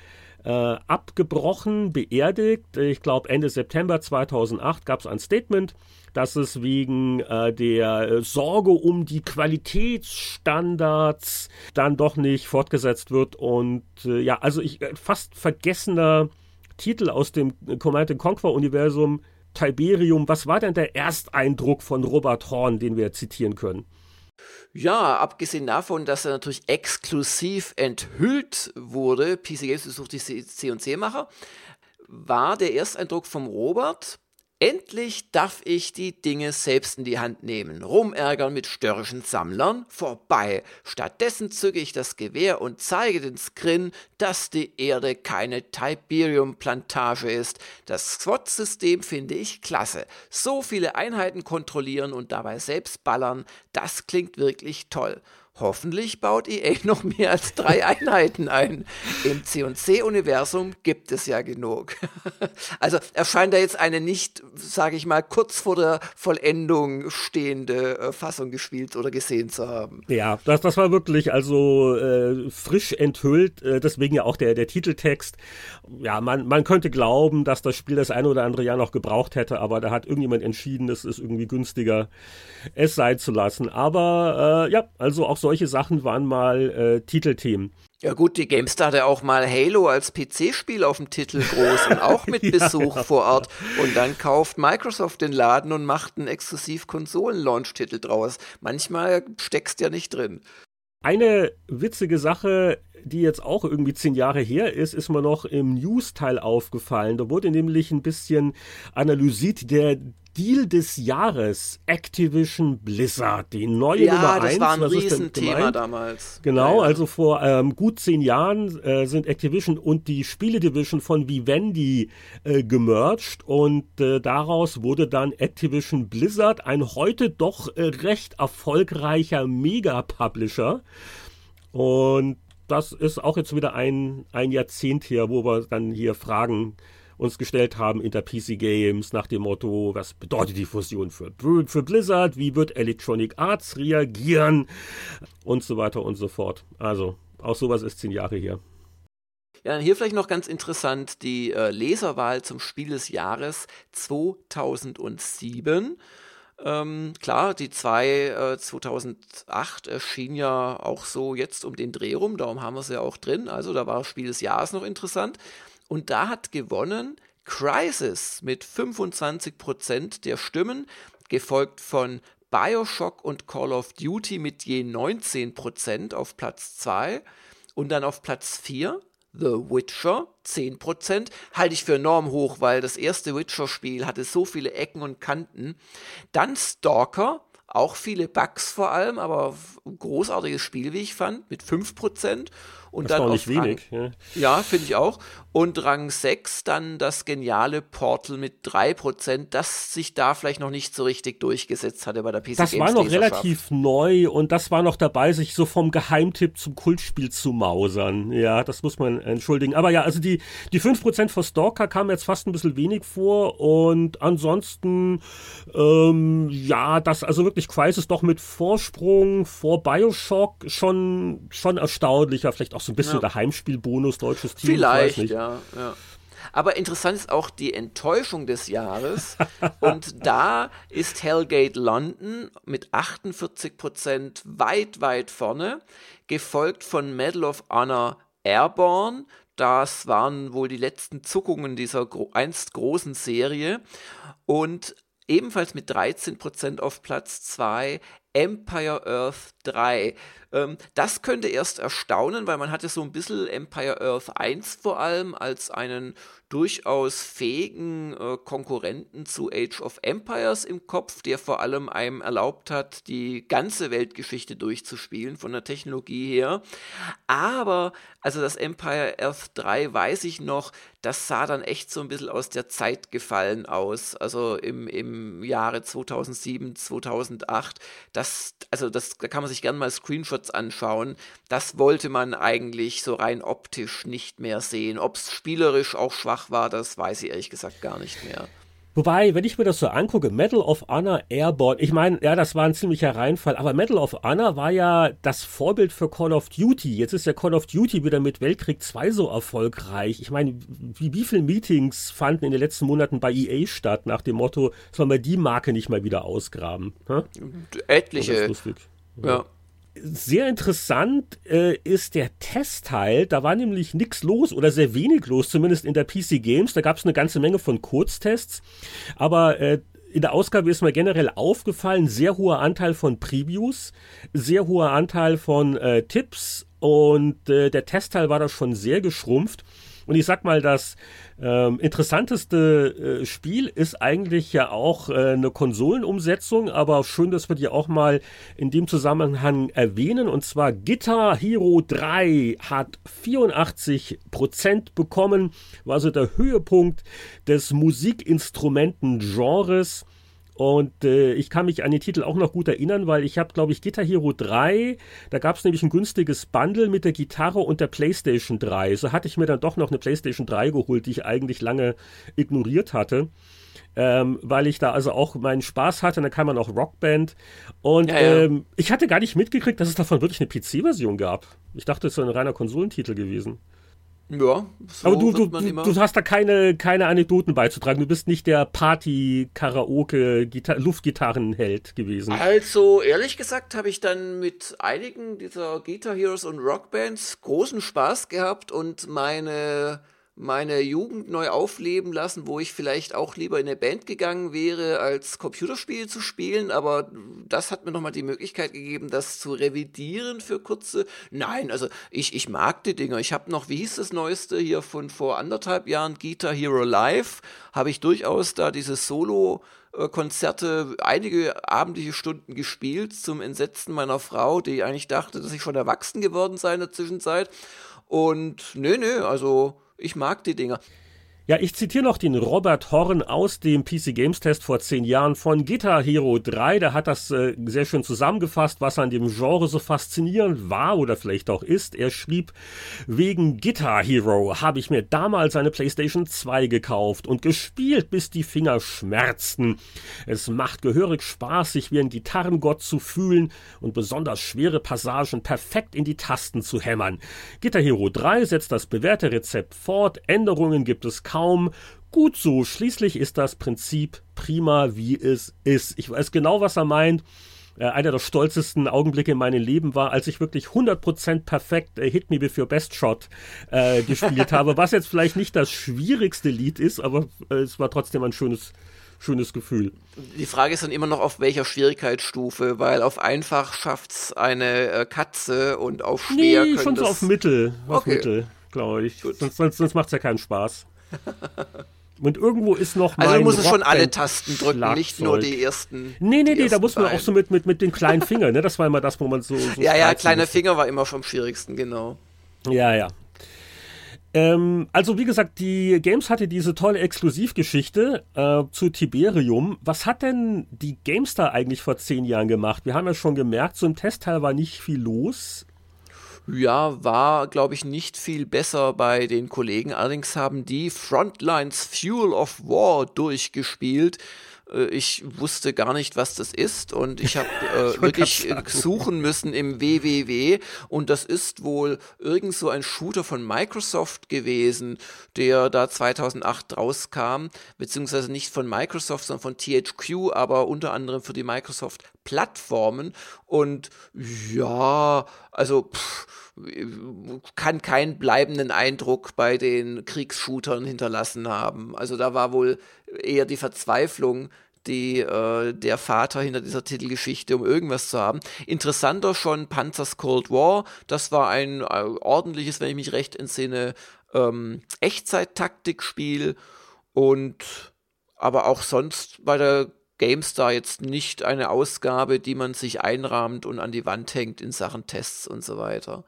S3: äh, abgebrochen, beerdigt. Ich glaube, Ende September 2008 gab es ein Statement, dass es wegen äh, der Sorge um die Qualitätsstandards dann doch nicht fortgesetzt wird. Und äh, ja, also ich äh, fast vergessener Titel aus dem Command Conquer Universum. Tiberium, was war denn der Ersteindruck von Robert Horn, den wir zitieren können?
S2: Ja, abgesehen davon, dass er natürlich exklusiv enthüllt wurde, PC Games besucht die C&C-Macher, war der Ersteindruck vom Robert Endlich darf ich die Dinge selbst in die Hand nehmen. Rumärgern mit störrischen Sammlern? Vorbei. Stattdessen zücke ich das Gewehr und zeige den Skrin, dass die Erde keine Tiberium-Plantage ist. Das SWAT-System finde ich klasse. So viele Einheiten kontrollieren und dabei selbst ballern, das klingt wirklich toll. Hoffentlich baut EA noch mehr als drei Einheiten ein. Im C&C-Universum gibt es ja genug. also erscheint da jetzt eine nicht, sage ich mal, kurz vor der Vollendung stehende äh, Fassung gespielt oder gesehen zu haben.
S3: Ja, das, das war wirklich also äh, frisch enthüllt, äh, deswegen ja auch der, der Titeltext. Ja, man, man könnte glauben, dass das Spiel das eine oder andere Jahr noch gebraucht hätte, aber da hat irgendjemand entschieden, es ist irgendwie günstiger, es sein zu lassen. Aber äh, ja, also auch so solche Sachen waren mal äh, Titelthemen.
S2: Ja gut, die GameStar hatte auch mal Halo als PC-Spiel auf dem Titel groß und auch mit Besuch ja, vor Ort. Und dann kauft Microsoft den Laden und macht einen exklusiv Konsolen-Launch-Titel draus. Manchmal steckst ja nicht drin.
S3: Eine witzige Sache, die jetzt auch irgendwie zehn Jahre her ist, ist mir noch im News-Teil aufgefallen. Da wurde nämlich ein bisschen analysiert der Deal des Jahres, Activision Blizzard, die neue
S2: ja,
S3: Nummer 1.
S2: Ja, das war ein Riesenthema damals.
S3: Genau, ja, also vor ähm, gut zehn Jahren äh, sind Activision und die Spiele-Division von Vivendi äh, gemerged und äh, daraus wurde dann Activision Blizzard, ein heute doch äh, recht erfolgreicher Mega-Publisher. Und das ist auch jetzt wieder ein, ein Jahrzehnt her, wo wir dann hier Fragen uns gestellt haben in der PC Games nach dem Motto, was bedeutet die Fusion für, für Blizzard, wie wird Electronic Arts reagieren und so weiter und so fort. Also, auch sowas ist zehn Jahre her.
S2: Ja, hier vielleicht noch ganz interessant die äh, Leserwahl zum Spiel des Jahres 2007. Ähm, klar, die zwei äh, 2008 erschien ja auch so jetzt um den Dreh rum, darum haben wir es ja auch drin. Also da war Spiel des Jahres noch interessant. Und da hat gewonnen Crisis mit 25% der Stimmen, gefolgt von Bioshock und Call of Duty mit je 19% auf Platz 2 und dann auf Platz 4 The Witcher 10%. Halte ich für enorm hoch, weil das erste Witcher-Spiel hatte so viele Ecken und Kanten. Dann Stalker, auch viele Bugs vor allem, aber großartiges Spiel, wie ich fand, mit 5%. Und dann auf
S3: wenig.
S2: Rang, ja, ja finde ich auch. Und Rang 6 dann das geniale Portal mit 3%, das sich da vielleicht noch nicht so richtig durchgesetzt hatte bei der PC
S3: Das war noch relativ neu und das war noch dabei, sich so vom Geheimtipp zum Kultspiel zu mausern. Ja, das muss man entschuldigen. Aber ja, also die, die 5% für Stalker kamen jetzt fast ein bisschen wenig vor und ansonsten, ähm, ja, das also wirklich Crisis doch mit Vorsprung vor Bioshock schon, schon erstaunlicher, vielleicht auch so ein bisschen ja. der Heimspielbonus, deutsches Team.
S2: Vielleicht, ja, ja. Aber interessant ist auch die Enttäuschung des Jahres. Und da ist Hellgate London mit 48 Prozent weit, weit vorne, gefolgt von Medal of Honor Airborne. Das waren wohl die letzten Zuckungen dieser gro einst großen Serie. Und ebenfalls mit 13 Prozent auf Platz 2 Empire Earth 3. Ähm, das könnte erst erstaunen, weil man hatte so ein bisschen Empire Earth 1 vor allem als einen durchaus fähigen äh, Konkurrenten zu Age of Empires im Kopf, der vor allem einem erlaubt hat, die ganze Weltgeschichte durchzuspielen von der Technologie her. Aber, also das Empire Earth 3 weiß ich noch, das sah dann echt so ein bisschen aus der Zeit gefallen aus. Also im, im Jahre 2007, 2008. Das, also das, da kann man sich gerne mal Screenshots anschauen. Das wollte man eigentlich so rein optisch nicht mehr sehen. Ob es spielerisch auch schwach war, das weiß ich ehrlich gesagt gar nicht mehr.
S3: Wobei, wenn ich mir das so angucke, Medal of Honor Airborne, ich meine, ja, das war ein ziemlicher Reinfall, aber Medal of Honor war ja das Vorbild für Call of Duty. Jetzt ist ja Call of Duty wieder mit Weltkrieg 2 so erfolgreich. Ich meine, wie, wie viele Meetings fanden in den letzten Monaten bei EA statt, nach dem Motto, sollen wir die Marke nicht mal wieder ausgraben? Hm?
S2: Etliche.
S3: Ja. ja sehr interessant äh, ist der Testteil. Da war nämlich nichts los oder sehr wenig los, zumindest in der PC Games. Da gab es eine ganze Menge von Kurztests. Aber äh, in der Ausgabe ist mir generell aufgefallen, sehr hoher Anteil von Previews, sehr hoher Anteil von äh, Tipps und äh, der Testteil war da schon sehr geschrumpft. Und ich sag mal, das ähm, interessanteste äh, Spiel ist eigentlich ja auch äh, eine Konsolenumsetzung, aber schön, dass wir die auch mal in dem Zusammenhang erwähnen. Und zwar Guitar Hero 3 hat 84 Prozent bekommen, war also der Höhepunkt des Musikinstrumenten-Genres. Und äh, ich kann mich an den Titel auch noch gut erinnern, weil ich habe, glaube ich, Guitar Hero 3, da gab es nämlich ein günstiges Bundle mit der Gitarre und der PlayStation 3. So hatte ich mir dann doch noch eine PlayStation 3 geholt, die ich eigentlich lange ignoriert hatte. Ähm, weil ich da also auch meinen Spaß hatte. Und dann kam man auch Rockband. Und ja, ja. Ähm, ich hatte gar nicht mitgekriegt, dass es davon wirklich eine PC-Version gab. Ich dachte, es sei ein reiner Konsolentitel gewesen.
S2: Ja,
S3: so aber du, du, du, du, hast da keine, keine Anekdoten beizutragen. Du bist nicht der Party-Karaoke-Luftgitarrenheld gewesen.
S2: Also, ehrlich gesagt, habe ich dann mit einigen dieser Guitar Heroes und Rockbands großen Spaß gehabt und meine meine Jugend neu aufleben lassen, wo ich vielleicht auch lieber in eine Band gegangen wäre, als Computerspiele zu spielen, aber das hat mir nochmal die Möglichkeit gegeben, das zu revidieren für kurze. Nein, also ich, ich mag die Dinger. Ich habe noch, wie hieß das Neueste hier von vor anderthalb Jahren, Guitar Hero Live, habe ich durchaus da diese Solo- Konzerte einige abendliche Stunden gespielt zum Entsetzen meiner Frau, die eigentlich dachte, dass ich schon erwachsen geworden sei in der Zwischenzeit. Und nö, nö, also ich mag die Dinger.
S3: Ja, ich zitiere noch den Robert Horn aus dem PC Games Test vor zehn Jahren von Guitar Hero 3. Der hat das äh, sehr schön zusammengefasst, was an dem Genre so faszinierend war oder vielleicht auch ist. Er schrieb, wegen Guitar Hero habe ich mir damals eine PlayStation 2 gekauft und gespielt, bis die Finger schmerzten. Es macht gehörig Spaß, sich wie ein Gitarrengott zu fühlen und besonders schwere Passagen perfekt in die Tasten zu hämmern. Guitar Hero 3 setzt das bewährte Rezept fort. Änderungen gibt es kaum kaum. Gut so, schließlich ist das Prinzip prima, wie es ist. Ich weiß genau, was er meint. Äh, einer der stolzesten Augenblicke in meinem Leben war, als ich wirklich 100% perfekt äh, Hit Me With Your Best Shot äh, gespielt habe, was jetzt vielleicht nicht das schwierigste Lied ist, aber äh, es war trotzdem ein schönes, schönes Gefühl.
S2: Die Frage ist dann immer noch, auf welcher Schwierigkeitsstufe, weil auf einfach schafft's eine äh, Katze und auf schwer
S3: nee, schon so auf Mittel, auf okay. Mittel, glaube ich. Sonst, sonst, sonst macht's ja keinen Spaß. Und irgendwo ist noch
S2: Also du musst schon alle Tasten drücken, nicht nur die ersten.
S3: Nee, nee, nee, da muss man auch so mit, mit, mit den kleinen Fingern, ne? Das war immer das, wo man so. so
S2: ja, ja, kleine musste. Finger war immer am schwierigsten, genau.
S3: Ja, ja. Ähm, also wie gesagt, die Games hatte diese tolle Exklusivgeschichte äh, zu Tiberium. Was hat denn die GameStar eigentlich vor zehn Jahren gemacht? Wir haben ja schon gemerkt, so im Testteil war nicht viel los.
S2: Ja, war, glaube ich, nicht viel besser bei den Kollegen. Allerdings haben die Frontlines Fuel of War durchgespielt. Äh, ich wusste gar nicht, was das ist und ich habe äh, wirklich suchen müssen im WWW und das ist wohl irgend so ein Shooter von Microsoft gewesen, der da 2008 rauskam, beziehungsweise nicht von Microsoft, sondern von THQ, aber unter anderem für die Microsoft Plattformen und ja, also pff, kann keinen bleibenden Eindruck bei den Kriegsshootern hinterlassen haben. Also da war wohl eher die Verzweiflung die, äh, der Vater hinter dieser Titelgeschichte, um irgendwas zu haben. Interessanter schon Panzers Cold War. Das war ein äh, ordentliches, wenn ich mich recht entsinne, ähm, Echtzeit-Taktikspiel und aber auch sonst bei der GameStar jetzt nicht eine Ausgabe, die man sich einrahmt und an die Wand hängt in Sachen Tests und so weiter.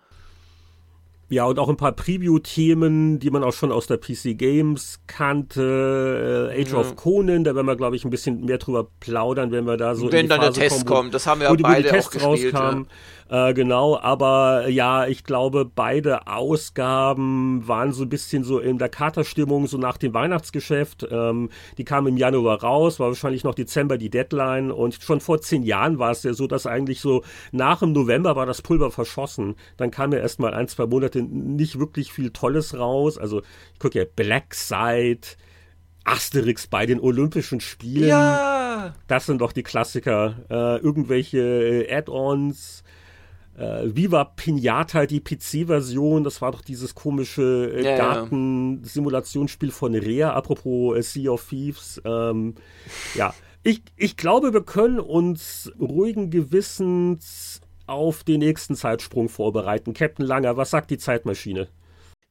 S3: Ja, und auch ein paar Preview-Themen, die man auch schon aus der PC Games kannte. Äh, Age ja. of Conan, da werden wir, glaube ich, ein bisschen mehr drüber plaudern, wenn wir da so.
S2: Wenn dann
S3: Phase
S2: der Test kommen, kommt, das haben wir ja beide die Tests auch gespielt. Rauskamen. Ja.
S3: Äh, genau, aber ja, ich glaube, beide Ausgaben waren so ein bisschen so in der Katerstimmung, so nach dem Weihnachtsgeschäft. Ähm, die kamen im Januar raus, war wahrscheinlich noch Dezember die Deadline und schon vor zehn Jahren war es ja so, dass eigentlich so nach dem November war das Pulver verschossen. Dann kam ja erst mal ein, zwei Monate nicht wirklich viel Tolles raus. Also ich gucke ja Black Side, Asterix bei den Olympischen Spielen.
S2: Ja!
S3: Das sind doch die Klassiker. Äh, irgendwelche äh, Add-ons äh, Viva Pinata, die PC-Version, das war doch dieses komische äh, ja, Garten-Simulationsspiel von Rea, apropos äh, Sea of Thieves. Ähm, ja, ich, ich glaube, wir können uns ruhigen Gewissens auf den nächsten Zeitsprung vorbereiten. Captain Langer, was sagt die Zeitmaschine?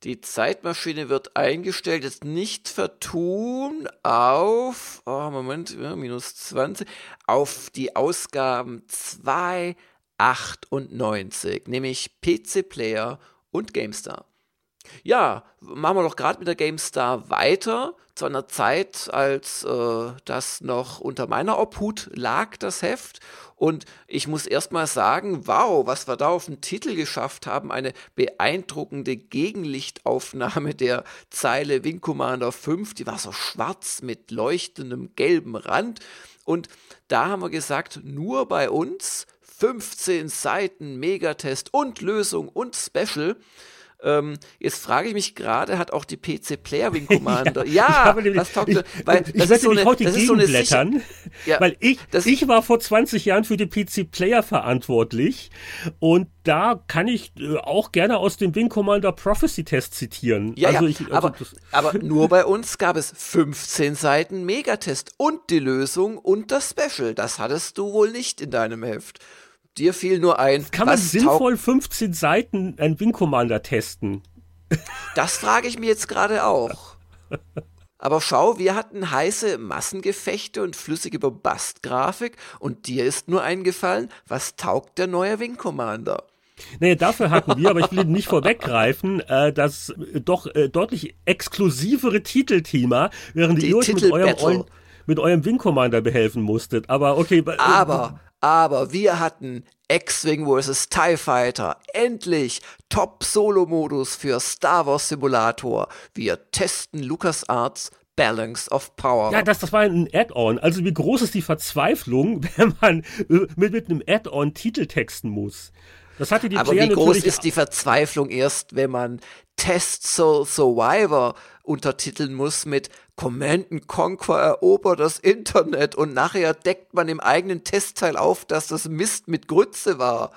S2: Die Zeitmaschine wird eingestellt, jetzt nicht vertun auf, oh Moment, minus 20, auf die Ausgaben 2, 98, nämlich PC Player und GameStar. Ja, machen wir doch gerade mit der GameStar weiter, zu einer Zeit, als äh, das noch unter meiner Obhut lag, das Heft. Und ich muss erstmal sagen, wow, was wir da auf den Titel geschafft haben, eine beeindruckende Gegenlichtaufnahme der Zeile Wing Commander 5, die war so schwarz mit leuchtendem gelben Rand. Und da haben wir gesagt, nur bei uns 15 Seiten Megatest und Lösung und Special. Ähm, jetzt frage ich mich gerade, hat auch die PC Player Wing Commander. ja, ja das taugt, weil
S3: ich, das, ist so eine, das ist so eine blättern, ja, weil ich, ich war vor 20 Jahren für die PC Player verantwortlich und da kann ich äh, auch gerne aus dem Wing Commander Prophecy Test zitieren.
S2: Ja, also ja, ich, also aber, aber nur bei uns gab es 15 Seiten Megatest und die Lösung und das Special. Das hattest du wohl nicht in deinem Heft. Dir fiel nur ein.
S3: Kann man sinnvoll 15 Seiten ein Wing Commander testen?
S2: Das frage ich mir jetzt gerade auch. Aber schau, wir hatten heiße Massengefechte und flüssige Bombastgrafik und dir ist nur eingefallen, was taugt der neue Wing Commander?
S3: Naja, dafür hatten wir, aber ich will nicht vorweggreifen, äh, das äh, doch äh, deutlich exklusivere Titelthema, während ihr euch mit eurem, mit eurem Wing Commander behelfen musstet. Aber okay.
S2: Äh, aber, aber wir hatten X-Wing vs. TIE Fighter, endlich Top-Solo-Modus für Star Wars Simulator. Wir testen LucasArts Balance of Power.
S3: Ja, das, das war ein Add-on. Also wie groß ist die Verzweiflung, wenn man äh, mit, mit einem Add-on Titel texten muss?
S2: Das hatte die Aber Player wie groß ist die Verzweiflung erst, wenn man Test Soul Survivor untertiteln muss mit Command Conquer erobert das Internet und nachher deckt man im eigenen Testteil auf, dass das Mist mit Grütze war.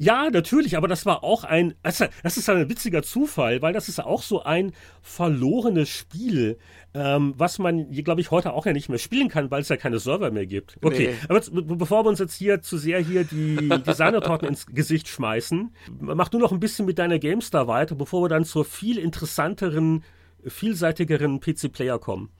S3: Ja, natürlich, aber das war auch ein, das ist ein witziger Zufall, weil das ist auch so ein verlorenes Spiel, ähm, was man, glaube ich, heute auch ja nicht mehr spielen kann, weil es ja keine Server mehr gibt. Okay, nee. aber jetzt, bevor wir uns jetzt hier zu sehr hier die Designertorten ins Gesicht schmeißen, mach du noch ein bisschen mit deiner GameStar weiter, bevor wir dann zur viel interessanteren vielseitigeren PC-Player kommen.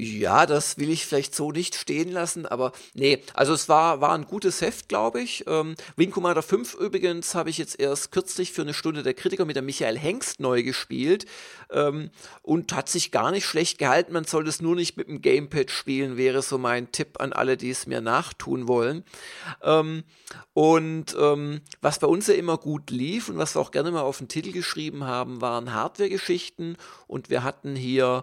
S2: Ja, das will ich vielleicht so nicht stehen lassen, aber nee, also es war, war ein gutes Heft, glaube ich. Ähm, Wing Commander 5 übrigens habe ich jetzt erst kürzlich für eine Stunde der Kritiker mit der Michael Hengst neu gespielt ähm, und hat sich gar nicht schlecht gehalten. Man soll es nur nicht mit dem Gamepad spielen, wäre so mein Tipp an alle, die es mir nachtun wollen. Ähm, und ähm, was bei uns ja immer gut lief und was wir auch gerne mal auf den Titel geschrieben haben, waren Hardware-Geschichten und wir hatten hier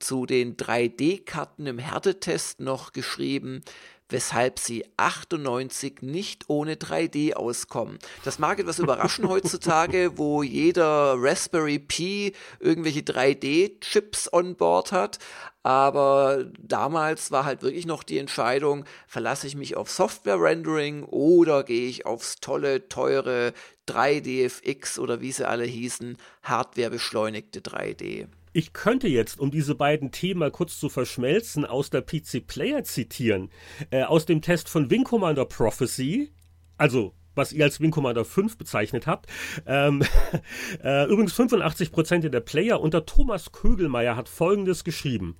S2: zu den 3D-Karten im Härtetest noch geschrieben, weshalb sie 98 nicht ohne 3D auskommen. Das mag etwas überraschen heutzutage, wo jeder Raspberry Pi irgendwelche 3D-Chips on board hat, aber damals war halt wirklich noch die Entscheidung, verlasse ich mich auf Software-Rendering oder gehe ich aufs tolle, teure 3DFX oder wie sie alle hießen, Hardware-beschleunigte 3D.
S3: Ich könnte jetzt, um diese beiden Themen mal kurz zu verschmelzen, aus der PC Player zitieren. Äh, aus dem Test von Wing Commander Prophecy, also was ihr als Wing Commander 5 bezeichnet habt. Ähm, äh, übrigens 85 Prozent der Player unter Thomas Kögelmeier hat Folgendes geschrieben.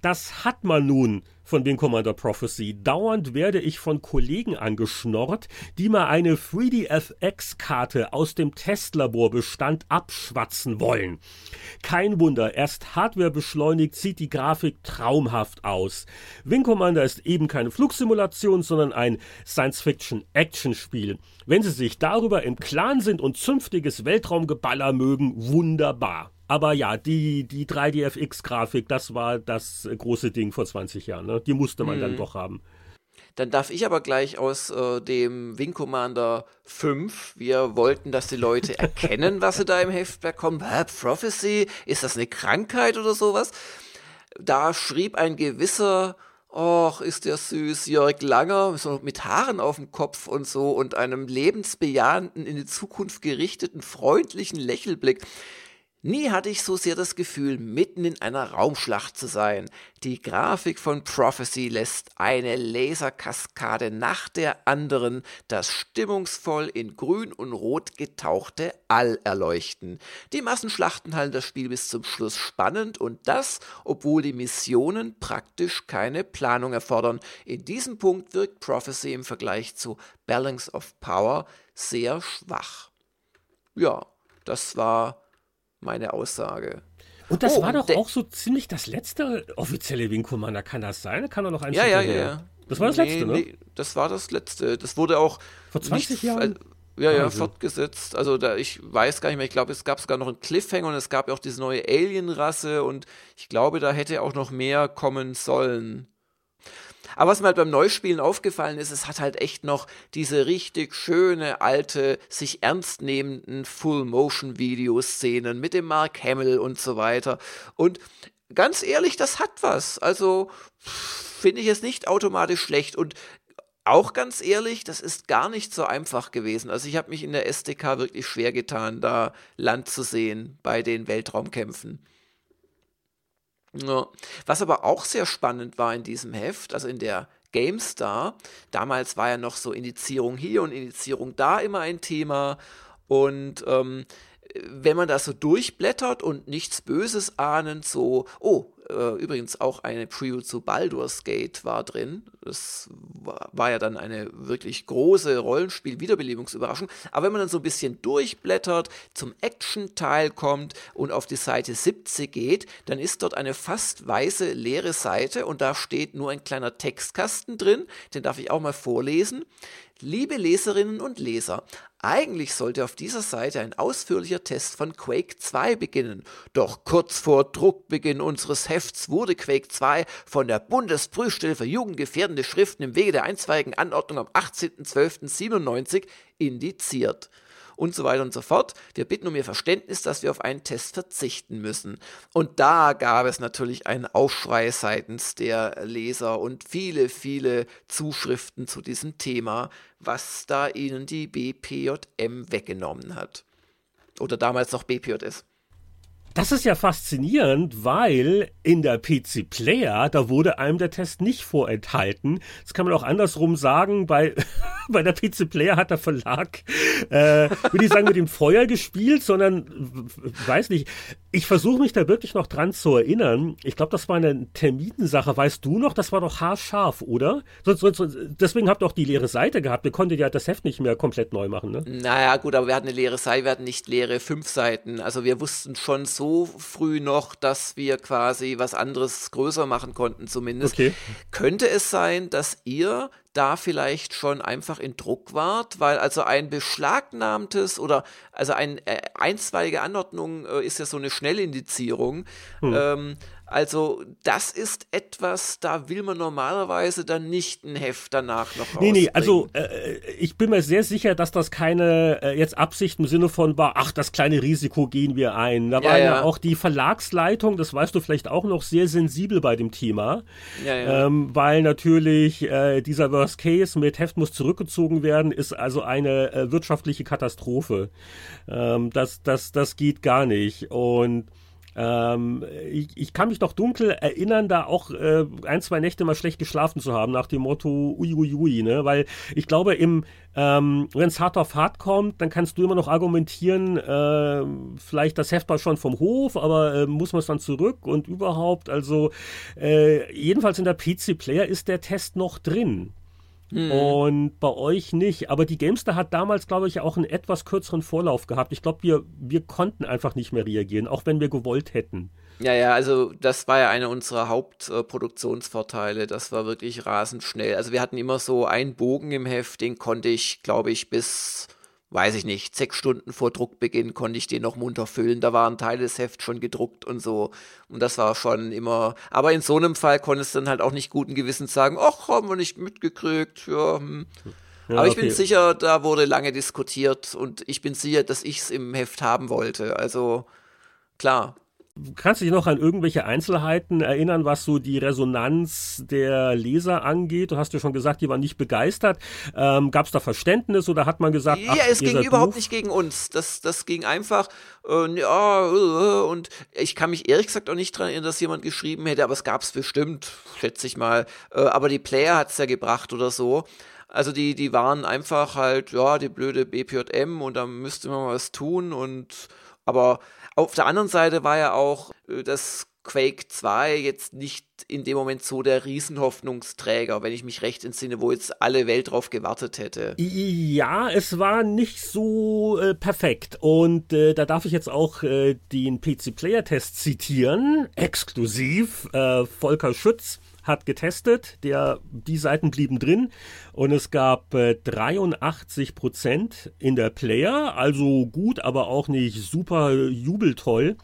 S3: Das hat man nun von Wing Commander Prophecy. Dauernd werde ich von Kollegen angeschnorrt, die mal eine 3DFX-Karte aus dem Testlaborbestand abschwatzen wollen. Kein Wunder, erst Hardware beschleunigt sieht die Grafik traumhaft aus. Wing Commander ist eben keine Flugsimulation, sondern ein Science-Fiction-Action-Spiel. Wenn Sie sich darüber im Klaren sind und zünftiges Weltraumgeballer mögen, wunderbar. Aber ja, die, die 3DFX-Grafik, das war das große Ding vor 20 Jahren. Ne? Die musste man mhm. dann doch haben.
S2: Dann darf ich aber gleich aus äh, dem Wing Commander 5, wir wollten, dass die Leute erkennen, was sie da im Heft bekommen. Hä, Prophecy, ist das eine Krankheit oder sowas? Da schrieb ein gewisser, Och, ist der süß, Jörg Langer, so mit Haaren auf dem Kopf und so und einem lebensbejahenden, in die Zukunft gerichteten, freundlichen Lächelblick. Nie hatte ich so sehr das Gefühl, mitten in einer Raumschlacht zu sein. Die Grafik von Prophecy lässt eine Laserkaskade nach der anderen das stimmungsvoll in grün und rot getauchte All erleuchten. Die Massenschlachten halten das Spiel bis zum Schluss spannend und das, obwohl die Missionen praktisch keine Planung erfordern. In diesem Punkt wirkt Prophecy im Vergleich zu Balance of Power sehr schwach. Ja, das war meine Aussage.
S3: Und das oh, war doch auch so ziemlich das letzte offizielle Wing Commander. Kann das sein? Kann doch noch ein
S2: Ja, ja, ja, ja.
S3: Das war das nee, letzte, ne? Nee,
S2: das war das letzte. Das wurde auch
S3: vor 20 nicht, Jahren.
S2: Ja, ja, also. fortgesetzt. Also da, ich weiß gar nicht mehr, ich glaube, es gab sogar noch einen Cliffhanger und es gab ja auch diese neue Alien-Rasse und ich glaube, da hätte auch noch mehr kommen sollen. Aber was mir halt beim Neuspielen aufgefallen ist, es hat halt echt noch diese richtig schöne, alte, sich ernst nehmenden Full-Motion-Video-Szenen mit dem Mark Hamill und so weiter. Und ganz ehrlich, das hat was. Also finde ich es nicht automatisch schlecht. Und auch ganz ehrlich, das ist gar nicht so einfach gewesen. Also ich habe mich in der SDK wirklich schwer getan, da Land zu sehen bei den Weltraumkämpfen. Ja. Was aber auch sehr spannend war in diesem Heft, also in der GameStar, damals war ja noch so Indizierung hier und Indizierung da immer ein Thema. Und ähm, wenn man das so durchblättert und nichts Böses ahnend, so, oh, äh, übrigens auch eine Preview zu Baldur's Gate war drin. Das war, war ja dann eine wirklich große Rollenspiel-Wiederbelebungsüberraschung. Aber wenn man dann so ein bisschen durchblättert, zum Action-Teil kommt und auf die Seite 70 geht, dann ist dort eine fast weiße leere Seite und da steht nur ein kleiner Textkasten drin. Den darf ich auch mal vorlesen. Liebe Leserinnen und Leser, eigentlich sollte auf dieser Seite ein ausführlicher Test von Quake 2 beginnen. Doch kurz vor Druckbeginn unseres Hefts wurde Quake 2 von der Bundesprüfstelle für jugendgefährdende Schriften im Wege der einstweiligen Anordnung am 18.12.97 indiziert und so weiter und so fort. Wir bitten um Ihr Verständnis, dass wir auf einen Test verzichten müssen. Und da gab es natürlich einen Aufschrei seitens der Leser und viele, viele Zuschriften zu diesem Thema, was da ihnen die BPJM weggenommen hat. Oder damals noch BPJS.
S3: Das ist ja faszinierend, weil in der PC Player, da wurde einem der Test nicht vorenthalten. Das kann man auch andersrum sagen, bei, bei der PC Player hat der Verlag, äh, würde ich sagen, mit dem Feuer gespielt, sondern, weiß nicht, ich versuche mich da wirklich noch dran zu erinnern. Ich glaube, das war eine Terminsache. Weißt du noch, das war doch haarscharf, oder? Sonst, sonst, deswegen habt ihr auch die leere Seite gehabt. Ihr konntet ja das Heft nicht mehr komplett neu machen, ne?
S2: Naja, gut, aber wir hatten eine leere Seite, wir hatten nicht leere fünf Seiten. Also wir wussten schon so, so früh noch, dass wir quasi was anderes größer machen konnten, zumindest. Okay. Könnte es sein, dass ihr da vielleicht schon einfach in Druck wart, weil also ein beschlagnahmtes oder also ein äh, einstweilige Anordnung äh, ist ja so eine Schnellindizierung. Hm. Ähm, also das ist etwas, da will man normalerweise dann nicht ein Heft danach noch
S3: Nee, nee, also äh, ich bin mir sehr sicher, dass das keine äh, jetzt Absicht im Sinne von war, ach, das kleine Risiko gehen wir ein. Da ja, war ja, ja, auch die Verlagsleitung, das weißt du vielleicht auch noch, sehr sensibel bei dem Thema. Ja, ja. Ähm, weil natürlich äh, dieser Worst Case mit Heft muss zurückgezogen werden, ist also eine äh, wirtschaftliche Katastrophe. Ähm, das, das, das geht gar nicht. Und Ähm, ich, ich, kann mich noch dunkel erinnern, da auch äh, ein, zwei Nächte mal schlecht geschlafen zu haben, nach dem Motto uiuiui, ui, ne? Weil ich glaube, im ähm, wenn es hart auf hart kommt, dann kannst du immer noch argumentieren, äh, vielleicht das Heft war schon vom Hof, aber äh, muss man es dann zurück und überhaupt, also äh, jedenfalls in der PC-Player ist der Test noch drin. Mhm. Und bei euch nicht. Aber die Gamester hat damals, glaube ich, auch einen etwas kürzeren Vorlauf gehabt. Ich glaube, wir, wir konnten einfach nicht mehr reagieren, auch wenn wir gewollt hätten.
S2: Ja, ja, also das war ja einer unserer Hauptproduktionsvorteile. Äh, das war wirklich rasend schnell. Also wir hatten immer so einen Bogen im Heft, den konnte ich, glaube ich, bis weiß ich nicht, sechs Stunden vor Druckbeginn konnte ich den noch munter füllen. Da waren Teile des Hefts schon gedruckt und so. Und das war schon immer. Aber in so einem Fall konntest du dann halt auch nicht guten Gewissens sagen, ach, haben wir nicht mitgekriegt. Ja, hm. Ja, Aber ich okay. bin sicher, da wurde lange diskutiert und ich bin sicher, dass ich es im Heft haben wollte. Also klar.
S3: Kannst du dich noch an irgendwelche Einzelheiten erinnern, was so die Resonanz der Leser angeht? Du hast ja schon gesagt, die waren nicht begeistert. Ähm, Gab es da Verständnis oder hat man gesagt,
S2: ja, ach, es ging überhaupt doof? nicht gegen uns. Das, das ging einfach, äh, ja, und ich kann mich ehrlich gesagt auch nicht daran erinnern, dass jemand geschrieben hätte, aber es gab es bestimmt, schätze ich mal. Äh, aber die Player hat es ja gebracht oder so. Also die, die waren einfach halt, ja, die blöde BPJM und da müsste man was tun und aber auf der anderen Seite war ja auch äh, das Quake 2 jetzt nicht in dem Moment so der Riesenhoffnungsträger, wenn ich mich recht entsinne, wo jetzt alle Welt drauf gewartet hätte.
S3: Ja, es war nicht so äh, perfekt. Und äh, da darf ich jetzt auch äh, den PC-Player-Test zitieren, exklusiv. Äh, Volker Schütz hat getestet, der, die Seiten blieben drin und es gab äh, 83 Prozent in der Player, also gut, aber auch nicht super jubeltoll.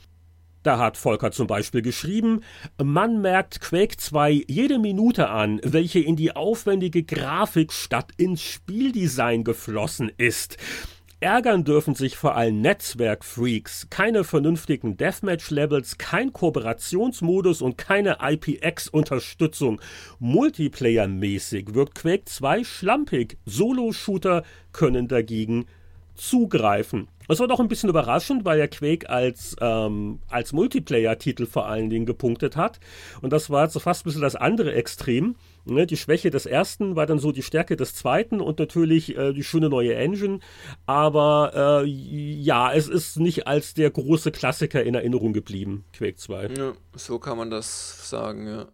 S3: Da hat Volker zum Beispiel geschrieben, man merkt Quake 2 jede Minute an, welche in die aufwendige Grafik statt ins Spieldesign geflossen ist. Ärgern dürfen sich vor allem Netzwerkfreaks. Keine vernünftigen Deathmatch-Levels, kein Kooperationsmodus und keine IPX-Unterstützung. Multiplayer-mäßig wirkt Quake 2 schlampig. Solo-Shooter können dagegen zugreifen. Das war doch ein bisschen überraschend, weil ja Quake als, ähm, als Multiplayer-Titel vor allen Dingen gepunktet hat. Und das war so fast ein bisschen das andere Extrem. Ne, die Schwäche des ersten war dann so die Stärke des zweiten und natürlich äh, die schöne neue Engine. Aber äh, ja, es ist nicht als der große Klassiker in Erinnerung geblieben, Quake 2.
S2: Ja, so kann man das sagen, ja.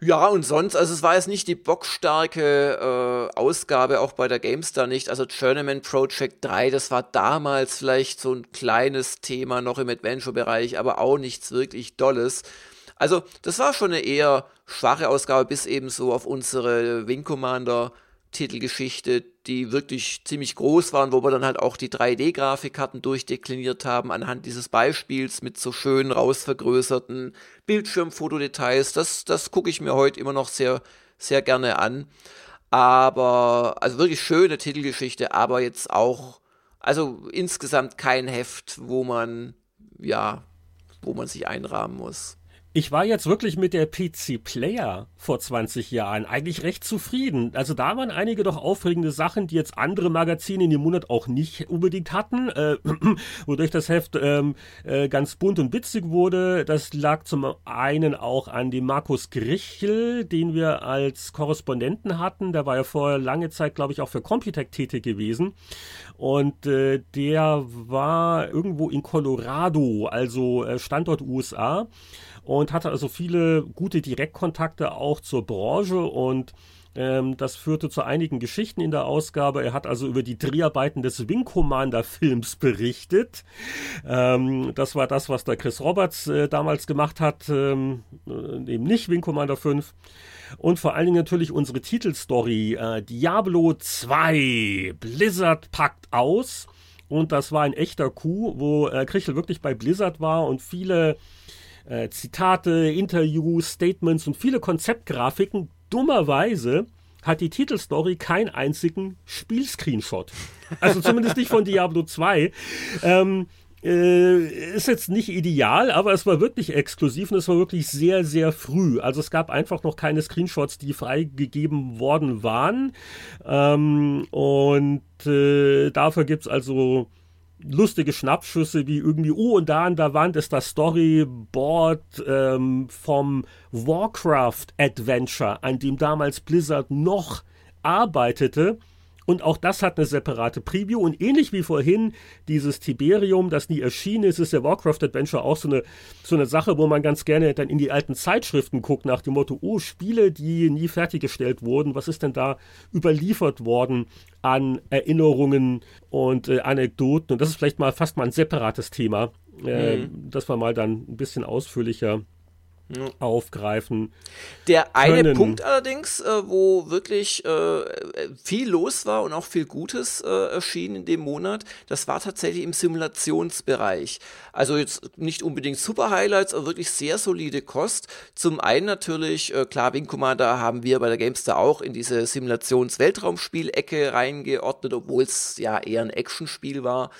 S2: Ja, und sonst, also es war jetzt nicht die bockstarke äh, Ausgabe, auch bei der GameStar nicht. Also Journeyman Project 3, das war damals vielleicht so ein kleines Thema noch im Adventure-Bereich, aber auch nichts wirklich Dolles. Also, das war schon eine eher schwache Ausgabe, bis eben so auf unsere Wing Commander Titelgeschichte, die wirklich ziemlich groß waren, wo wir dann halt auch die 3D-Grafikkarten durchdekliniert haben anhand dieses Beispiels mit so schön rausvergrößerten Bildschirmfotodetails. Das, das gucke ich mir heute immer noch sehr, sehr gerne an. Aber, also wirklich schöne Titelgeschichte, aber jetzt auch, also insgesamt kein Heft, wo man, ja, wo man sich einrahmen muss.
S3: Ich war jetzt wirklich mit der PC Player vor 20 Jahren eigentlich recht zufrieden. Also da waren einige doch aufregende Sachen, die jetzt andere Magazine in dem Monat auch nicht unbedingt hatten, äh, wodurch das Heft ähm, äh, ganz bunt und witzig wurde. Das lag zum einen auch an dem Markus Grichel, den wir als Korrespondenten hatten. Der war ja vor lange Zeit, glaube ich, auch für Computec tätig gewesen. Und äh, der war irgendwo in Colorado, also äh, Standort USA und hatte also viele gute Direktkontakte auch zur Branche und ähm, das führte zu einigen Geschichten in der Ausgabe. Er hat also über die Dreharbeiten des Wing Commander Films berichtet. Ähm, das war das, was der Chris Roberts äh, damals gemacht hat, ähm, äh, eben nicht Wing Commander 5. Und vor allen Dingen natürlich unsere Titelstory äh, Diablo 2. Blizzard packt aus. Und das war ein echter Coup, wo äh, Krichel wirklich bei Blizzard war und viele äh, Zitate, Interviews, Statements und viele Konzeptgrafiken. Dummerweise hat die Titelstory keinen einzigen Spielscreenshot. Also zumindest nicht von Diablo 2. Ähm, äh, ist jetzt nicht ideal, aber es war wirklich exklusiv und es war wirklich sehr, sehr früh. Also es gab einfach noch keine Screenshots, die freigegeben worden waren. Ähm, und äh, dafür gibt es also lustige Schnappschüsse wie irgendwie, oh, und da an der Wand ist das Storyboard ähm, vom Warcraft Adventure, an dem damals Blizzard noch arbeitete. Und auch das hat eine separate Preview. Und ähnlich wie vorhin dieses Tiberium, das nie erschienen ist, ist der Warcraft Adventure auch so eine, so eine Sache, wo man ganz gerne dann in die alten Zeitschriften guckt, nach dem Motto, oh, Spiele, die nie fertiggestellt wurden, was ist denn da überliefert worden an Erinnerungen und äh, Anekdoten? Und das ist vielleicht mal fast mal ein separates Thema, äh, mhm. das wir mal dann ein bisschen ausführlicher. Aufgreifen.
S2: Der eine können. Punkt allerdings, äh, wo wirklich äh, viel los war und auch viel Gutes äh, erschien in dem Monat, das war tatsächlich im Simulationsbereich. Also jetzt nicht unbedingt super Highlights, aber wirklich sehr solide Kost. Zum einen natürlich, äh, klar, Wing Commander haben wir bei der Gamester auch in diese Simulations-Weltraumspielecke reingeordnet, obwohl es ja eher ein Actionspiel war.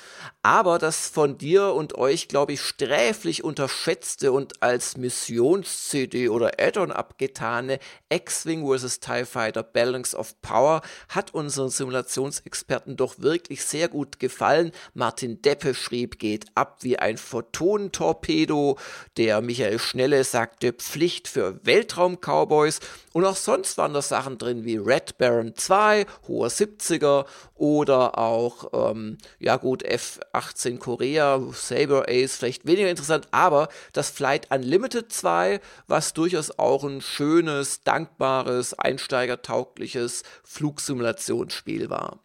S2: Aber das von dir und euch, glaube ich, sträflich unterschätzte und als Mission Funktions-CD oder Add-on abgetane X-Wing vs. TIE Fighter Balance of Power hat unseren Simulationsexperten doch wirklich sehr gut gefallen. Martin Deppe schrieb, geht ab wie ein Photonentorpedo. Der Michael Schnelle sagte, Pflicht für Weltraum-Cowboys. Und auch sonst waren da Sachen drin wie Red Baron 2, hoher 70er oder auch, ähm, ja gut, F-18 Korea, Saber Ace, vielleicht weniger interessant, aber das Flight Unlimited 2, was durchaus auch ein schönes, dankbares, einsteigertaugliches Flugsimulationsspiel war.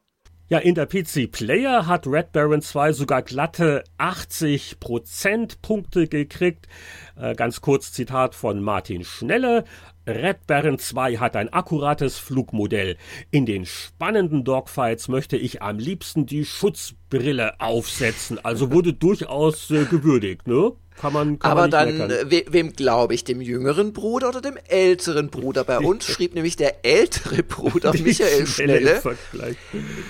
S3: Ja, in der PC Player hat Red Baron 2 sogar glatte 80 Prozentpunkte gekriegt. Äh, ganz kurz Zitat von Martin Schnelle. Red Baron 2 hat ein akkurates Flugmodell. In den spannenden Dogfights möchte ich am liebsten die Schutzbrille aufsetzen. Also wurde durchaus äh, gewürdigt, ne?
S2: Kann man, kann Aber man dann, meckern. we wem glaube ich? Dem jüngeren Bruder oder dem älteren Bruder? Bei uns schrieb nämlich der ältere Bruder, Michael Schnelle.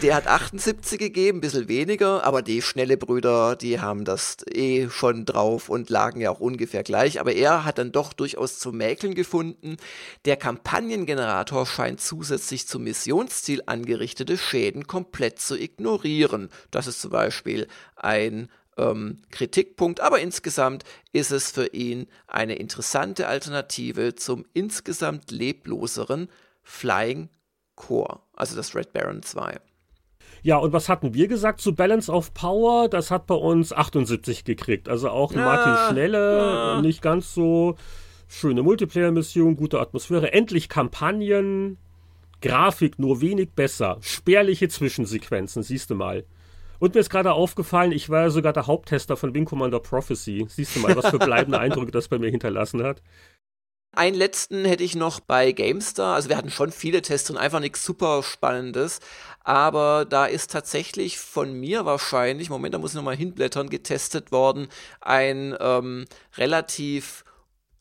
S2: Der hat 78 gegeben, ein bisschen weniger, aber die Schnelle Brüder, die haben das eh schon drauf und lagen ja auch ungefähr gleich. Aber er hat dann doch durchaus zu mäkeln gefunden. Der Kampagnengenerator scheint zusätzlich zum Missionsziel angerichtete Schäden komplett zu ignorieren. Das ist zum Beispiel ein ähm, Kritikpunkt, aber insgesamt ist es für ihn eine interessante Alternative zum insgesamt lebloseren Flying Core, also das Red Baron 2.
S3: Ja, und was hatten wir gesagt zu Balance of Power? Das hat bei uns 78 gekriegt. Also auch ja, Martin Schnelle, ja. nicht ganz so schöne Multiplayer-Mission, gute Atmosphäre, endlich Kampagnen, Grafik nur wenig besser, spärliche Zwischensequenzen, siehst du mal. Und mir ist gerade aufgefallen, ich war ja sogar der Haupttester von Wing Commander Prophecy. Siehst du mal, was für bleibende Eindrücke das bei mir hinterlassen hat.
S2: Einen letzten hätte ich noch bei GameStar. Also wir hatten schon viele Tests und einfach nichts super Spannendes. Aber da ist tatsächlich von mir wahrscheinlich, Moment, da muss ich nochmal hinblättern, getestet worden, ein ähm, relativ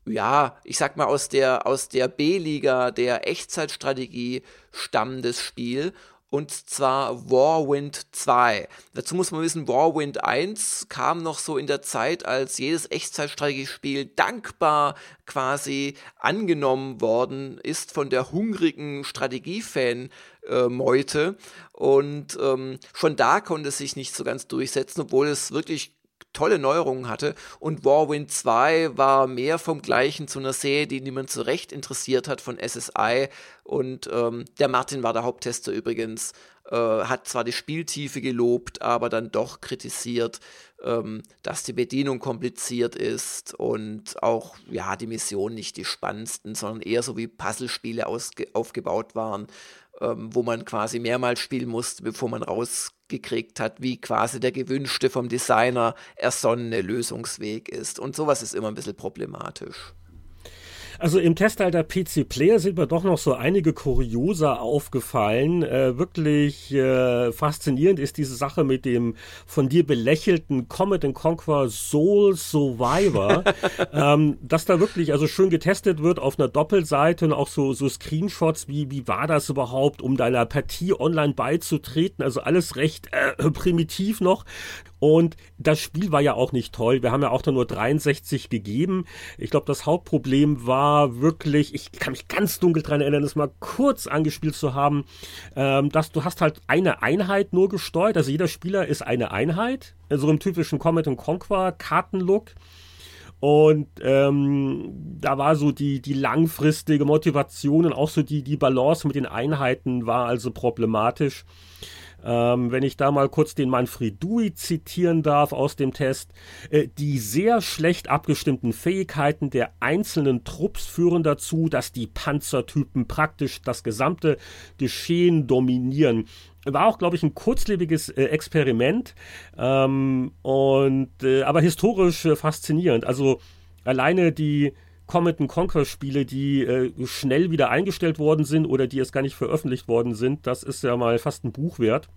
S2: ja, ich sag mal aus der aus der B-Liga der Echtzeitstrategie stammendes Spiel und zwar Warwind 2. Dazu muss man wissen, Warwind 1 kam noch so in der Zeit, als jedes Echtzeitstrategiespiel dankbar quasi angenommen worden ist von der hungrigen Strategiefan-Meute. Und ähm, schon da konnte es sich nicht so ganz durchsetzen, obwohl es wirklich tolle Neuerungen hatte. Und Warwind 2 war mehr vom Gleichen zu einer Serie, die niemand so recht interessiert hat von SSI. Und ähm, der Martin war der Haupttester übrigens. Äh, hat zwar die Spieltiefe gelobt, aber dann doch kritisiert, ähm, dass die Bedienung kompliziert ist und auch ja die Missionen nicht die spannendsten, sondern eher so wie Puzzlespiele aufgebaut waren ähm, wo man quasi mehrmals spielen musste, bevor man rausgekriegt hat, wie quasi der gewünschte vom Designer ersonnene Lösungsweg ist. Und sowas ist immer ein bisschen problematisch.
S3: Also im Testteil der PC Player sind mir doch noch so einige Kuriosa aufgefallen. Äh, wirklich äh, faszinierend ist diese Sache mit dem von dir belächelten Comet Conquer Soul Survivor, ähm, dass da wirklich also schön getestet wird auf einer Doppelseite und auch so, so Screenshots, wie, wie war das überhaupt, um deiner Partie online beizutreten. Also alles recht äh, primitiv noch. Und das Spiel war ja auch nicht toll. Wir haben ja auch da nur 63 gegeben. Ich glaube, das Hauptproblem war wirklich, ich kann mich ganz dunkel dran erinnern, das mal kurz angespielt zu haben, ähm, dass du hast halt eine Einheit nur gesteuert. Also jeder Spieler ist eine Einheit. So also im typischen Comet Conquer Kartenlook. Und ähm, da war so die, die langfristige Motivation und auch so die, die Balance mit den Einheiten war also problematisch. Ähm, wenn ich da mal kurz den Manfred Dewey zitieren darf aus dem Test, äh, die sehr schlecht abgestimmten Fähigkeiten der einzelnen Trupps führen dazu, dass die Panzertypen praktisch das gesamte Geschehen dominieren. War auch, glaube ich, ein kurzlebiges äh, Experiment, ähm, und, äh, aber historisch äh, faszinierend. Also alleine die Comet Conquer Spiele, die äh, schnell wieder eingestellt worden sind oder die es gar nicht veröffentlicht worden sind, das ist ja mal fast ein Buch wert.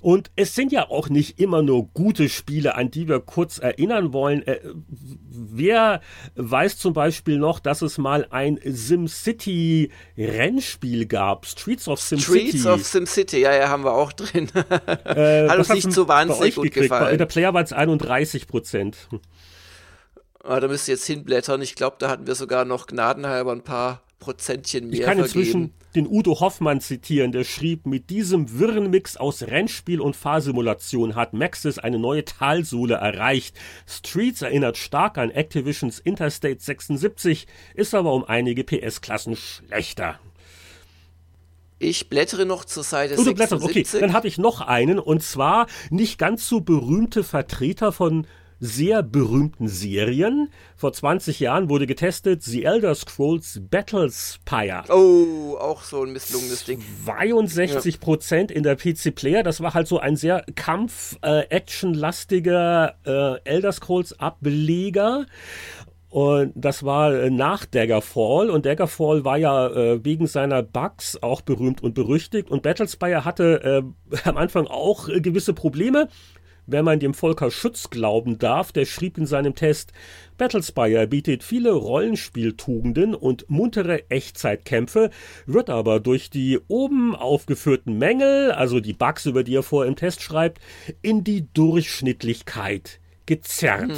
S3: Und es sind ja auch nicht immer nur gute Spiele, an die wir kurz erinnern wollen. Äh, wer weiß zum Beispiel noch, dass es mal ein SimCity Rennspiel gab? Streets of SimCity.
S2: Streets of SimCity, ja, ja, haben wir auch drin. Äh, Hat uns nicht so wahnsinnig gut gekriegt. gefallen.
S3: In der Player war es 31 Prozent.
S2: Ah, da müsst ihr jetzt hinblättern. Ich glaube, da hatten wir sogar noch gnadenhalber ein paar Prozentchen mehr Ich kann
S3: inzwischen den Udo Hoffmann zitieren, der schrieb, mit diesem wirren Mix aus Rennspiel und Fahrsimulation hat Maxis eine neue Talsohle erreicht. Streets erinnert stark an Activisions Interstate 76, ist aber um einige PS-Klassen schlechter.
S2: Ich blättere noch zur Seite oh, 76.
S3: Okay, dann habe ich noch einen und zwar nicht ganz so berühmte Vertreter von sehr berühmten Serien. Vor 20 Jahren wurde getestet The Elder Scrolls Battle Spire.
S2: Oh, auch so ein misslungenes Ding.
S3: 62 Prozent ja. in der PC Player. Das war halt so ein sehr Kampf-Action-lastiger äh, äh, Elder Scrolls Ableger. Und das war äh, nach Daggerfall. Und Daggerfall war ja äh, wegen seiner Bugs auch berühmt und berüchtigt. Und Battlespire hatte äh, am Anfang auch äh, gewisse Probleme wenn man dem Volker Schütz glauben darf, der schrieb in seinem Test, Battlespire bietet viele Rollenspieltugenden und muntere Echtzeitkämpfe, wird aber durch die oben aufgeführten Mängel, also die Bugs, über die er vor im Test schreibt, in die Durchschnittlichkeit gezerrt. Hm.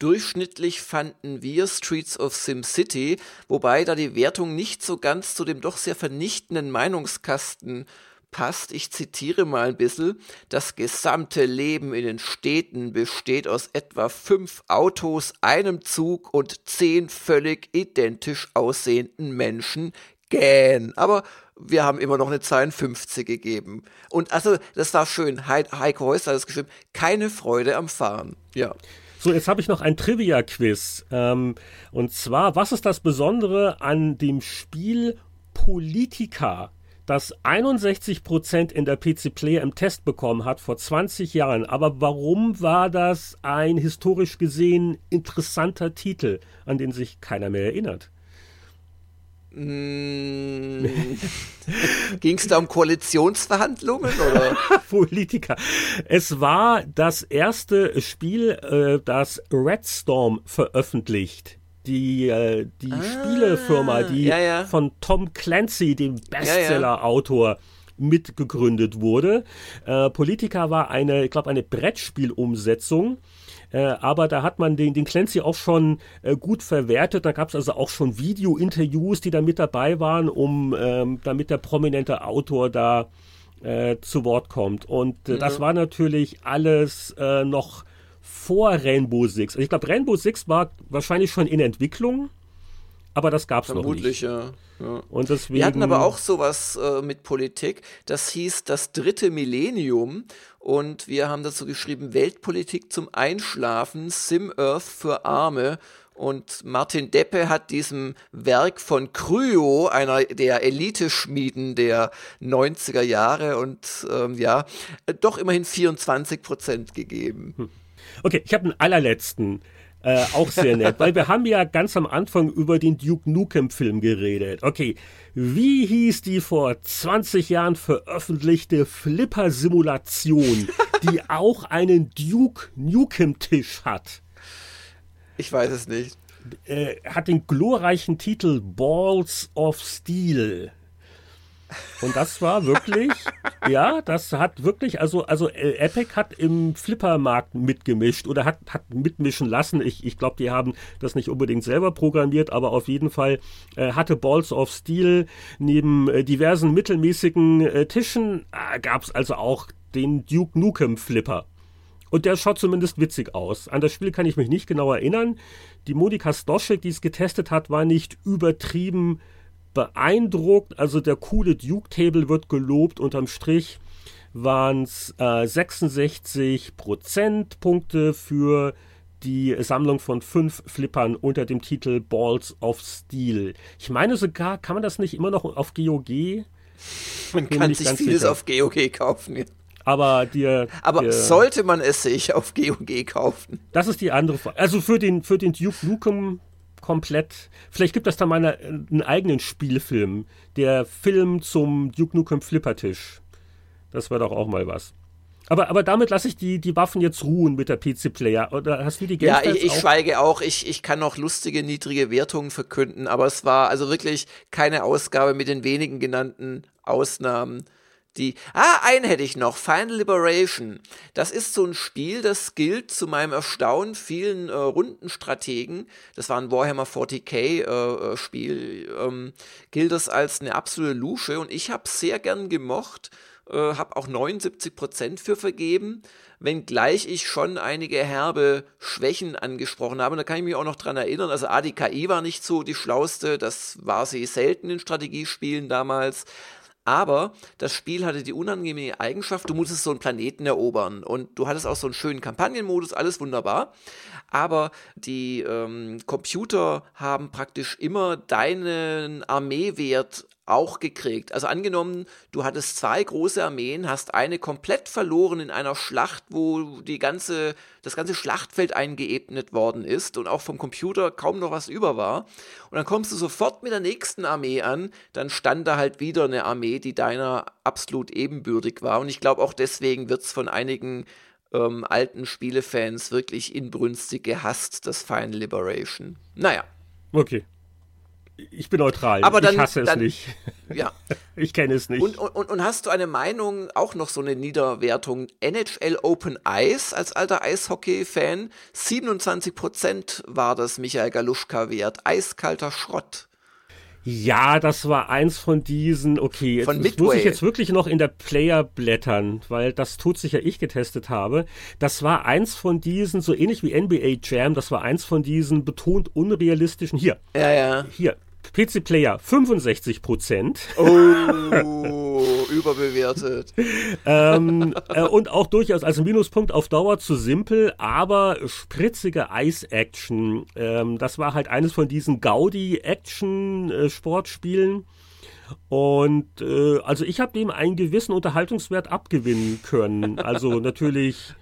S2: Durchschnittlich fanden wir Streets of SimCity, wobei da die Wertung nicht so ganz zu dem doch sehr vernichtenden Meinungskasten passt, ich zitiere mal ein bisschen, das gesamte Leben in den Städten besteht aus etwa fünf Autos, einem Zug und zehn völlig identisch aussehenden Menschen. Gähn. Aber wir haben immer noch eine 52 gegeben. Und also, das war schön. Heiko Häusler hat es geschrieben, keine Freude am Fahren. Ja.
S3: So, jetzt habe ich noch ein Trivia-Quiz. Ähm, und zwar, was ist das Besondere an dem Spiel Politika? Das 61% in der PC Player im Test bekommen hat vor 20 Jahren. Aber warum war das ein historisch gesehen interessanter Titel, an den sich keiner mehr erinnert?
S2: Mm. Ging es da um Koalitionsverhandlungen oder?
S3: Politiker. Es war das erste Spiel, äh, das Red Storm veröffentlicht die, äh, die ah, Spielefirma, die ja, ja. von Tom Clancy, dem Bestseller-Autor, mitgegründet wurde. Äh, Politica war eine, ich glaube, eine Brettspielumsetzung. Äh, aber da hat man den, den Clancy auch schon äh, gut verwertet. Da gab es also auch schon Video-Interviews, die da mit dabei waren, um ähm, damit der prominente Autor da äh, zu Wort kommt. Und äh, mhm. das war natürlich alles äh, noch vor Rainbow Six. Also ich glaube, Rainbow Six war wahrscheinlich schon in Entwicklung, aber das gab es noch nicht.
S2: Ja. ja. Und deswegen, Wir hatten aber auch sowas äh, mit Politik. Das hieß das dritte Millennium und wir haben dazu geschrieben Weltpolitik zum Einschlafen, Sim Earth für Arme. Und Martin Deppe hat diesem Werk von Kryo, einer der Elite-Schmieden der 90er Jahre und ähm, ja, doch immerhin 24 Prozent gegeben. Hm.
S3: Okay, ich habe einen allerletzten. Äh, auch sehr nett, weil wir haben ja ganz am Anfang über den Duke Nukem Film geredet. Okay, wie hieß die vor 20 Jahren veröffentlichte Flipper-Simulation, die auch einen Duke Nukem Tisch hat?
S2: Ich weiß es nicht.
S3: Äh, hat den glorreichen Titel Balls of Steel. Und das war wirklich, ja, das hat wirklich, also, also äh, Epic hat im Flippermarkt mitgemischt oder hat, hat mitmischen lassen. Ich, ich glaube, die haben das nicht unbedingt selber programmiert, aber auf jeden Fall äh, hatte Balls of Steel neben äh, diversen mittelmäßigen äh, Tischen, äh, gab es also auch den Duke Nukem Flipper. Und der schaut zumindest witzig aus. An das Spiel kann ich mich nicht genau erinnern. Die Monika Stoschek, die es getestet hat, war nicht übertrieben beeindruckt. Also der coole Duke-Table wird gelobt. Unterm Strich waren es äh, 66 Prozentpunkte für die Sammlung von fünf Flippern unter dem Titel Balls of Steel. Ich meine sogar, kann man das nicht immer noch auf GOG?
S2: Man kann sich vieles sicher. auf GOG kaufen.
S3: Aber dir.
S2: Aber
S3: dir,
S2: sollte man es sich auf GOG kaufen?
S3: Das ist die andere Frage. Also für den, für den Duke Nukem komplett. Vielleicht gibt es da mal eine, einen eigenen Spielfilm. Der Film zum Duke Nukem Flippertisch. Das wäre doch auch mal was. Aber, aber damit lasse ich die, die Waffen jetzt ruhen mit der PC-Player. Oder hast du die
S2: Games Ja, ich, ich schweige auch. Ich, ich kann noch lustige, niedrige Wertungen verkünden, aber es war also wirklich keine Ausgabe mit den wenigen genannten Ausnahmen die, ah, einen hätte ich noch, Final Liberation. Das ist so ein Spiel, das gilt zu meinem Erstaunen vielen äh, Rundenstrategen, das war ein Warhammer 40k äh, äh, Spiel, ähm, gilt das als eine absolute Lusche und ich habe sehr gern gemocht, äh, habe auch 79% für vergeben, wenngleich ich schon einige herbe Schwächen angesprochen habe. Und da kann ich mich auch noch dran erinnern. Also A, die KI war nicht so die schlauste, das war sie selten in Strategiespielen damals. Aber das Spiel hatte die unangenehme Eigenschaft, du musstest so einen Planeten erobern und du hattest auch so einen schönen Kampagnenmodus, alles wunderbar. Aber die ähm, Computer haben praktisch immer deinen Armeewert auch gekriegt. Also angenommen, du hattest zwei große Armeen, hast eine komplett verloren in einer Schlacht, wo die ganze, das ganze Schlachtfeld eingeebnet worden ist und auch vom Computer kaum noch was über war. Und dann kommst du sofort mit der nächsten Armee an, dann stand da halt wieder eine Armee, die deiner absolut ebenbürtig war. Und ich glaube auch deswegen wird es von einigen ähm, alten Spielefans wirklich inbrünstig gehasst, das Final Liberation. Naja.
S3: Okay ich bin neutral.
S2: Aber dann,
S3: ich hasse
S2: dann,
S3: es nicht.
S2: Ja.
S3: ich kenne es nicht.
S2: Und, und, und hast du eine Meinung, auch noch so eine Niederwertung? NHL Open Ice als alter Eishockey-Fan, 27% war das Michael Galuschka wert. Eiskalter Schrott.
S3: Ja, das war eins von diesen, okay, jetzt
S2: von
S3: muss ich jetzt wirklich noch in der Player blättern, weil das tut sich ja ich getestet habe. Das war eins von diesen, so ähnlich wie NBA Jam, das war eins von diesen betont unrealistischen, hier.
S2: Ja, ja.
S3: Hier, PC Player 65 Prozent.
S2: Oh, überbewertet.
S3: ähm, äh, und auch durchaus als Minuspunkt auf Dauer zu simpel, aber spritzige Ice-Action. Ähm, das war halt eines von diesen Gaudi-Action-Sportspielen. Und äh, also ich habe dem einen gewissen Unterhaltungswert abgewinnen können. Also natürlich,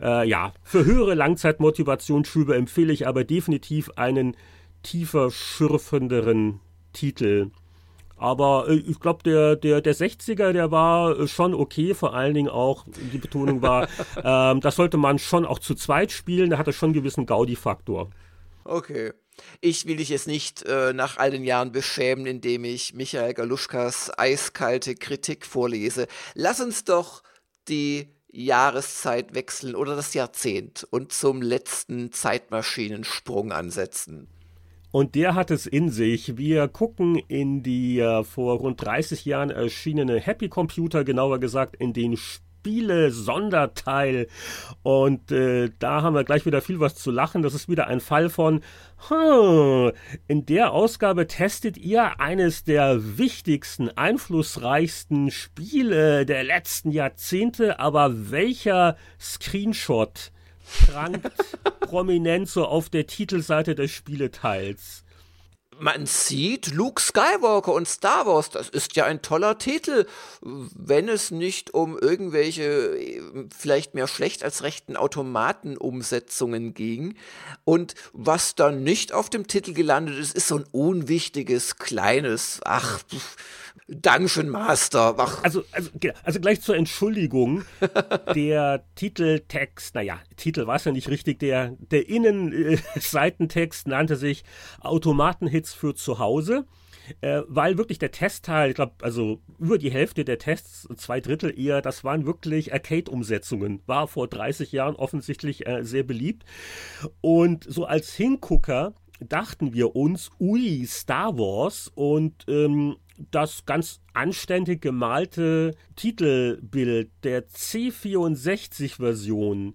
S3: äh, ja, für höhere Langzeitmotivationsschübe empfehle ich aber definitiv einen tiefer schürfenderen Titel. Aber äh, ich glaube, der, der, der 60er, der war äh, schon okay, vor allen Dingen auch, die Betonung war, ähm, das sollte man schon auch zu zweit spielen, da hat er schon einen gewissen Gaudi-Faktor.
S2: Okay. Ich will dich jetzt nicht äh, nach all den Jahren beschämen, indem ich Michael Galuschkas eiskalte Kritik vorlese. Lass uns doch die Jahreszeit wechseln oder das Jahrzehnt und zum letzten Zeitmaschinensprung ansetzen.
S3: Und der hat es in sich. Wir gucken in die äh, vor rund 30 Jahren erschienene Happy Computer, genauer gesagt in den Spiele-Sonderteil. Und äh, da haben wir gleich wieder viel was zu lachen. Das ist wieder ein Fall von, huh, in der Ausgabe testet ihr eines der wichtigsten, einflussreichsten Spiele der letzten Jahrzehnte. Aber welcher Screenshot prangt prominent so auf der Titelseite des Spieleteils.
S2: Man sieht Luke Skywalker und Star Wars, das ist ja ein toller Titel, wenn es nicht um irgendwelche vielleicht mehr schlecht als rechten Automatenumsetzungen ging. Und was dann nicht auf dem Titel gelandet ist, ist so ein unwichtiges, kleines, ach, Dungeon Master. Ach.
S3: Also, also, also gleich zur Entschuldigung. der Titeltext, naja, Titel war es ja nicht richtig, der, der Innenseitentext nannte sich Automatenhits für zu Hause. äh, weil wirklich der Testteil, ich glaube, also über die Hälfte der Tests, zwei Drittel eher, das waren wirklich Arcade-Umsetzungen. War vor 30 Jahren offensichtlich äh, sehr beliebt. Und so als Hingucker dachten wir uns, ui, Star Wars und ähm, das ganz anständig gemalte Titelbild der C64-Version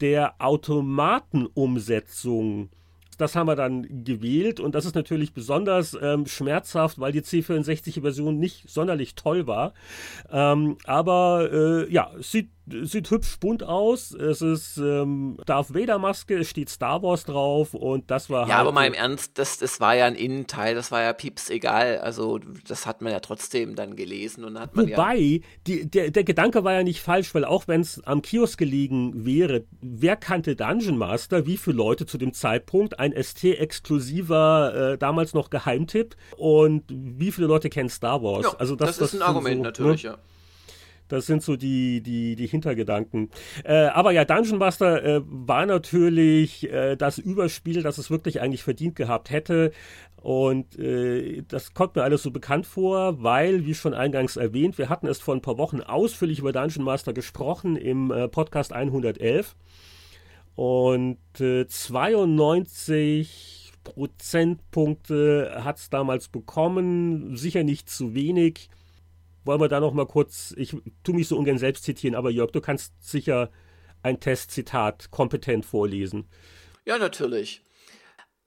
S3: der Automatenumsetzung das haben wir dann gewählt und das ist natürlich besonders ähm, schmerzhaft, weil die C64-Version nicht sonderlich toll war. Ähm, aber äh, ja, sieht sieht hübsch bunt aus. Es ist ähm, Darth Vader Maske, es steht Star Wars drauf und das war
S2: Ja, halt aber mal im Ernst, das, das war ja ein Innenteil, das war ja pieps egal. Also das hat man ja trotzdem dann gelesen und hat man
S3: Wobei,
S2: ja
S3: die, der, der Gedanke war ja nicht falsch, weil auch wenn es am Kiosk gelegen wäre, wer kannte Dungeon Master? Wie viele Leute zu dem Zeitpunkt? Ein ST-exklusiver, äh, damals noch Geheimtipp und wie viele Leute kennen Star Wars?
S2: Ja, also das, das ist ein Argument so, ne? natürlich, ne? ja.
S3: Das sind so die, die, die Hintergedanken. Äh, aber ja, Dungeon Master äh, war natürlich äh, das Überspiel, das es wirklich eigentlich verdient gehabt hätte. Und äh, das kommt mir alles so bekannt vor, weil, wie schon eingangs erwähnt, wir hatten es vor ein paar Wochen ausführlich über Dungeon Master gesprochen im äh, Podcast 111. Und äh, 92 Prozentpunkte hat es damals bekommen, sicher nicht zu wenig wollen wir da noch mal kurz, ich tue mich so ungern selbst zitieren, aber Jörg, du kannst sicher ein Testzitat kompetent vorlesen.
S2: Ja, natürlich.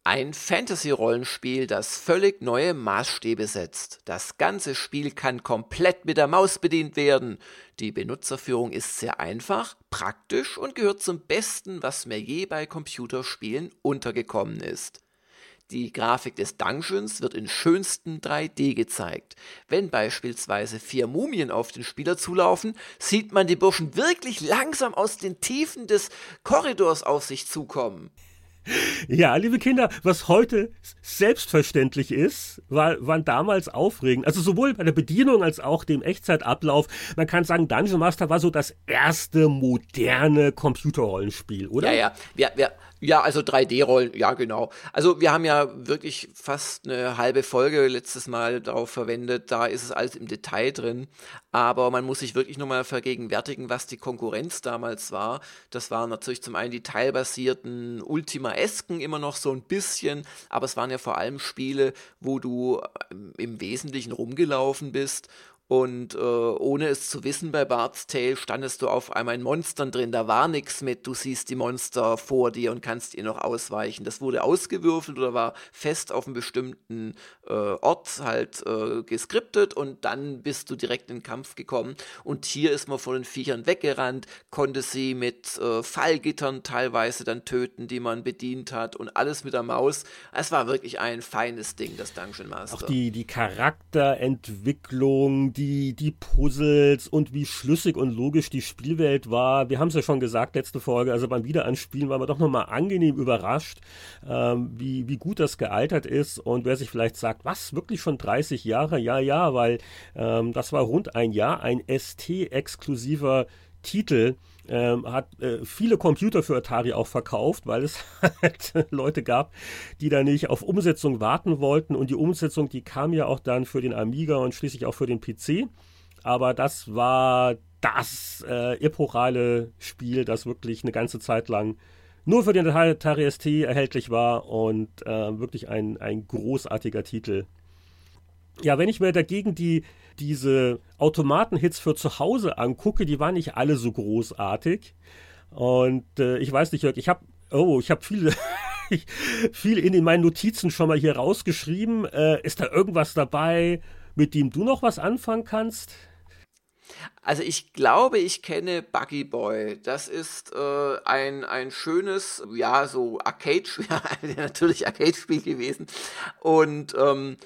S2: Ein Fantasy-Rollenspiel, das völlig neue Maßstäbe setzt. Das ganze Spiel kann komplett mit der Maus bedient werden. Die Benutzerführung ist sehr einfach, praktisch und gehört zum Besten, was mir je bei Computerspielen untergekommen ist. Die Grafik des Dungeons wird in schönstem 3D gezeigt. Wenn beispielsweise vier Mumien auf den Spieler zulaufen, sieht man die Burschen wirklich langsam aus den Tiefen des Korridors auf sich zukommen.
S3: Ja, liebe Kinder, was heute selbstverständlich ist, war, waren damals aufregend. Also sowohl bei der Bedienung als auch dem Echtzeitablauf. Man kann sagen, Dungeon Master war so das erste moderne Computerrollenspiel, oder?
S2: Ja, ja. Wir, wir, ja, also 3D-Rollen, ja genau. Also wir haben ja wirklich fast eine halbe Folge letztes Mal darauf verwendet, da ist es alles im Detail drin, aber man muss sich wirklich nochmal vergegenwärtigen, was die Konkurrenz damals war. Das waren natürlich zum einen die teilbasierten Ultima-Esken immer noch so ein bisschen, aber es waren ja vor allem Spiele, wo du ähm, im Wesentlichen rumgelaufen bist und äh, ohne es zu wissen, bei Bart's Tale standest du auf einmal in Monstern drin. Da war nichts mit, du siehst die Monster vor dir und kannst ihr noch ausweichen. Das wurde ausgewürfelt oder war fest auf einem bestimmten äh, Ort halt äh, geskriptet und dann bist du direkt in den Kampf gekommen. Und hier ist man von den Viechern weggerannt, konnte sie mit äh, Fallgittern teilweise dann töten, die man bedient hat und alles mit der Maus. Es war wirklich ein feines Ding, das Dungeon Master.
S3: Auch die, die Charakterentwicklung, die die, die Puzzles und wie schlüssig und logisch die Spielwelt war. Wir haben es ja schon gesagt, letzte Folge, also beim Wiederanspielen waren wir doch nochmal angenehm überrascht, ähm, wie, wie gut das gealtert ist. Und wer sich vielleicht sagt, was, wirklich schon 30 Jahre? Ja, ja, weil ähm, das war rund ein Jahr, ein ST-exklusiver Titel ähm, hat äh, viele Computer für Atari auch verkauft, weil es halt Leute gab, die da nicht auf Umsetzung warten wollten. Und die Umsetzung, die kam ja auch dann für den Amiga und schließlich auch für den PC. Aber das war das äh, epochale Spiel, das wirklich eine ganze Zeit lang nur für den Atari ST erhältlich war und äh, wirklich ein, ein großartiger Titel. Ja, wenn ich mir dagegen die diese Automatenhits für zu Hause angucke, die waren nicht alle so großartig. Und äh, ich weiß nicht, Jörg, ich habe oh, ich habe viele viel in meinen Notizen schon mal hier rausgeschrieben. Äh, ist da irgendwas dabei, mit dem du noch was anfangen kannst?
S2: Also ich glaube, ich kenne Buggy Boy. Das ist äh, ein, ein schönes, ja, so Arcade-Spiel, natürlich Arcade-Spiel gewesen. Und ähm,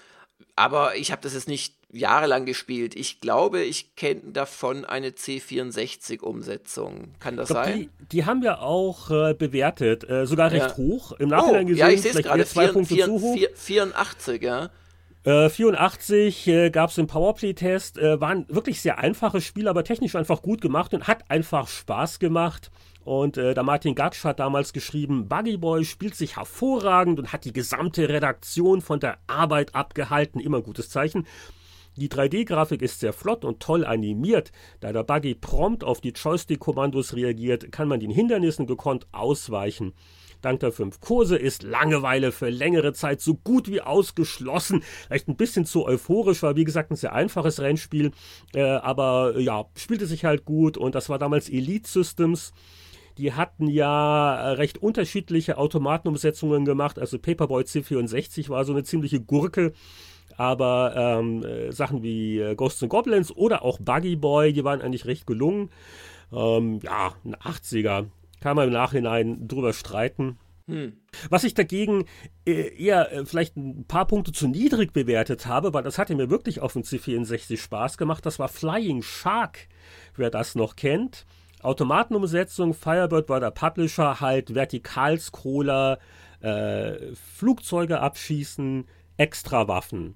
S2: aber ich habe das jetzt nicht jahrelang gespielt. Ich glaube, ich kenne davon eine C64-Umsetzung. Kann das glaub, sein?
S3: Die, die, haben wir auch äh, bewertet, äh, sogar recht ja. hoch.
S2: Im Nachhinein oh, gesehen, ja, ich sehe es gerade. Zwei 4, Punkte 4, zu hoch. 84, ja.
S3: 84 äh, gab es den Powerplay-Test, äh, waren wirklich sehr einfache Spiele, aber technisch einfach gut gemacht und hat einfach Spaß gemacht. Und äh, der Martin Gatsch hat damals geschrieben, Buggy Boy spielt sich hervorragend und hat die gesamte Redaktion von der Arbeit abgehalten. Immer ein gutes Zeichen. Die 3D-Grafik ist sehr flott und toll animiert. Da der Buggy prompt auf die Joystick-Kommandos reagiert, kann man den Hindernissen gekonnt ausweichen. Dank der fünf Kurse ist Langeweile für längere Zeit so gut wie ausgeschlossen. Vielleicht ein bisschen zu euphorisch, war wie gesagt ein sehr einfaches Rennspiel, äh, aber ja, spielte sich halt gut und das war damals Elite Systems. Die hatten ja äh, recht unterschiedliche Automatenumsetzungen gemacht. Also Paperboy C64 war so eine ziemliche Gurke. Aber ähm, äh, Sachen wie äh, Ghosts and Goblins oder auch Buggy Boy, die waren eigentlich recht gelungen. Ähm, ja, ein 80er. Kann man im Nachhinein drüber streiten. Hm. Was ich dagegen äh, eher vielleicht ein paar Punkte zu niedrig bewertet habe, weil das hatte mir wirklich auf dem C64 Spaß gemacht, das war Flying Shark, wer das noch kennt. Automatenumsetzung, Firebird war der Publisher, halt Vertikalscroller, äh, Flugzeuge abschießen, Extrawaffen.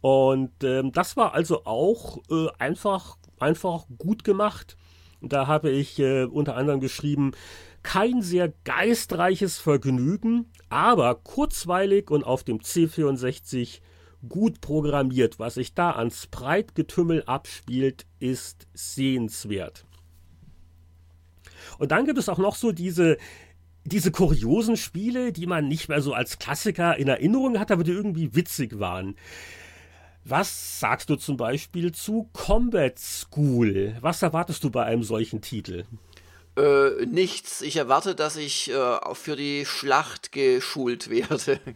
S3: Und ähm, das war also auch äh, einfach, einfach gut gemacht. Da habe ich äh, unter anderem geschrieben, kein sehr geistreiches Vergnügen, aber kurzweilig und auf dem C64 gut programmiert. Was sich da ans Breitgetümmel abspielt, ist sehenswert. Und dann gibt es auch noch so diese, diese kuriosen Spiele, die man nicht mehr so als Klassiker in Erinnerung hat, aber die irgendwie witzig waren. Was sagst du zum Beispiel zu Combat School? Was erwartest du bei einem solchen Titel?
S2: Äh, nichts. Ich erwarte, dass ich äh, für die Schlacht geschult werde.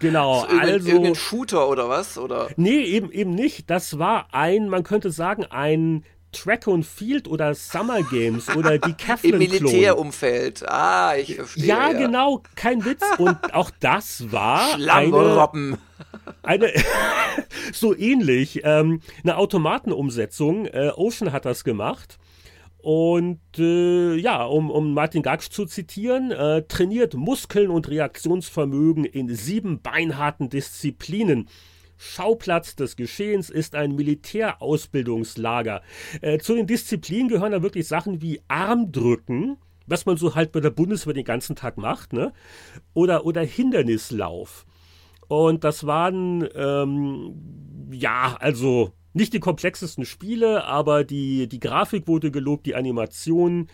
S3: Genau,
S2: also. Irgendein Shooter oder was? Oder?
S3: Nee, eben, eben nicht. Das war ein, man könnte sagen, ein Track und Field oder Summer Games oder die Kevlin
S2: Im Militärumfeld. Ah, ich verstehe.
S3: Ja, ja, genau, kein Witz. Und auch das war
S2: eine,
S3: eine so ähnlich ähm, eine Automatenumsetzung. Äh, Ocean hat das gemacht. Und äh, ja, um, um Martin Gaksch zu zitieren, äh, trainiert Muskeln und Reaktionsvermögen in sieben beinharten Disziplinen. Schauplatz des Geschehens ist ein Militärausbildungslager. Äh, zu den Disziplinen gehören da wirklich Sachen wie Armdrücken, was man so halt bei der Bundeswehr den ganzen Tag macht, ne? Oder, oder Hindernislauf. Und das waren, ähm, ja, also nicht die komplexesten Spiele, aber die, die Grafik wurde gelobt, die Animation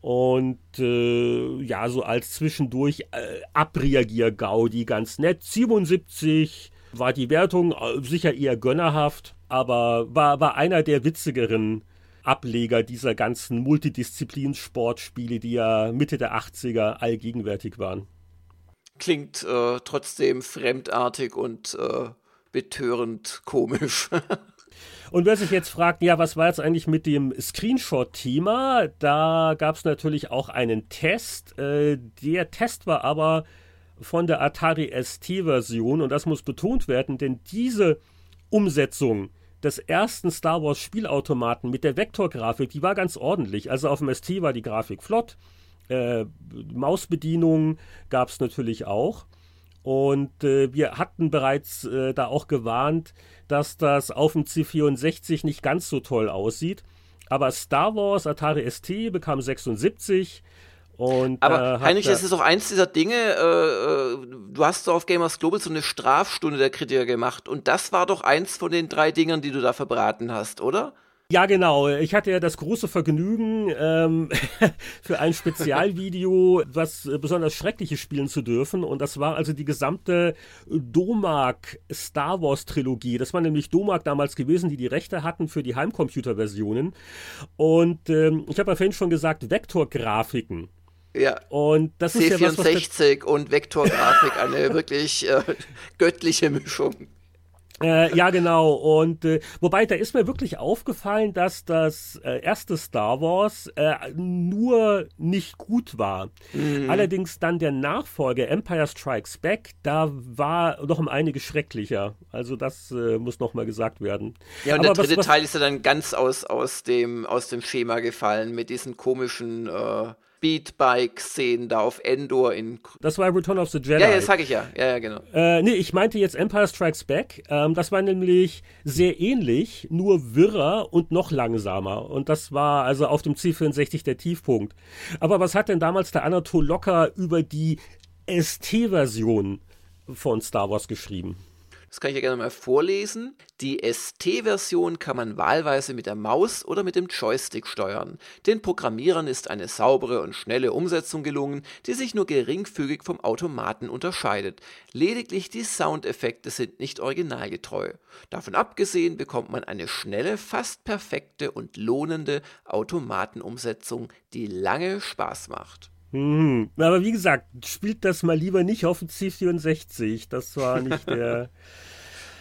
S3: und äh, ja, so als zwischendurch äh, Abreagier-Gaudi ganz nett. 77 war die Wertung äh, sicher eher gönnerhaft, aber war, war einer der witzigeren Ableger dieser ganzen Multidisziplin-Sportspiele, die ja Mitte der 80er allgegenwärtig waren.
S2: Klingt äh, trotzdem fremdartig und äh, betörend komisch.
S3: Und wer sich jetzt fragt, ja, was war jetzt eigentlich mit dem Screenshot-Thema? Da gab es natürlich auch einen Test. Äh, der Test war aber von der Atari ST-Version und das muss betont werden, denn diese Umsetzung des ersten Star Wars Spielautomaten mit der Vektorgrafik, die war ganz ordentlich. Also auf dem ST war die Grafik flott. Äh, Mausbedienung gab es natürlich auch. Und äh, wir hatten bereits äh, da auch gewarnt, dass das auf dem C64 nicht ganz so toll aussieht. Aber Star Wars Atari ST bekam 76 und,
S2: Aber äh, Heinrich, das ist doch eins dieser Dinge, äh, äh, du hast so auf Gamers Global so eine Strafstunde der Kritiker gemacht und das war doch eins von den drei Dingern, die du da verbraten hast, oder?
S3: Ja, genau. Ich hatte ja das große Vergnügen, ähm, für ein Spezialvideo was besonders Schreckliches spielen zu dürfen. Und das war also die gesamte Domag Star Wars Trilogie. Das war nämlich Domag damals gewesen, die die Rechte hatten für die Heimcomputer-Versionen. Und ähm, ich habe ja vorhin schon gesagt, Vektorgrafiken.
S2: Ja.
S3: Und das C64 ist ja was,
S2: was und Vektorgrafik, eine wirklich äh, göttliche Mischung.
S3: Äh, ja, genau. Und äh, wobei, da ist mir wirklich aufgefallen, dass das äh, erste Star Wars äh, nur nicht gut war. Mhm. Allerdings dann der Nachfolger Empire Strikes Back, da war noch um einiges schrecklicher. Also das äh, muss noch mal gesagt werden.
S2: Ja, und Aber der dritte was, was, Teil ist ja dann ganz aus, aus, dem, aus dem Schema gefallen mit diesen komischen äh, Speedbike-Szenen da auf Endor in.
S3: Das war Return of the Jedi.
S2: Ja, ja, das sag ich ja. Ja, ja, genau.
S3: Äh, nee, ich meinte jetzt Empire Strikes Back. Ähm, das war nämlich sehr ähnlich, nur wirrer und noch langsamer. Und das war also auf dem C64 der Tiefpunkt. Aber was hat denn damals der Anatol Locker über die ST-Version von Star Wars geschrieben?
S2: Das kann ich ja gerne mal vorlesen. Die ST-Version kann man wahlweise mit der Maus oder mit dem Joystick steuern. Den Programmierern ist eine saubere und schnelle Umsetzung gelungen, die sich nur geringfügig vom Automaten unterscheidet. Lediglich die Soundeffekte sind nicht originalgetreu. Davon abgesehen bekommt man eine schnelle, fast perfekte und lohnende Automatenumsetzung, die lange Spaß macht.
S3: Mhm. Aber wie gesagt, spielt das mal lieber nicht auf dem C64. Das war nicht der,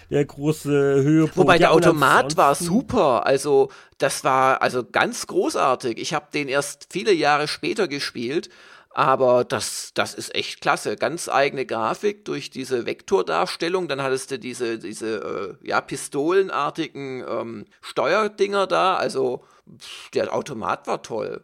S3: der große Höhepunkt.
S2: Wobei der Automat war super. Also, das war also ganz großartig. Ich habe den erst viele Jahre später gespielt. Aber das, das ist echt klasse. Ganz eigene Grafik durch diese Vektordarstellung. Dann hattest du diese, diese äh, ja, pistolenartigen ähm, Steuerdinger da. Also der Automat war toll.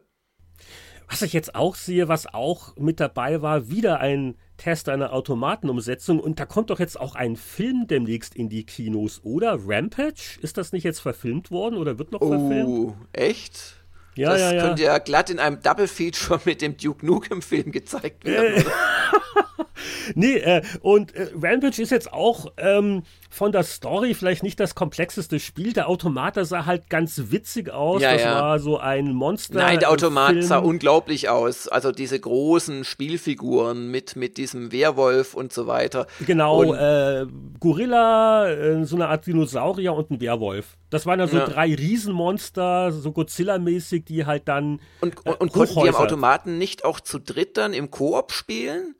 S3: Was ich jetzt auch sehe, was auch mit dabei war, wieder ein Test einer Automatenumsetzung. Und da kommt doch jetzt auch ein Film demnächst in die Kinos, oder? Rampage? Ist das nicht jetzt verfilmt worden oder wird noch oh, verfilmt?
S2: Oh, echt?
S3: Ja,
S2: das
S3: ja, ja.
S2: könnte ja glatt in einem Double Feature mit dem Duke Nukem Film gezeigt werden. Äh,
S3: nee, äh, und äh, Rampage ist jetzt auch ähm, von der Story vielleicht nicht das komplexeste Spiel. Der Automat, sah halt ganz witzig aus.
S2: Ja,
S3: das
S2: ja.
S3: war so ein Monster.
S2: Nein, der Automat Film. sah unglaublich aus. Also diese großen Spielfiguren mit, mit diesem Werwolf und so weiter.
S3: Genau, äh, Gorilla, äh, so eine Art Dinosaurier und ein Werwolf. Das waren also ja. drei Riesenmonster, so Godzilla-mäßig, die halt dann.
S2: Und, und, und konnten die am Automaten nicht auch zu dritt dann im Koop spielen?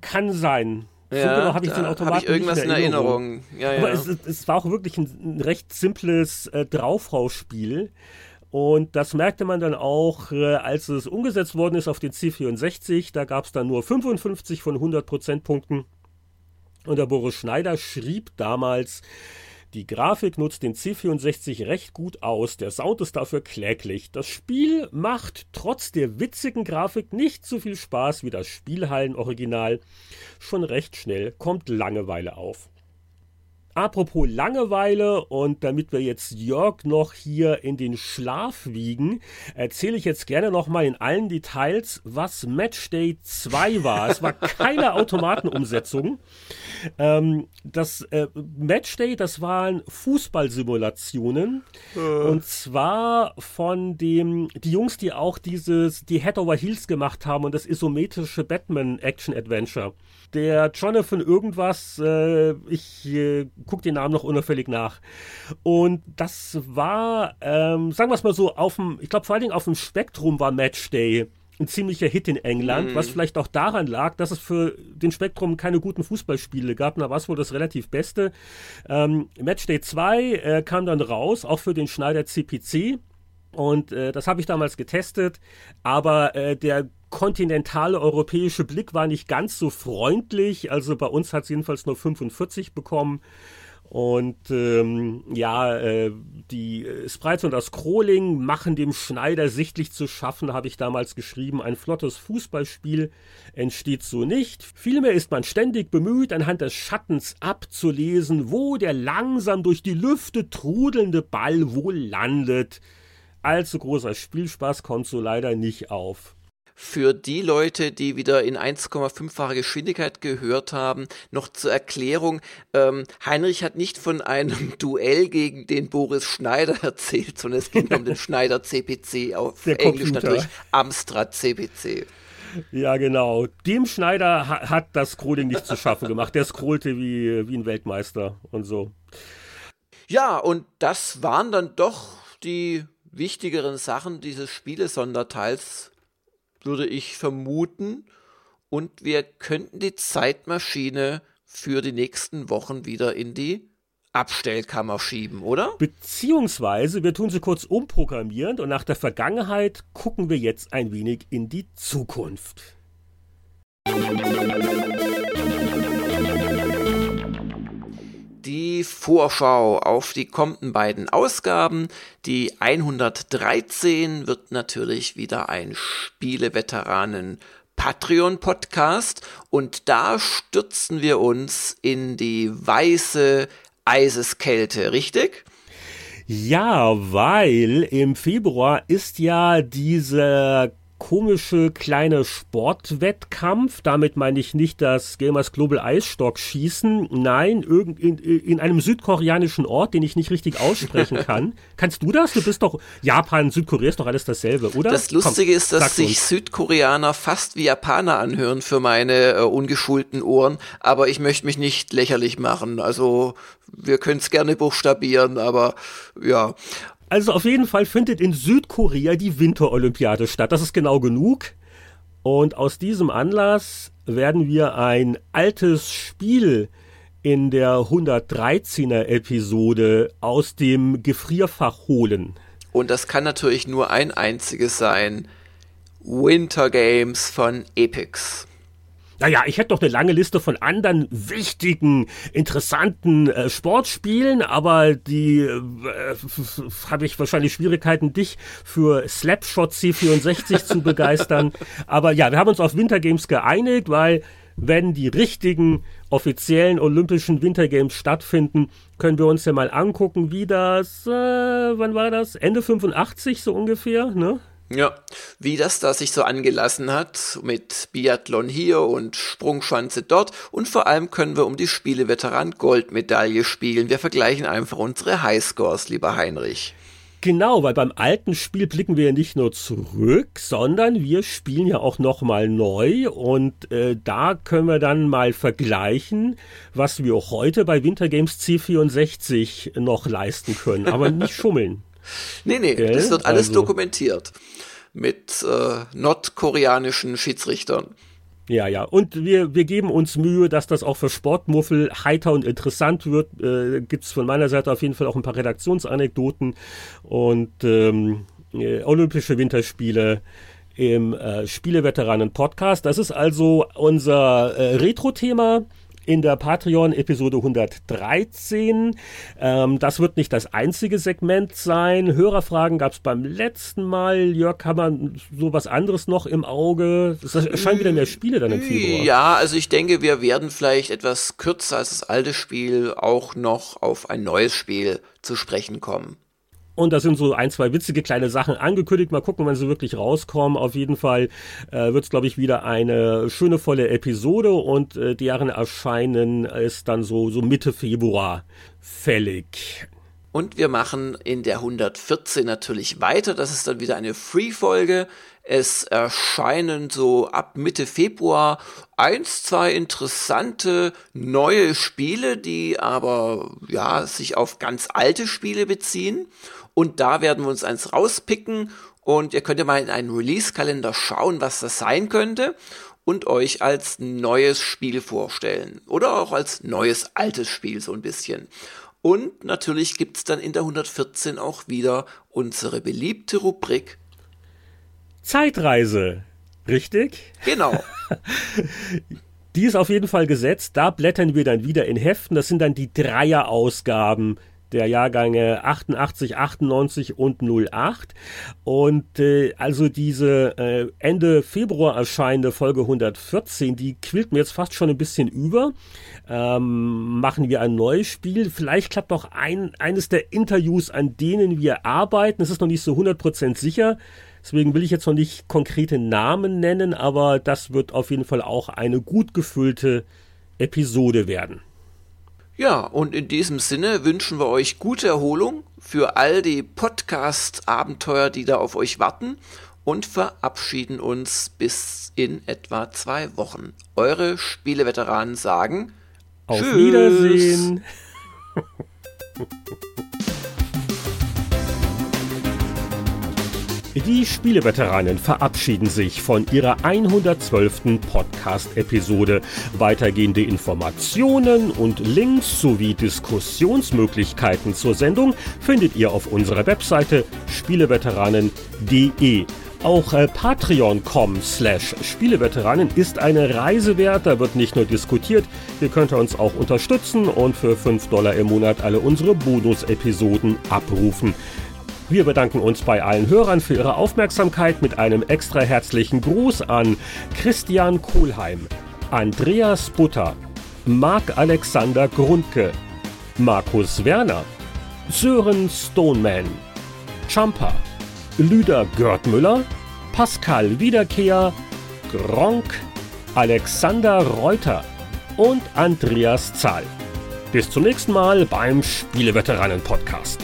S3: Kann sein.
S2: Ja, so genau habe ich den Automaten hab ich irgendwas in Erinnerung.
S3: Erinnerung. Ja, Aber es, es, war auch wirklich ein, ein recht simples äh, Draufhausspiel. Und das merkte man dann auch, äh, als es umgesetzt worden ist auf den C64. Da gab es dann nur 55 von 100 Prozentpunkten. Und der Boris Schneider schrieb damals, die Grafik nutzt den C64 recht gut aus, der Sound ist dafür kläglich. Das Spiel macht trotz der witzigen Grafik nicht so viel Spaß wie das Spielhallen-Original. Schon recht schnell kommt Langeweile auf. Apropos Langeweile und damit wir jetzt Jörg noch hier in den Schlaf wiegen, erzähle ich jetzt gerne nochmal in allen Details, was Matchday 2 war. Es war keine Automatenumsetzung. Ähm, das äh, Matchday, das waren Fußballsimulationen. Äh. Und zwar von dem, die Jungs, die auch dieses, die Head over Heels gemacht haben und das isometrische Batman Action Adventure der Jonathan irgendwas, äh, ich gucke den Namen noch unauffällig nach. Und das war, ähm, sagen wir es mal so, auf dem, ich glaube vor allen Dingen auf dem Spektrum war Matchday ein ziemlicher Hit in England, mhm. was vielleicht auch daran lag, dass es für den Spektrum keine guten Fußballspiele gab. Da war es wohl das relativ Beste. Ähm, Matchday 2 äh, kam dann raus, auch für den Schneider CPC. Und äh, das habe ich damals getestet, aber äh, der kontinentale europäische Blick war nicht ganz so freundlich. Also bei uns hat es jedenfalls nur 45 bekommen. Und ähm, ja, äh, die äh, Sprites und das Scrolling machen dem Schneider sichtlich zu schaffen, habe ich damals geschrieben. Ein flottes Fußballspiel entsteht so nicht. Vielmehr ist man ständig bemüht, anhand des Schattens abzulesen, wo der langsam durch die Lüfte trudelnde Ball wohl landet. Allzu großer Spielspaß kommt so leider nicht auf
S2: für die Leute, die wieder in 1,5-facher Geschwindigkeit gehört haben, noch zur Erklärung, ähm, Heinrich hat nicht von einem Duell gegen den Boris Schneider erzählt, sondern es ging um den Schneider CPC, auf Der Englisch Computer. natürlich Amstrad CPC.
S3: Ja, genau. Dem Schneider ha hat das Scrolling nicht zu schaffen gemacht. Der scrollte wie, wie ein Weltmeister und so.
S2: Ja, und das waren dann doch die wichtigeren Sachen dieses Spielesonderteils würde ich vermuten. Und wir könnten die Zeitmaschine für die nächsten Wochen wieder in die Abstellkammer schieben, oder?
S3: Beziehungsweise wir tun sie kurz umprogrammieren und nach der Vergangenheit gucken wir jetzt ein wenig in die Zukunft.
S2: Vorschau auf die kommenden beiden Ausgaben. Die 113 wird natürlich wieder ein Spieleveteranen Patreon Podcast und da stürzen wir uns in die weiße Eiseskälte, richtig?
S3: Ja, weil im Februar ist ja dieser komische kleine Sportwettkampf. Damit meine ich nicht das Gamers Global Eisstock schießen. Nein, in, in, in einem südkoreanischen Ort, den ich nicht richtig aussprechen kann. Kannst du das? Du bist doch Japan, Südkorea ist doch alles dasselbe, oder?
S2: Das Lustige Komm, ist, dass sich uns. Südkoreaner fast wie Japaner anhören für meine äh, ungeschulten Ohren, aber ich möchte mich nicht lächerlich machen. Also wir können es gerne buchstabieren, aber ja.
S3: Also auf jeden Fall findet in Südkorea die Winterolympiade statt. Das ist genau genug. Und aus diesem Anlass werden wir ein altes Spiel in der 113er Episode aus dem Gefrierfach holen.
S2: Und das kann natürlich nur ein einziges sein. Winter Games von Epix.
S3: Naja, ich hätte doch eine lange Liste von anderen wichtigen, interessanten äh, Sportspielen, aber die äh, habe ich wahrscheinlich Schwierigkeiten, dich für Slapshot C64 zu begeistern. Aber ja, wir haben uns auf Wintergames geeinigt, weil wenn die richtigen offiziellen Olympischen Wintergames stattfinden, können wir uns ja mal angucken, wie das, äh, wann war das? Ende 85 so ungefähr, ne?
S2: Ja, wie das da sich so angelassen hat mit Biathlon hier und Sprungschanze dort und vor allem können wir um die Spieleveteran Goldmedaille spielen. Wir vergleichen einfach unsere Highscores, lieber Heinrich.
S3: Genau, weil beim alten Spiel blicken wir ja nicht nur zurück, sondern wir spielen ja auch nochmal neu und äh, da können wir dann mal vergleichen, was wir heute bei Wintergames C64 noch leisten können, aber nicht schummeln.
S2: Nee, nee, Gell? das wird alles also. dokumentiert mit äh, nordkoreanischen Schiedsrichtern.
S3: Ja, ja. Und wir, wir geben uns Mühe, dass das auch für Sportmuffel heiter und interessant wird. Äh, Gibt es von meiner Seite auf jeden Fall auch ein paar Redaktionsanekdoten und ähm, äh, Olympische Winterspiele im äh, Spieleveteranen-Podcast. Das ist also unser äh, Retro-Thema in der Patreon-Episode 113. Ähm, das wird nicht das einzige Segment sein. Hörerfragen gab es beim letzten Mal. Jörg, haben wir so was anderes noch im Auge? Es erscheinen wieder mehr Spiele dann im Februar.
S2: Ja, also ich denke, wir werden vielleicht etwas kürzer als das alte Spiel auch noch auf ein neues Spiel zu sprechen kommen.
S3: Und da sind so ein, zwei witzige kleine Sachen angekündigt. Mal gucken, wenn sie wirklich rauskommen. Auf jeden Fall äh, wird es, glaube ich, wieder eine schöne, volle Episode und äh, deren Erscheinen ist dann so, so Mitte Februar fällig.
S2: Und wir machen in der 114 natürlich weiter. Das ist dann wieder eine Free-Folge. Es erscheinen so ab Mitte Februar eins, zwei interessante neue Spiele, die aber ja sich auf ganz alte Spiele beziehen. Und da werden wir uns eins rauspicken und ihr könnt ja mal in einen Release-Kalender schauen, was das sein könnte und euch als neues Spiel vorstellen. Oder auch als neues altes Spiel so ein bisschen. Und natürlich gibt's dann in der 114 auch wieder unsere beliebte Rubrik
S3: Zeitreise. Richtig?
S2: Genau.
S3: Die ist auf jeden Fall gesetzt. Da blättern wir dann wieder in Heften. Das sind dann die Dreier-Ausgaben der Jahrgänge 88, 98 und 08. Und äh, also diese äh, Ende Februar erscheinende Folge 114, die quillt mir jetzt fast schon ein bisschen über. Ähm, machen wir ein neues Spiel. Vielleicht klappt auch ein, eines der Interviews, an denen wir arbeiten. Es ist noch nicht so 100% sicher. Deswegen will ich jetzt noch nicht konkrete Namen nennen, aber das wird auf jeden Fall auch eine gut gefüllte Episode werden.
S2: Ja, und in diesem Sinne wünschen wir euch gute Erholung für all die Podcast-Abenteuer, die da auf euch warten und verabschieden uns bis in etwa zwei Wochen. Eure Spieleveteranen sagen
S3: Auf Tschüss. Wiedersehen. Die Spieleveteranen verabschieden sich von ihrer 112. Podcast-Episode. Weitergehende Informationen und Links sowie Diskussionsmöglichkeiten zur Sendung findet ihr auf unserer Webseite spieleveteranen.de. Auch äh, patreon.com slash Spieleveteranen ist eine Reise wert. Da wird nicht nur diskutiert, ihr könnt uns auch unterstützen und für 5 Dollar im Monat alle unsere Bonus-Episoden abrufen. Wir bedanken uns bei allen Hörern für ihre Aufmerksamkeit mit einem extra herzlichen Gruß an Christian Kohlheim, Andreas Butter, Marc Alexander Grundke, Markus Werner, Sören Stoneman, Champa, Lüder Görtmüller, Pascal Wiederkehr, Gronk, Alexander Reuter und Andreas Zahl. Bis zum nächsten Mal beim Spieleveteranen Podcast.